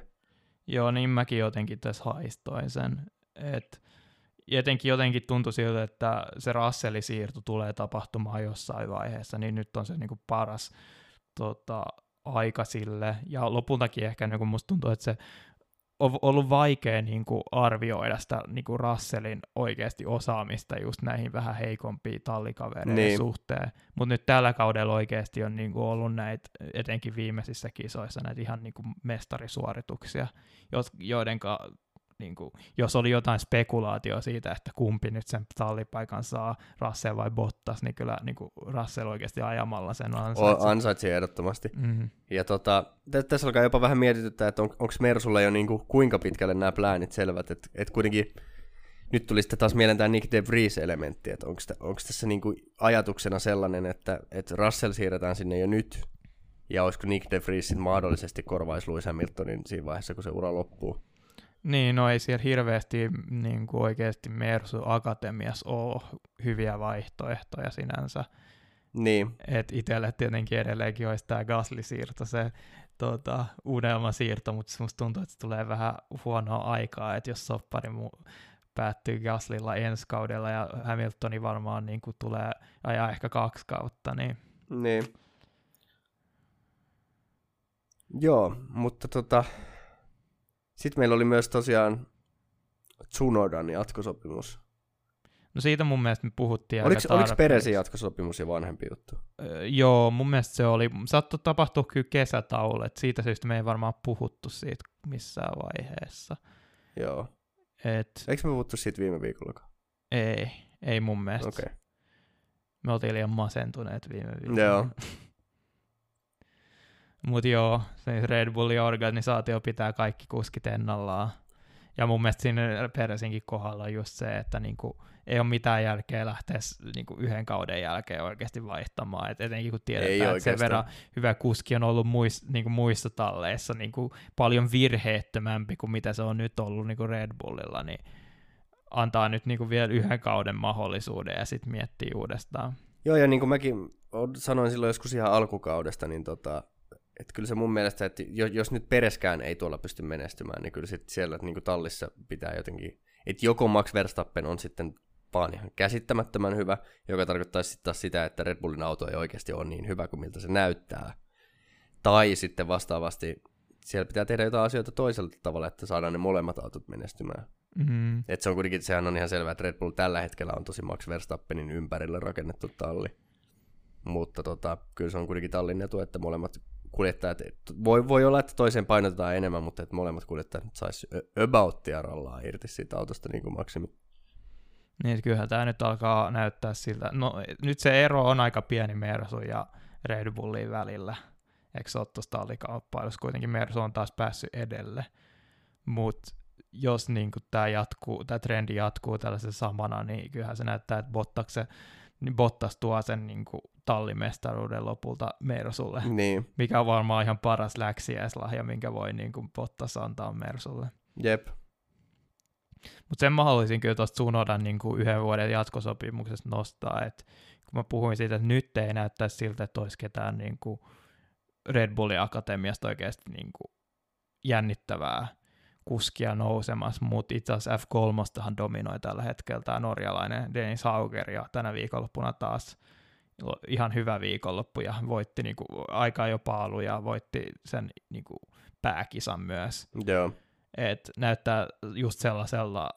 Joo, niin mäkin jotenkin tässä haistoin sen. Et jotenkin, jotenkin tuntui siltä, että se Russellin siirto tulee tapahtumaan jossain vaiheessa, niin nyt on se niinku paras tota, aika sille. Ja lopultakin ehkä niin musta tuntuu, että se on ollut vaikea niin kuin arvioida sitä niin kuin Russellin oikeasti osaamista just näihin vähän heikompiin tallikavereiden niin. suhteen. Mutta nyt tällä kaudella oikeasti on niin kuin ollut näitä, etenkin viimeisissä kisoissa, näitä ihan niin kuin mestarisuorituksia, joiden niin kuin, jos oli jotain spekulaatio siitä, että kumpi nyt sen tallipaikan saa, Russell vai Bottas, niin kyllä niin kuin Russell oikeasti ajamalla sen ansaitsi. Ansaitsi ehdottomasti. Mm-hmm. Ja tota, tässä alkaa jopa vähän mietityttää, että on, onko Mersulla jo niin kuin, kuinka pitkälle nämä pläänit selvät, että et kuitenkin nyt tuli sitten taas mieleen tämä Nick de Vries-elementti, että onko tässä niin kuin ajatuksena sellainen, että, että Russell siirretään sinne jo nyt, ja olisiko Nick de Vriesin mahdollisesti korvaisi Lewis Hamiltonin siinä vaiheessa, kun se ura loppuu. Niin, no ei siellä hirveästi niin kuin oikeasti Mersu Akatemiassa ole hyviä vaihtoehtoja sinänsä. Niin. Et itselle tietenkin edelleenkin olisi tämä Gasly-siirto, se tota, unelmasiirto, mutta musta tuntuu, että se tulee vähän huonoa aikaa, että jos soppari mu- päättyy Gaslilla ensi kaudella ja Hamiltoni varmaan niin kuin tulee ajaa ehkä kaksi kautta, niin... Niin. Joo, mutta tota, sitten meillä oli myös tosiaan Tsunodan jatkosopimus. No siitä mun mielestä me puhuttiin oliko, aika Oliko Peresin jatkosopimus jo vanhempi juttu? Öö, joo, mun mielestä se oli. Saattoi tapahtua kyllä kesätaulle, siitä syystä me ei varmaan puhuttu siitä missään vaiheessa. Joo. Et... Eikö me puhuttu siitä viime viikolla? Ei, ei mun mielestä. Okei. Okay. Me oltiin liian masentuneet viime viikolla. Joo. Mutta joo, se Red Bullin organisaatio pitää kaikki kuskit ennallaan. Ja mun mielestä siinä Peresinkin kohdalla on just se, että niinku, ei ole mitään järkeä lähteä niinku yhden kauden jälkeen oikeasti vaihtamaan. Et etenkin kun tiedetään, että sen verran hyvä kuski on ollut muis, niinku muissa talleissa niinku paljon virheettömämpi kuin mitä se on nyt ollut niinku Red Bullilla, niin antaa nyt niinku vielä yhden kauden mahdollisuuden ja sitten miettii uudestaan. Joo, ja niin kuin mäkin sanoin silloin joskus ihan alkukaudesta, niin tota, että kyllä se mun mielestä, että jos nyt Pereskään ei tuolla pysty menestymään, niin kyllä sit siellä niin kuin tallissa pitää jotenkin, että joko Max Verstappen on sitten vaan ihan käsittämättömän hyvä, joka tarkoittaisi sitten taas sitä, että Red Bullin auto ei oikeasti ole niin hyvä kuin miltä se näyttää. Tai sitten vastaavasti siellä pitää tehdä jotain asioita toisella tavalla, että saadaan ne molemmat autot menestymään. Mm-hmm. Et se on kuitenkin, sehän on ihan selvää, että Red Bull tällä hetkellä on tosi Max Verstappenin ympärille rakennettu talli. Mutta tota, kyllä se on kuitenkin tallin etu, että molemmat kuljettajat, voi, voi olla, että toiseen painotetaan enemmän, mutta että molemmat kuljettajat saisi abouttia rallaa irti siitä autosta niin kuin maksimi. Niin, kyllähän tämä nyt alkaa näyttää siltä. No, nyt se ero on aika pieni Mersu ja Red Bullin välillä. Eikö se ole tuossa tallikauppailussa? Kuitenkin Mersu on taas päässyt edelle. Mutta jos niin tämä jatkuu, tämä trendi jatkuu tällaisen samana, niin kyllähän se näyttää, että Bottakse, niin Bottas tuo sen niin kuin tallimestaruuden lopulta Mersulle, niin. mikä on varmaan ihan paras läksiäislahja, minkä voi niin kuin Bottas antaa Mersulle. Jep. Mutta sen mä haluaisin kyllä tuosta Sunodan niin kuin yhden vuoden jatkosopimuksesta nostaa, että kun mä puhuin siitä, että nyt ei näyttää siltä, että olisi ketään niin kuin Red Bullin akatemiasta oikeasti niin kuin jännittävää kuskia nousemassa, mutta itse asiassa F3 dominoi tällä hetkellä tämä norjalainen Dennis Hauger, ja tänä viikonloppuna taas ihan hyvä viikonloppu, ja voitti niinku aika jo paalu, ja voitti sen niinku pääkisan myös. Joo. Et näyttää just sellaisella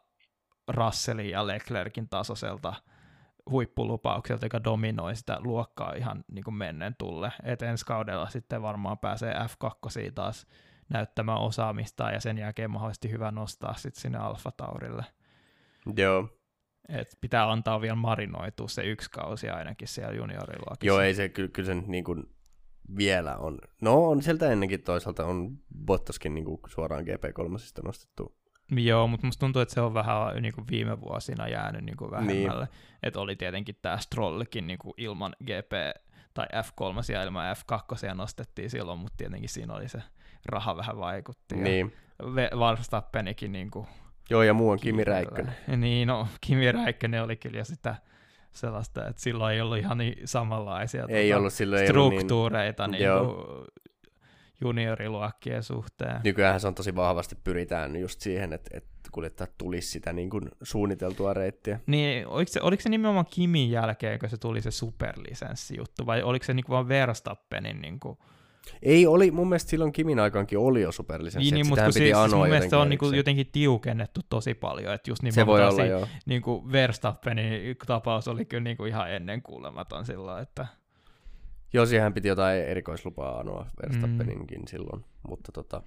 Russellin ja Leclerkin tasoiselta huippulupaukselta, joka dominoi sitä luokkaa ihan niin kuin menneen tulle. Et ensi kaudella sitten varmaan pääsee F2 taas näyttämään osaamista ja sen jälkeen mahdollisesti hyvä nostaa sitten sinne Alfa Taurille. Joo. Et pitää antaa vielä marinoitua se yksi kausi ainakin siellä junioriluokissa. Joo, ei se kyllä, kyllä sen niin kuin vielä on. No on sieltä ennenkin toisaalta on Bottaskin niin kuin suoraan GP3 nostettu. Joo, mutta musta tuntuu, että se on vähän niin kuin viime vuosina jäänyt niin kuin vähemmälle. Niin. Että oli tietenkin tämä Strollikin niin kuin ilman GP tai F3 ja ilman F2 nostettiin silloin, mutta tietenkin siinä oli se raha vähän vaikutti. Niin. Ja Verstappenikin niin kuin Joo, ja muu on Kimi Räikkönen. Niin, no Kimi Räikkönen oli kyllä sitä sellaista, että silloin ei ollut ihan niin samanlaisia ei tuota, ollut, silloin struktuureita ei ollut niin, niin junioriluokkien suhteen. Nykyään se on tosi vahvasti pyritään just siihen, että, että kuljettajat tulisi sitä niin kuin suunniteltua reittiä. Niin, oliko se, oliko se nimenomaan Kimin jälkeen, kun se tuli se superlisenssijuttu, vai oliko se niin kuin vaan Verstappenin niin kuin ei oli, mun mielestä silloin Kimin aikaankin oli jo superlisenssi, niin, mutta piti siis, siis mun mielestä se on niinku jotenkin tiukennettu tosi paljon, että just se voi olla, joo. Niinku Verstappenin tapaus oli kyllä niinku ihan ennenkuulematon silloin, että... Joo, siihen piti jotain erikoislupaa anoa Verstappeninkin mm. silloin, mutta tota...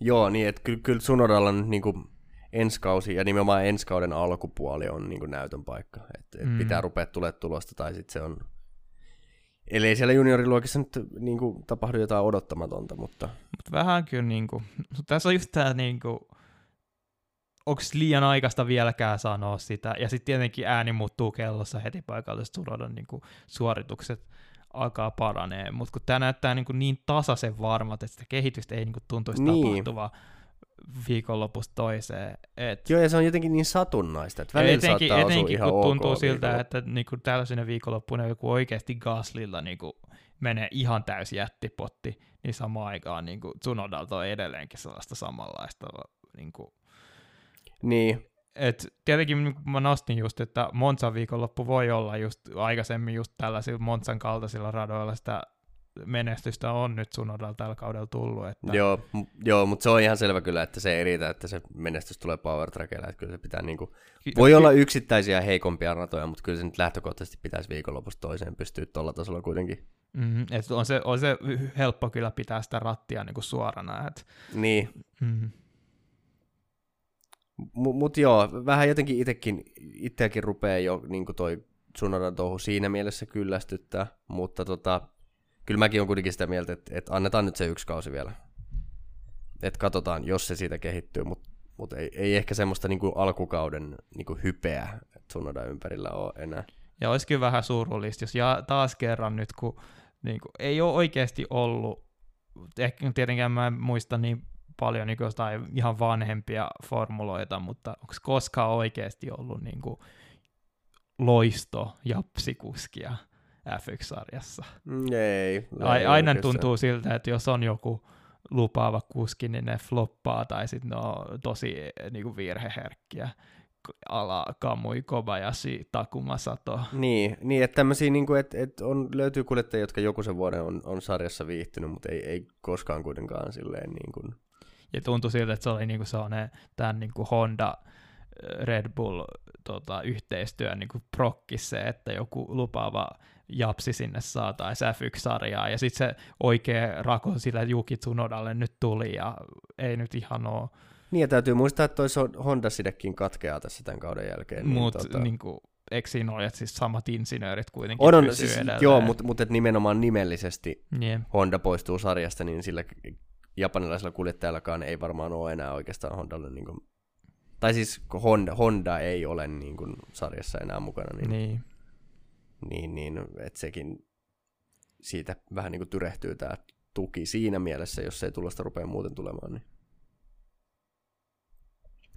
Joo, niin että kyllä, kyllä Sunodalla nyt niinku ensi kausi ja nimenomaan ensi kauden alkupuoli on niinku näytön paikka, että et mm. pitää rupea tulemaan tulosta tai sitten se on Eli siellä junioriluokissa nyt niin kuin, tapahdu jotain odottamatonta, mutta... Mut vähän kyllä niin kuin, tässä on just tämä niin kuin, onko liian aikaista vieläkään sanoa sitä, ja sitten tietenkin ääni muuttuu kellossa heti paikalliset Surodan niin kuin, suoritukset alkaa paranee, mutta kun tämä näyttää niin, kuin niin tasaisen varmat, että sitä kehitystä ei niin kuin, tuntuisi niin. tapahtuva viikonlopusta toiseen. Et... Joo, ja se on jotenkin niin satunnaista, että välillä etenkin, saattaa etenkin, kun ok tuntuu siltä, että niinku tällaisena viikonloppuna joku oikeasti Gaslilla niinku menee ihan täys jättipotti, niin samaan aikaan niinku Tsunodalta on edelleenkin sellaista samanlaista. Niinku... Niin. Et tietenkin mä nostin just, että Monsan viikonloppu voi olla just aikaisemmin just tällaisilla Monsan kaltaisilla radoilla sitä menestystä on nyt Sunodalla tällä kaudella tullut. Että... Joo, joo mutta se on ihan selvä kyllä, että se ei riitä, että se menestys tulee power trackilla, että kyllä se pitää niinku... Voi olla yksittäisiä heikompia ratoja, mutta kyllä se nyt lähtökohtaisesti pitäisi viikonlopusta toiseen pystyä tuolla tasolla kuitenkin. Mm-hmm, et on, se, on se helppo kyllä pitää sitä rattia niinku suorana. Et... Niin. Mm-hmm. M- Mutta joo, vähän jotenkin itsekin, itseäkin rupeaa jo niin toi Tsunodan touhu siinä mielessä kyllästyttää, mutta tota, kyllä mäkin on kuitenkin sitä mieltä, että, että annetaan nyt se yksi kausi vielä. Että katsotaan, jos se siitä kehittyy, mutta mut ei, ei ehkä semmoista niinku alkukauden niinku hypeä Tsunoda ympärillä ole enää. Ja olisi kyllä vähän surullista, jos ja taas kerran nyt, kun niinku, ei ole oikeasti ollut, ehkä tietenkään mä en muista niin paljon niin jostain ihan vanhempia formuloita, mutta onko koskaan oikeasti ollut niin kuin loisto japsikuskia F1-sarjassa. Mm, ei. A- aina tuntuu siltä, että jos on joku lupaava kuski, niin ne floppaa tai sitten ne on tosi niin kuin virheherkkiä ala Kamui Kobayashi Takuma Sato. Niin, niin että tämmöisiä, niin kuin, että, että on, löytyy kuljettajia, jotka joku sen vuoden on, on sarjassa viihtynyt, mutta ei, ei koskaan kuitenkaan silleen niin kuin... Ja tuntui siltä, että se oli niin kuin sellainen tämän niin kuin Honda Red Bull tota, yhteistyö niin kuin prokkis se, että joku lupaava japsi sinne saataisiin F1-sarjaa, ja sitten se oikea rako sillä Juki Tsunodalle nyt tuli, ja ei nyt ihan ole niin, ja täytyy muistaa, että toi Honda-sidekin katkeaa tässä tämän kauden jälkeen. Mutta niin, tota... niin kuin, eikö siinä ole, että siis samat insinöörit kuitenkin on, on, siis, Joo, mutta mut, et nimenomaan nimellisesti yeah. Honda poistuu sarjasta, niin sillä japanilaisella kuljettajallakaan ei varmaan ole enää oikeastaan Hondalle niin kuin, tai siis Honda, Honda ei ole niin kuin, sarjassa enää mukana. Niin, niin. Niin, niin että sekin siitä vähän niin kuin tyrehtyy tämä tuki siinä mielessä, jos ei tulosta rupea muuten tulemaan. Niin.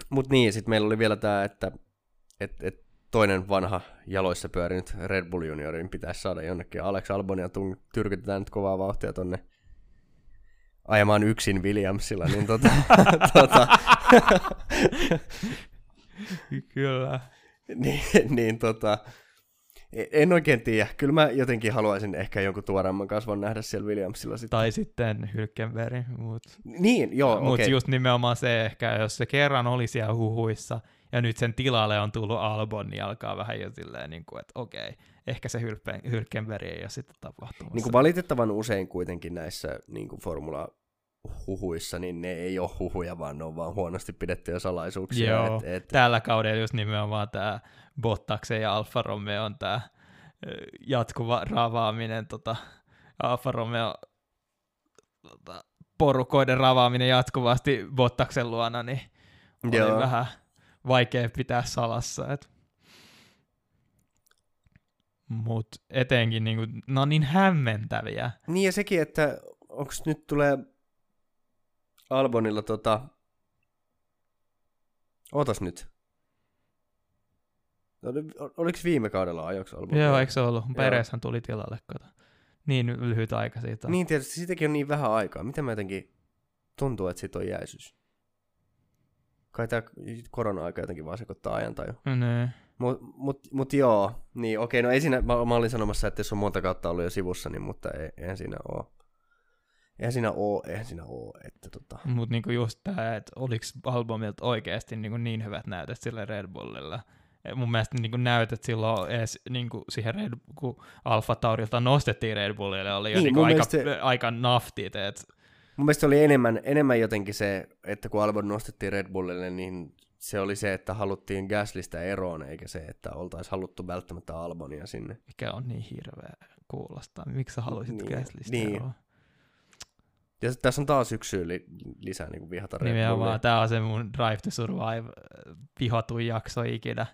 Mutta niin, sitten meillä oli vielä tämä, että et, et toinen vanha jaloissa pyörinyt Red Bull Juniorin pitäisi saada jonnekin. Alex Albonia tyrkytetään nyt kovaa vauhtia tonne ajamaan yksin Williamsilla, niin tota, tota Kyllä. niin, niin tota, en oikein tiedä. Kyllä mä jotenkin haluaisin ehkä jonkun tuoreemman kasvon nähdä siellä Williamsilla. Sitten. Tai sitten Hylkenberg. Mut... Niin, joo, Mutta okay. just nimenomaan se ehkä, jos se kerran oli siellä huhuissa, ja nyt sen tilalle on tullut Albon, niin alkaa vähän jo silleen, niin kuin, että okei, ehkä se Hylkenberg ei ole sitten tapahtumassa. Niin kuin valitettavan usein kuitenkin näissä niin kuin formula huhuissa, niin ne ei ole huhuja, vaan ne on vaan huonosti pidettyjä salaisuuksia. Joo, et, et... tällä kaudella just nimenomaan tämä Bottaksen ja Alfa Romeo on tämä jatkuva ravaaminen, tota, Alfa Romeo tota, porukoiden ravaaminen jatkuvasti Bottaksen luona, niin oli Joo. vähän vaikea pitää salassa. Et. Mut etenkin niinku, ne on niin hämmentäviä. Niin ja sekin, että onko nyt tulee Albonilla tota... Ootas nyt. Oliko viime kaudella ajoksi Albon? Joo, eikö se ollut? Pereshän tuli tilalle, kato. Niin lyhyt aika siitä. Niin tietysti, siitäkin on niin vähän aikaa. Miten mä jotenkin tuntuu, että siitä on jäisyys? Kai tämä korona-aika jotenkin vaan sekoittaa ajan tai Ne. Mut, mut, mut joo, niin okei, no ei siinä, mä, mä olin sanomassa, että jos on monta kautta ollut jo sivussa, niin mutta ei, eihän siinä ole. Eihän siinä oo, eihän siinä oo. Että tota. Mut niinku just tää, että oliks albumilta oikeesti niinku niin hyvät näytöt sille Red Bullilla. Et mun mielestä niinku näytöt silloin edes niinku siihen Red, kun Alfa Taurilta nostettiin Red Bullille, oli jo niin, niinku aika, se, aika naftit. Et... Mun mielestä oli enemmän, enemmän jotenkin se, että kun Albon nostettiin Red Bullille, niin se oli se, että haluttiin Gaslista eroon, eikä se, että oltaisiin haluttu välttämättä Albonia sinne. Mikä on niin hirveä kuulostaa. Miksi sä haluaisit niin, Gaslista niin. eroon? Ja tässä on taas yksi syy li- lisää niin kuin vihata Red Nimenomaan, tämä on se mun Drive to Survive vihatuin jakso ikinä.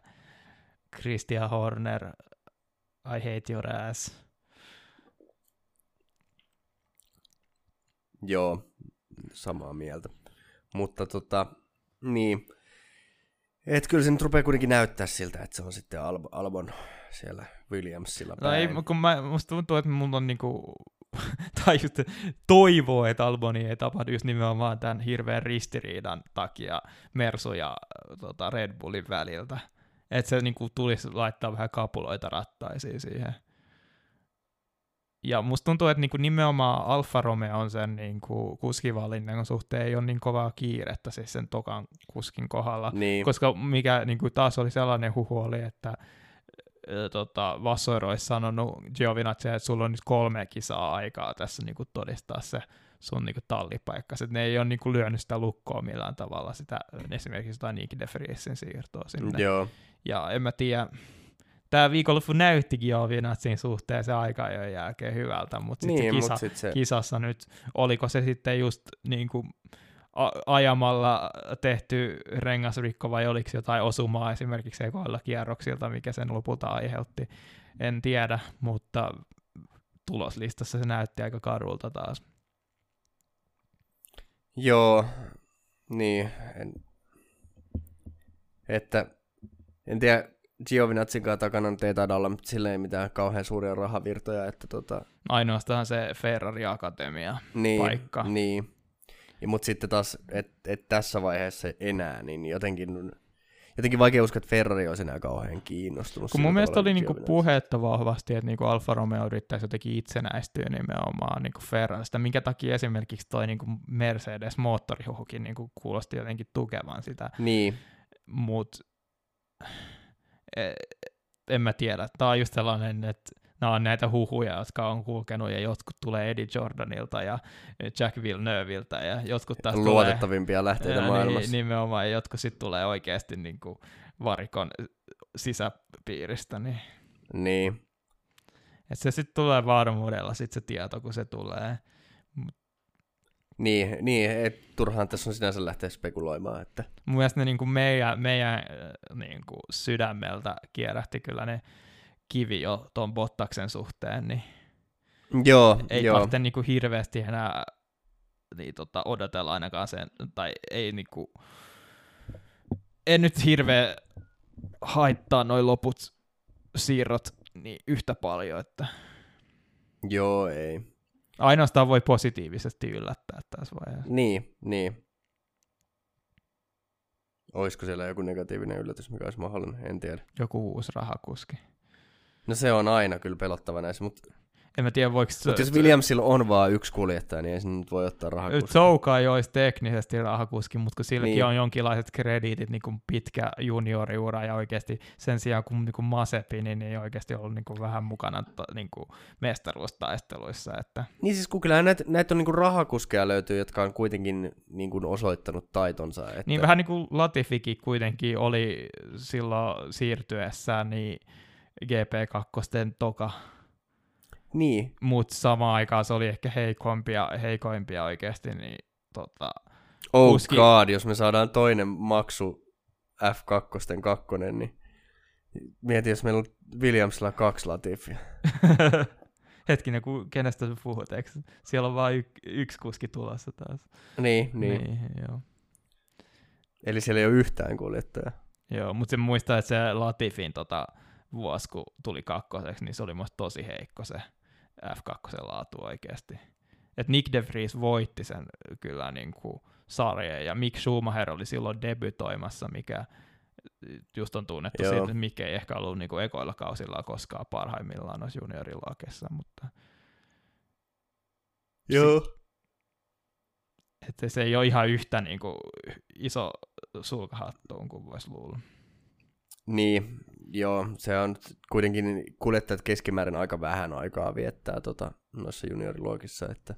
Christian Horner, I hate your ass. Joo, samaa mieltä. Mutta tota, niin. Et kyllä se nyt rupeaa kuitenkin näyttää siltä, että se on sitten Al- Albon siellä Williamsilla päin. No ei, kun mä, musta tuntuu, että mulla on niinku tai just toivoo, että Alboni ei tapahdu just nimenomaan tämän hirveän ristiriidan takia Mersu ja tota, Red Bullin väliltä. Että se niinku tulisi laittaa vähän kapuloita rattaisiin siihen. Ja musta tuntuu, että niinku nimenomaan Alfa Romeo on sen niinku kuskivalinnan suhteen ei ole niin kovaa kiirettä siis sen tokan kuskin kohdalla. Niin. Koska mikä niinku taas oli sellainen huhu oli, että tota, Vassoiro olisi sanonut Giovinazzi, että sulla on nyt kolme kisaa aikaa tässä niin kuin todistaa se sun niin kuin, tallipaikka. Ne ei ole niin kuin, lyönyt sitä lukkoa millään tavalla, sitä, esimerkiksi jotain Nicky de Vriesin siirtoa sinne. Joo. Ja en mä tiedä, tämä viikonloppu näyttikin Giovinazzin suhteen se aika jo jälkeen hyvältä, mutta niin, sitten kisa, mut sit se... kisassa nyt, oliko se sitten just niin kuin, ajamalla tehty rengasrikko vai oliko jotain osumaa esimerkiksi ekoilla kierroksilta, mikä sen lopulta aiheutti. En tiedä, mutta tuloslistassa se näytti aika karulta taas. Joo, niin. En, että en tiedä, Giovinazzin takana nyt ei taida olla silleen mitään kauhean suuria rahavirtoja. Että tota... Ainoastaan se Ferrari Akatemia niin, paikka. Niin, mutta sitten taas, että et tässä vaiheessa enää, niin jotenkin jotenkin vaikea uskoa, että Ferrari olisi enää kauhean kiinnostunut. Kun mun mielestä oli niinku puhetta vahvasti, että niinku Alfa Romeo yrittäisi jotenkin itsenäistyä nimenomaan niinku Ferrarista, minkä takia esimerkiksi toi niinku Mercedes moottorihuhukin niinku kuulosti jotenkin tukevan sitä. Niin. Mut e, en mä tiedä. Tämä on just sellainen, että nämä on näitä huhuja, jotka on kulkenut ja jotkut tulee Eddie Jordanilta ja Jack Villeneuvilta ja jotkut taas Luotettavimpia tulee, lähteitä ja, maailmassa. Niin, nimenomaan, ja jotkut sitten tulee oikeasti niin kuin varikon sisäpiiristä. Niin. niin. Et se sitten tulee varmuudella sit se tieto, kun se tulee. Niin, niin et turhaan tässä on sinänsä lähteä spekuloimaan. Että... Mun mielestä ne niin kuin meidän, meidän niin kuin sydämeltä kierähti kyllä ne kivi jo tuon Bottaksen suhteen, niin joo, ei joo. tarvitse niinku hirveästi enää niin tota, odotella ainakaan sen, tai ei niinku, en nyt hirveä haittaa noin loput siirrot niin yhtä paljon, että Joo, ei. Ainoastaan voi positiivisesti yllättää tässä vaiheessa. Niin, niin. Olisiko siellä joku negatiivinen yllätys, mikä olisi mahdollinen, en tiedä. Joku uusi rahakuski. No se on aina kyllä pelottava näissä, mutta en mä tiedä, voiko... Mutta jos Williamsilla on vaan yksi kuljettaja, niin ei se nyt voi ottaa rahakuski. Zouka ei olisi teknisesti rahakuski, mutta kun silläkin niin. on jonkinlaiset krediitit, niin kuin pitkä junioriura ja oikeasti sen sijaan kun niin kuin Masepi, niin ei oikeasti ollut niin kuin vähän mukana niin kuin mestaruustaisteluissa. Että... Niin siis kun kyllä näitä, näitä on niin kuin rahakuskeja löytyy, jotka on kuitenkin niin kuin osoittanut taitonsa. Että... Niin vähän niin kuin Latifikin kuitenkin oli silloin siirtyessään, niin GP2 toka. Niin. Mutta samaan aikaan se oli ehkä heikoimpia, heikoimpia oikeasti, niin tota, Oh kuski... god, jos me saadaan toinen maksu F2 kakkonen, niin mieti, jos meillä on Williamsilla kaksi Latifia. Hetkinen, ku, kenestä sä puhut, eikö? Siellä on vain y- yksi kuski tulossa taas. Niin, niin. niin joo. Eli siellä ei ole yhtään kuljettajaa. Joo, mutta se muistaa, että se Latifin tota, vuosi, kun tuli kakkoseksi, niin se oli musta tosi heikko se F2 laatu oikeasti. Et Nick de Vries voitti sen kyllä niin kuin sarjan, ja Mick Schumacher oli silloin debytoimassa, mikä just on tunnettu Joo. siitä, että Mick ei ehkä ollut niin kuin ekoilla kausilla koskaan parhaimmillaan noissa juniorilakessa, mutta Joo. Si- että se ei ole ihan yhtä niin kuin, iso sulkahattuun kuin voisi luulla. Niin, joo, se on kuitenkin kuljettajat keskimäärin aika vähän aikaa viettää tota, noissa junioriluokissa, että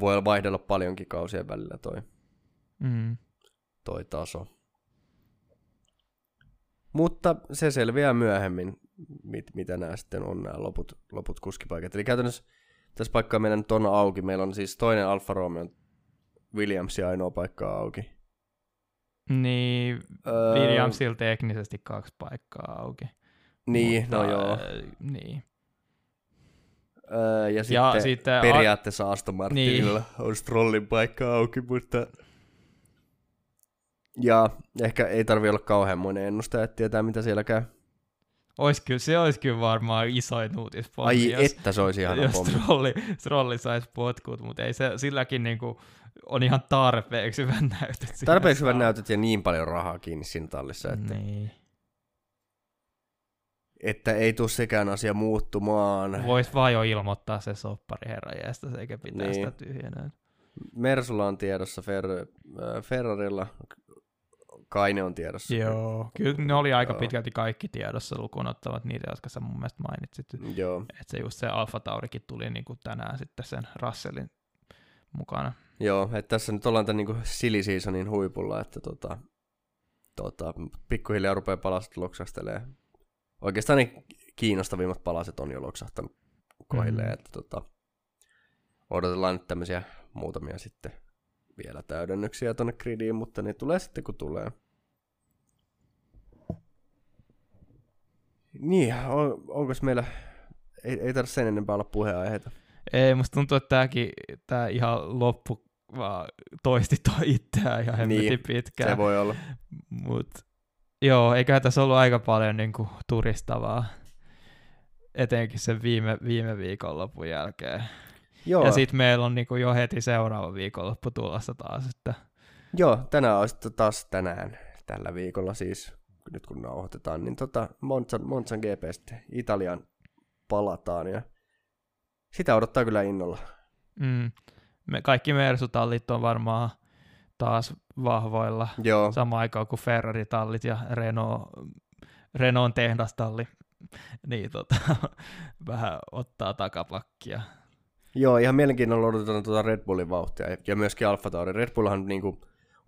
voi vaihdella paljonkin kausien välillä toi, mm. toi taso. Mutta se selviää myöhemmin, mit, mitä nämä sitten on nämä loput, loput kuskipaikat. Eli käytännössä tässä paikkaa meillä nyt on auki. Meillä on siis toinen Alfa Romeo Williamsin ainoa paikka auki. Niin, öö, Williamsilla teknisesti kaksi paikkaa auki. Niin, Mutta, no joo. Äh, niin. Öö, ja, sitten ja sitten periaatteessa Aston Martinilla niin. on Strollin paikka auki, mutta... Ja ehkä ei tarvi olla kauhean monen ennustaja, että tietää mitä siellä käy. Ois kyllä, se olisi kyllä varmaan isoin uutis. Ai jos, että se olisi ihan Jos Strolli, Strolli saisi potkut, mutta ei se silläkin niinku on ihan tarpeeksi hyvät näytöt. Tarpeeksi hyvät näytöt ja niin paljon rahaa kiinni siinä tallissa, että, niin. että ei tule sekään asia muuttumaan. Voisi vaan jo ilmoittaa se soppari herra jästä, eikä pitää niin. sitä tyhjänä. Mersulla on tiedossa, Fer- äh, Ferrarilla Kaine on tiedossa. Joo, kyllä ne oli aika Joo. pitkälti kaikki tiedossa lukuun ottavat niitä, jotka sä mun mielestä mainitsit. Joo. Että se just se Alfa Taurikin tuli niin kuin tänään sitten sen Russellin mukana. Joo, että tässä nyt ollaan tämän niin kuin silly seasonin huipulla, että tota, tota, pikkuhiljaa rupeaa palaset loksastelee. Oikeastaan ne kiinnostavimmat palaset on jo loksahtanut kohille, mm-hmm. että tota, odotellaan nyt tämmöisiä muutamia sitten vielä täydennyksiä tuonne gridiin, mutta ne tulee sitten kun tulee. Niin, on, onko meillä, ei, ei tarvitse sen enempää olla puheenaiheita. Ei, musta tuntuu, että tämäkin, tää ihan loppu vaan toisti toi itseään ihan hemmetin niin, pitkään. se voi olla. Mut Joo, eikä tässä ollut aika paljon niin kuin, turistavaa, etenkin sen viime, viime viikonlopun jälkeen. Joo. Ja sitten meillä on niin kuin, jo heti seuraava viikonloppu tulossa taas. Että... Joo, tänään on sitten taas tänään, tällä viikolla siis, nyt kun nauhoitetaan, niin tota Monzan, Monzan GP sitten Italian palataan ja sitä odottaa kyllä innolla. Mm. Me, kaikki Mersutallit on varmaan taas vahvoilla Joo. samaan aikaan kuin Ferrari-tallit ja Renault, Renault tehdastalli niin tota, vähän ottaa takapakkia. Joo, ihan mielenkiinnolla odotetaan tuota Red Bullin vauhtia ja myöskin Alfa Tauri. Red Bullhan niin kuin,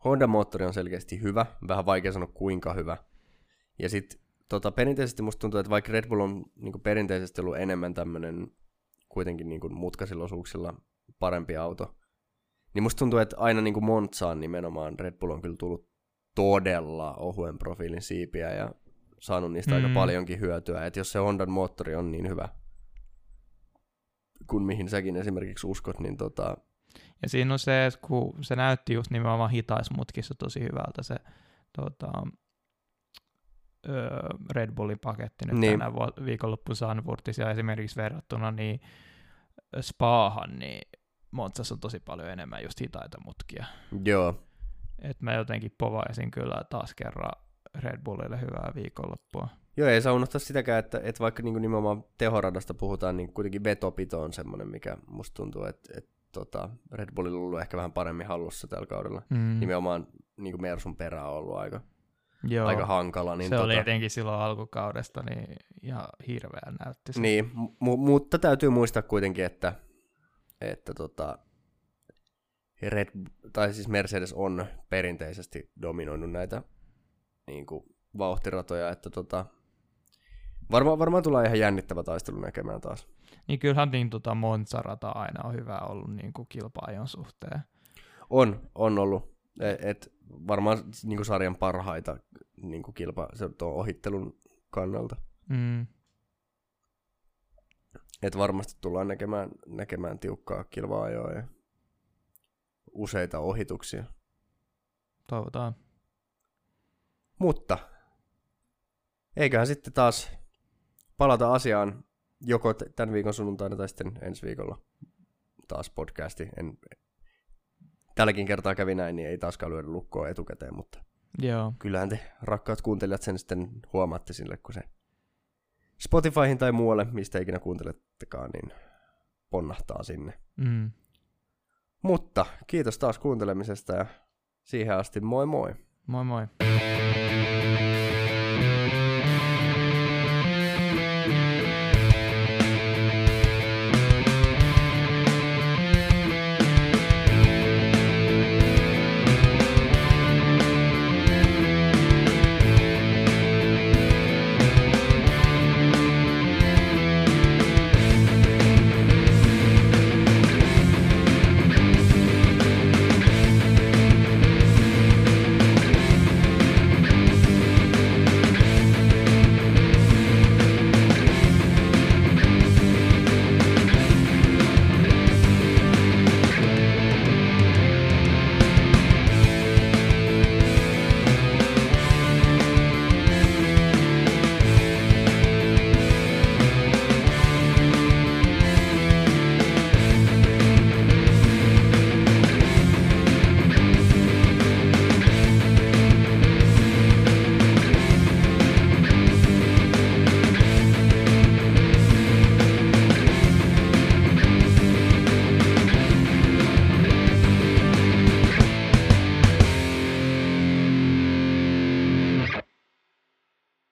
Honda-moottori on selkeästi hyvä, vähän vaikea sanoa kuinka hyvä. Ja sitten tota, perinteisesti musta tuntuu, että vaikka Red Bull on niin kuin, perinteisesti ollut enemmän tämmöinen kuitenkin niin kuin, mutkaisilla osuuksilla parempi auto, niin musta tuntuu, että aina niin kuin Montsaan nimenomaan Red Bull on kyllä tullut todella ohuen profiilin siipiä ja saanut niistä mm. aika paljonkin hyötyä. Että jos se Hondan moottori on niin hyvä, kun mihin säkin esimerkiksi uskot, niin tota... Ja siinä on se, että kun se näytti just nimenomaan hitaismutkissa tosi hyvältä se tota, Red Bullin paketti nyt niin. tänä viikonloppu Sanfurtissa ja esimerkiksi verrattuna niin Spaahan, niin Montsassa on tosi paljon enemmän just hitaita mutkia. Joo. Et mä jotenkin povaisin kyllä taas kerran Red Bullille hyvää viikonloppua. Joo, ei saa unohtaa sitäkään, että, että vaikka niin kuin nimenomaan tehoradasta puhutaan, niin kuitenkin vetopito on semmoinen, mikä musta tuntuu, että, että tota, Red Bullilla on ollut ehkä vähän paremmin hallussa tällä kaudella. Mm. Nimenomaan niin kuin Mersun perä on ollut aika, Joo. aika hankala. Niin se tota... oli etenkin silloin alkukaudesta niin ihan hirveä näytti. Se. Niin, m- mutta täytyy muistaa kuitenkin, että, että tota, Red, tai siis Mercedes on perinteisesti dominoinut näitä niin kuin, vauhtiratoja, että tota, varmaan varmaan tulee ihan jännittävä taistelu näkemään taas. Niin kyllähän niin tota Monza-rata aina on hyvä ollut niin kuin kilpaajon suhteen. On, on ollut. Et, et varmaan niin kuin sarjan parhaita niin kuin kilpa, se tuon ohittelun kannalta. Mm. Et varmasti tullaan näkemään, näkemään tiukkaa kilpaa ja useita ohituksia. Toivotaan. Mutta eiköhän sitten taas palata asiaan joko tämän viikon sunnuntaina tai sitten ensi viikolla taas podcasti. En, tälläkin kertaa kävi näin, niin ei taaskaan lyödä lukkoa etukäteen, mutta Joo. kyllähän te rakkaat kuuntelijat sen sitten huomaatte sille, kun se Spotifyhin tai muualle, mistä ikinä kuuntelettekaan, niin ponnahtaa sinne. Mm. Mutta kiitos taas kuuntelemisesta ja siihen asti moi moi. Moi moi.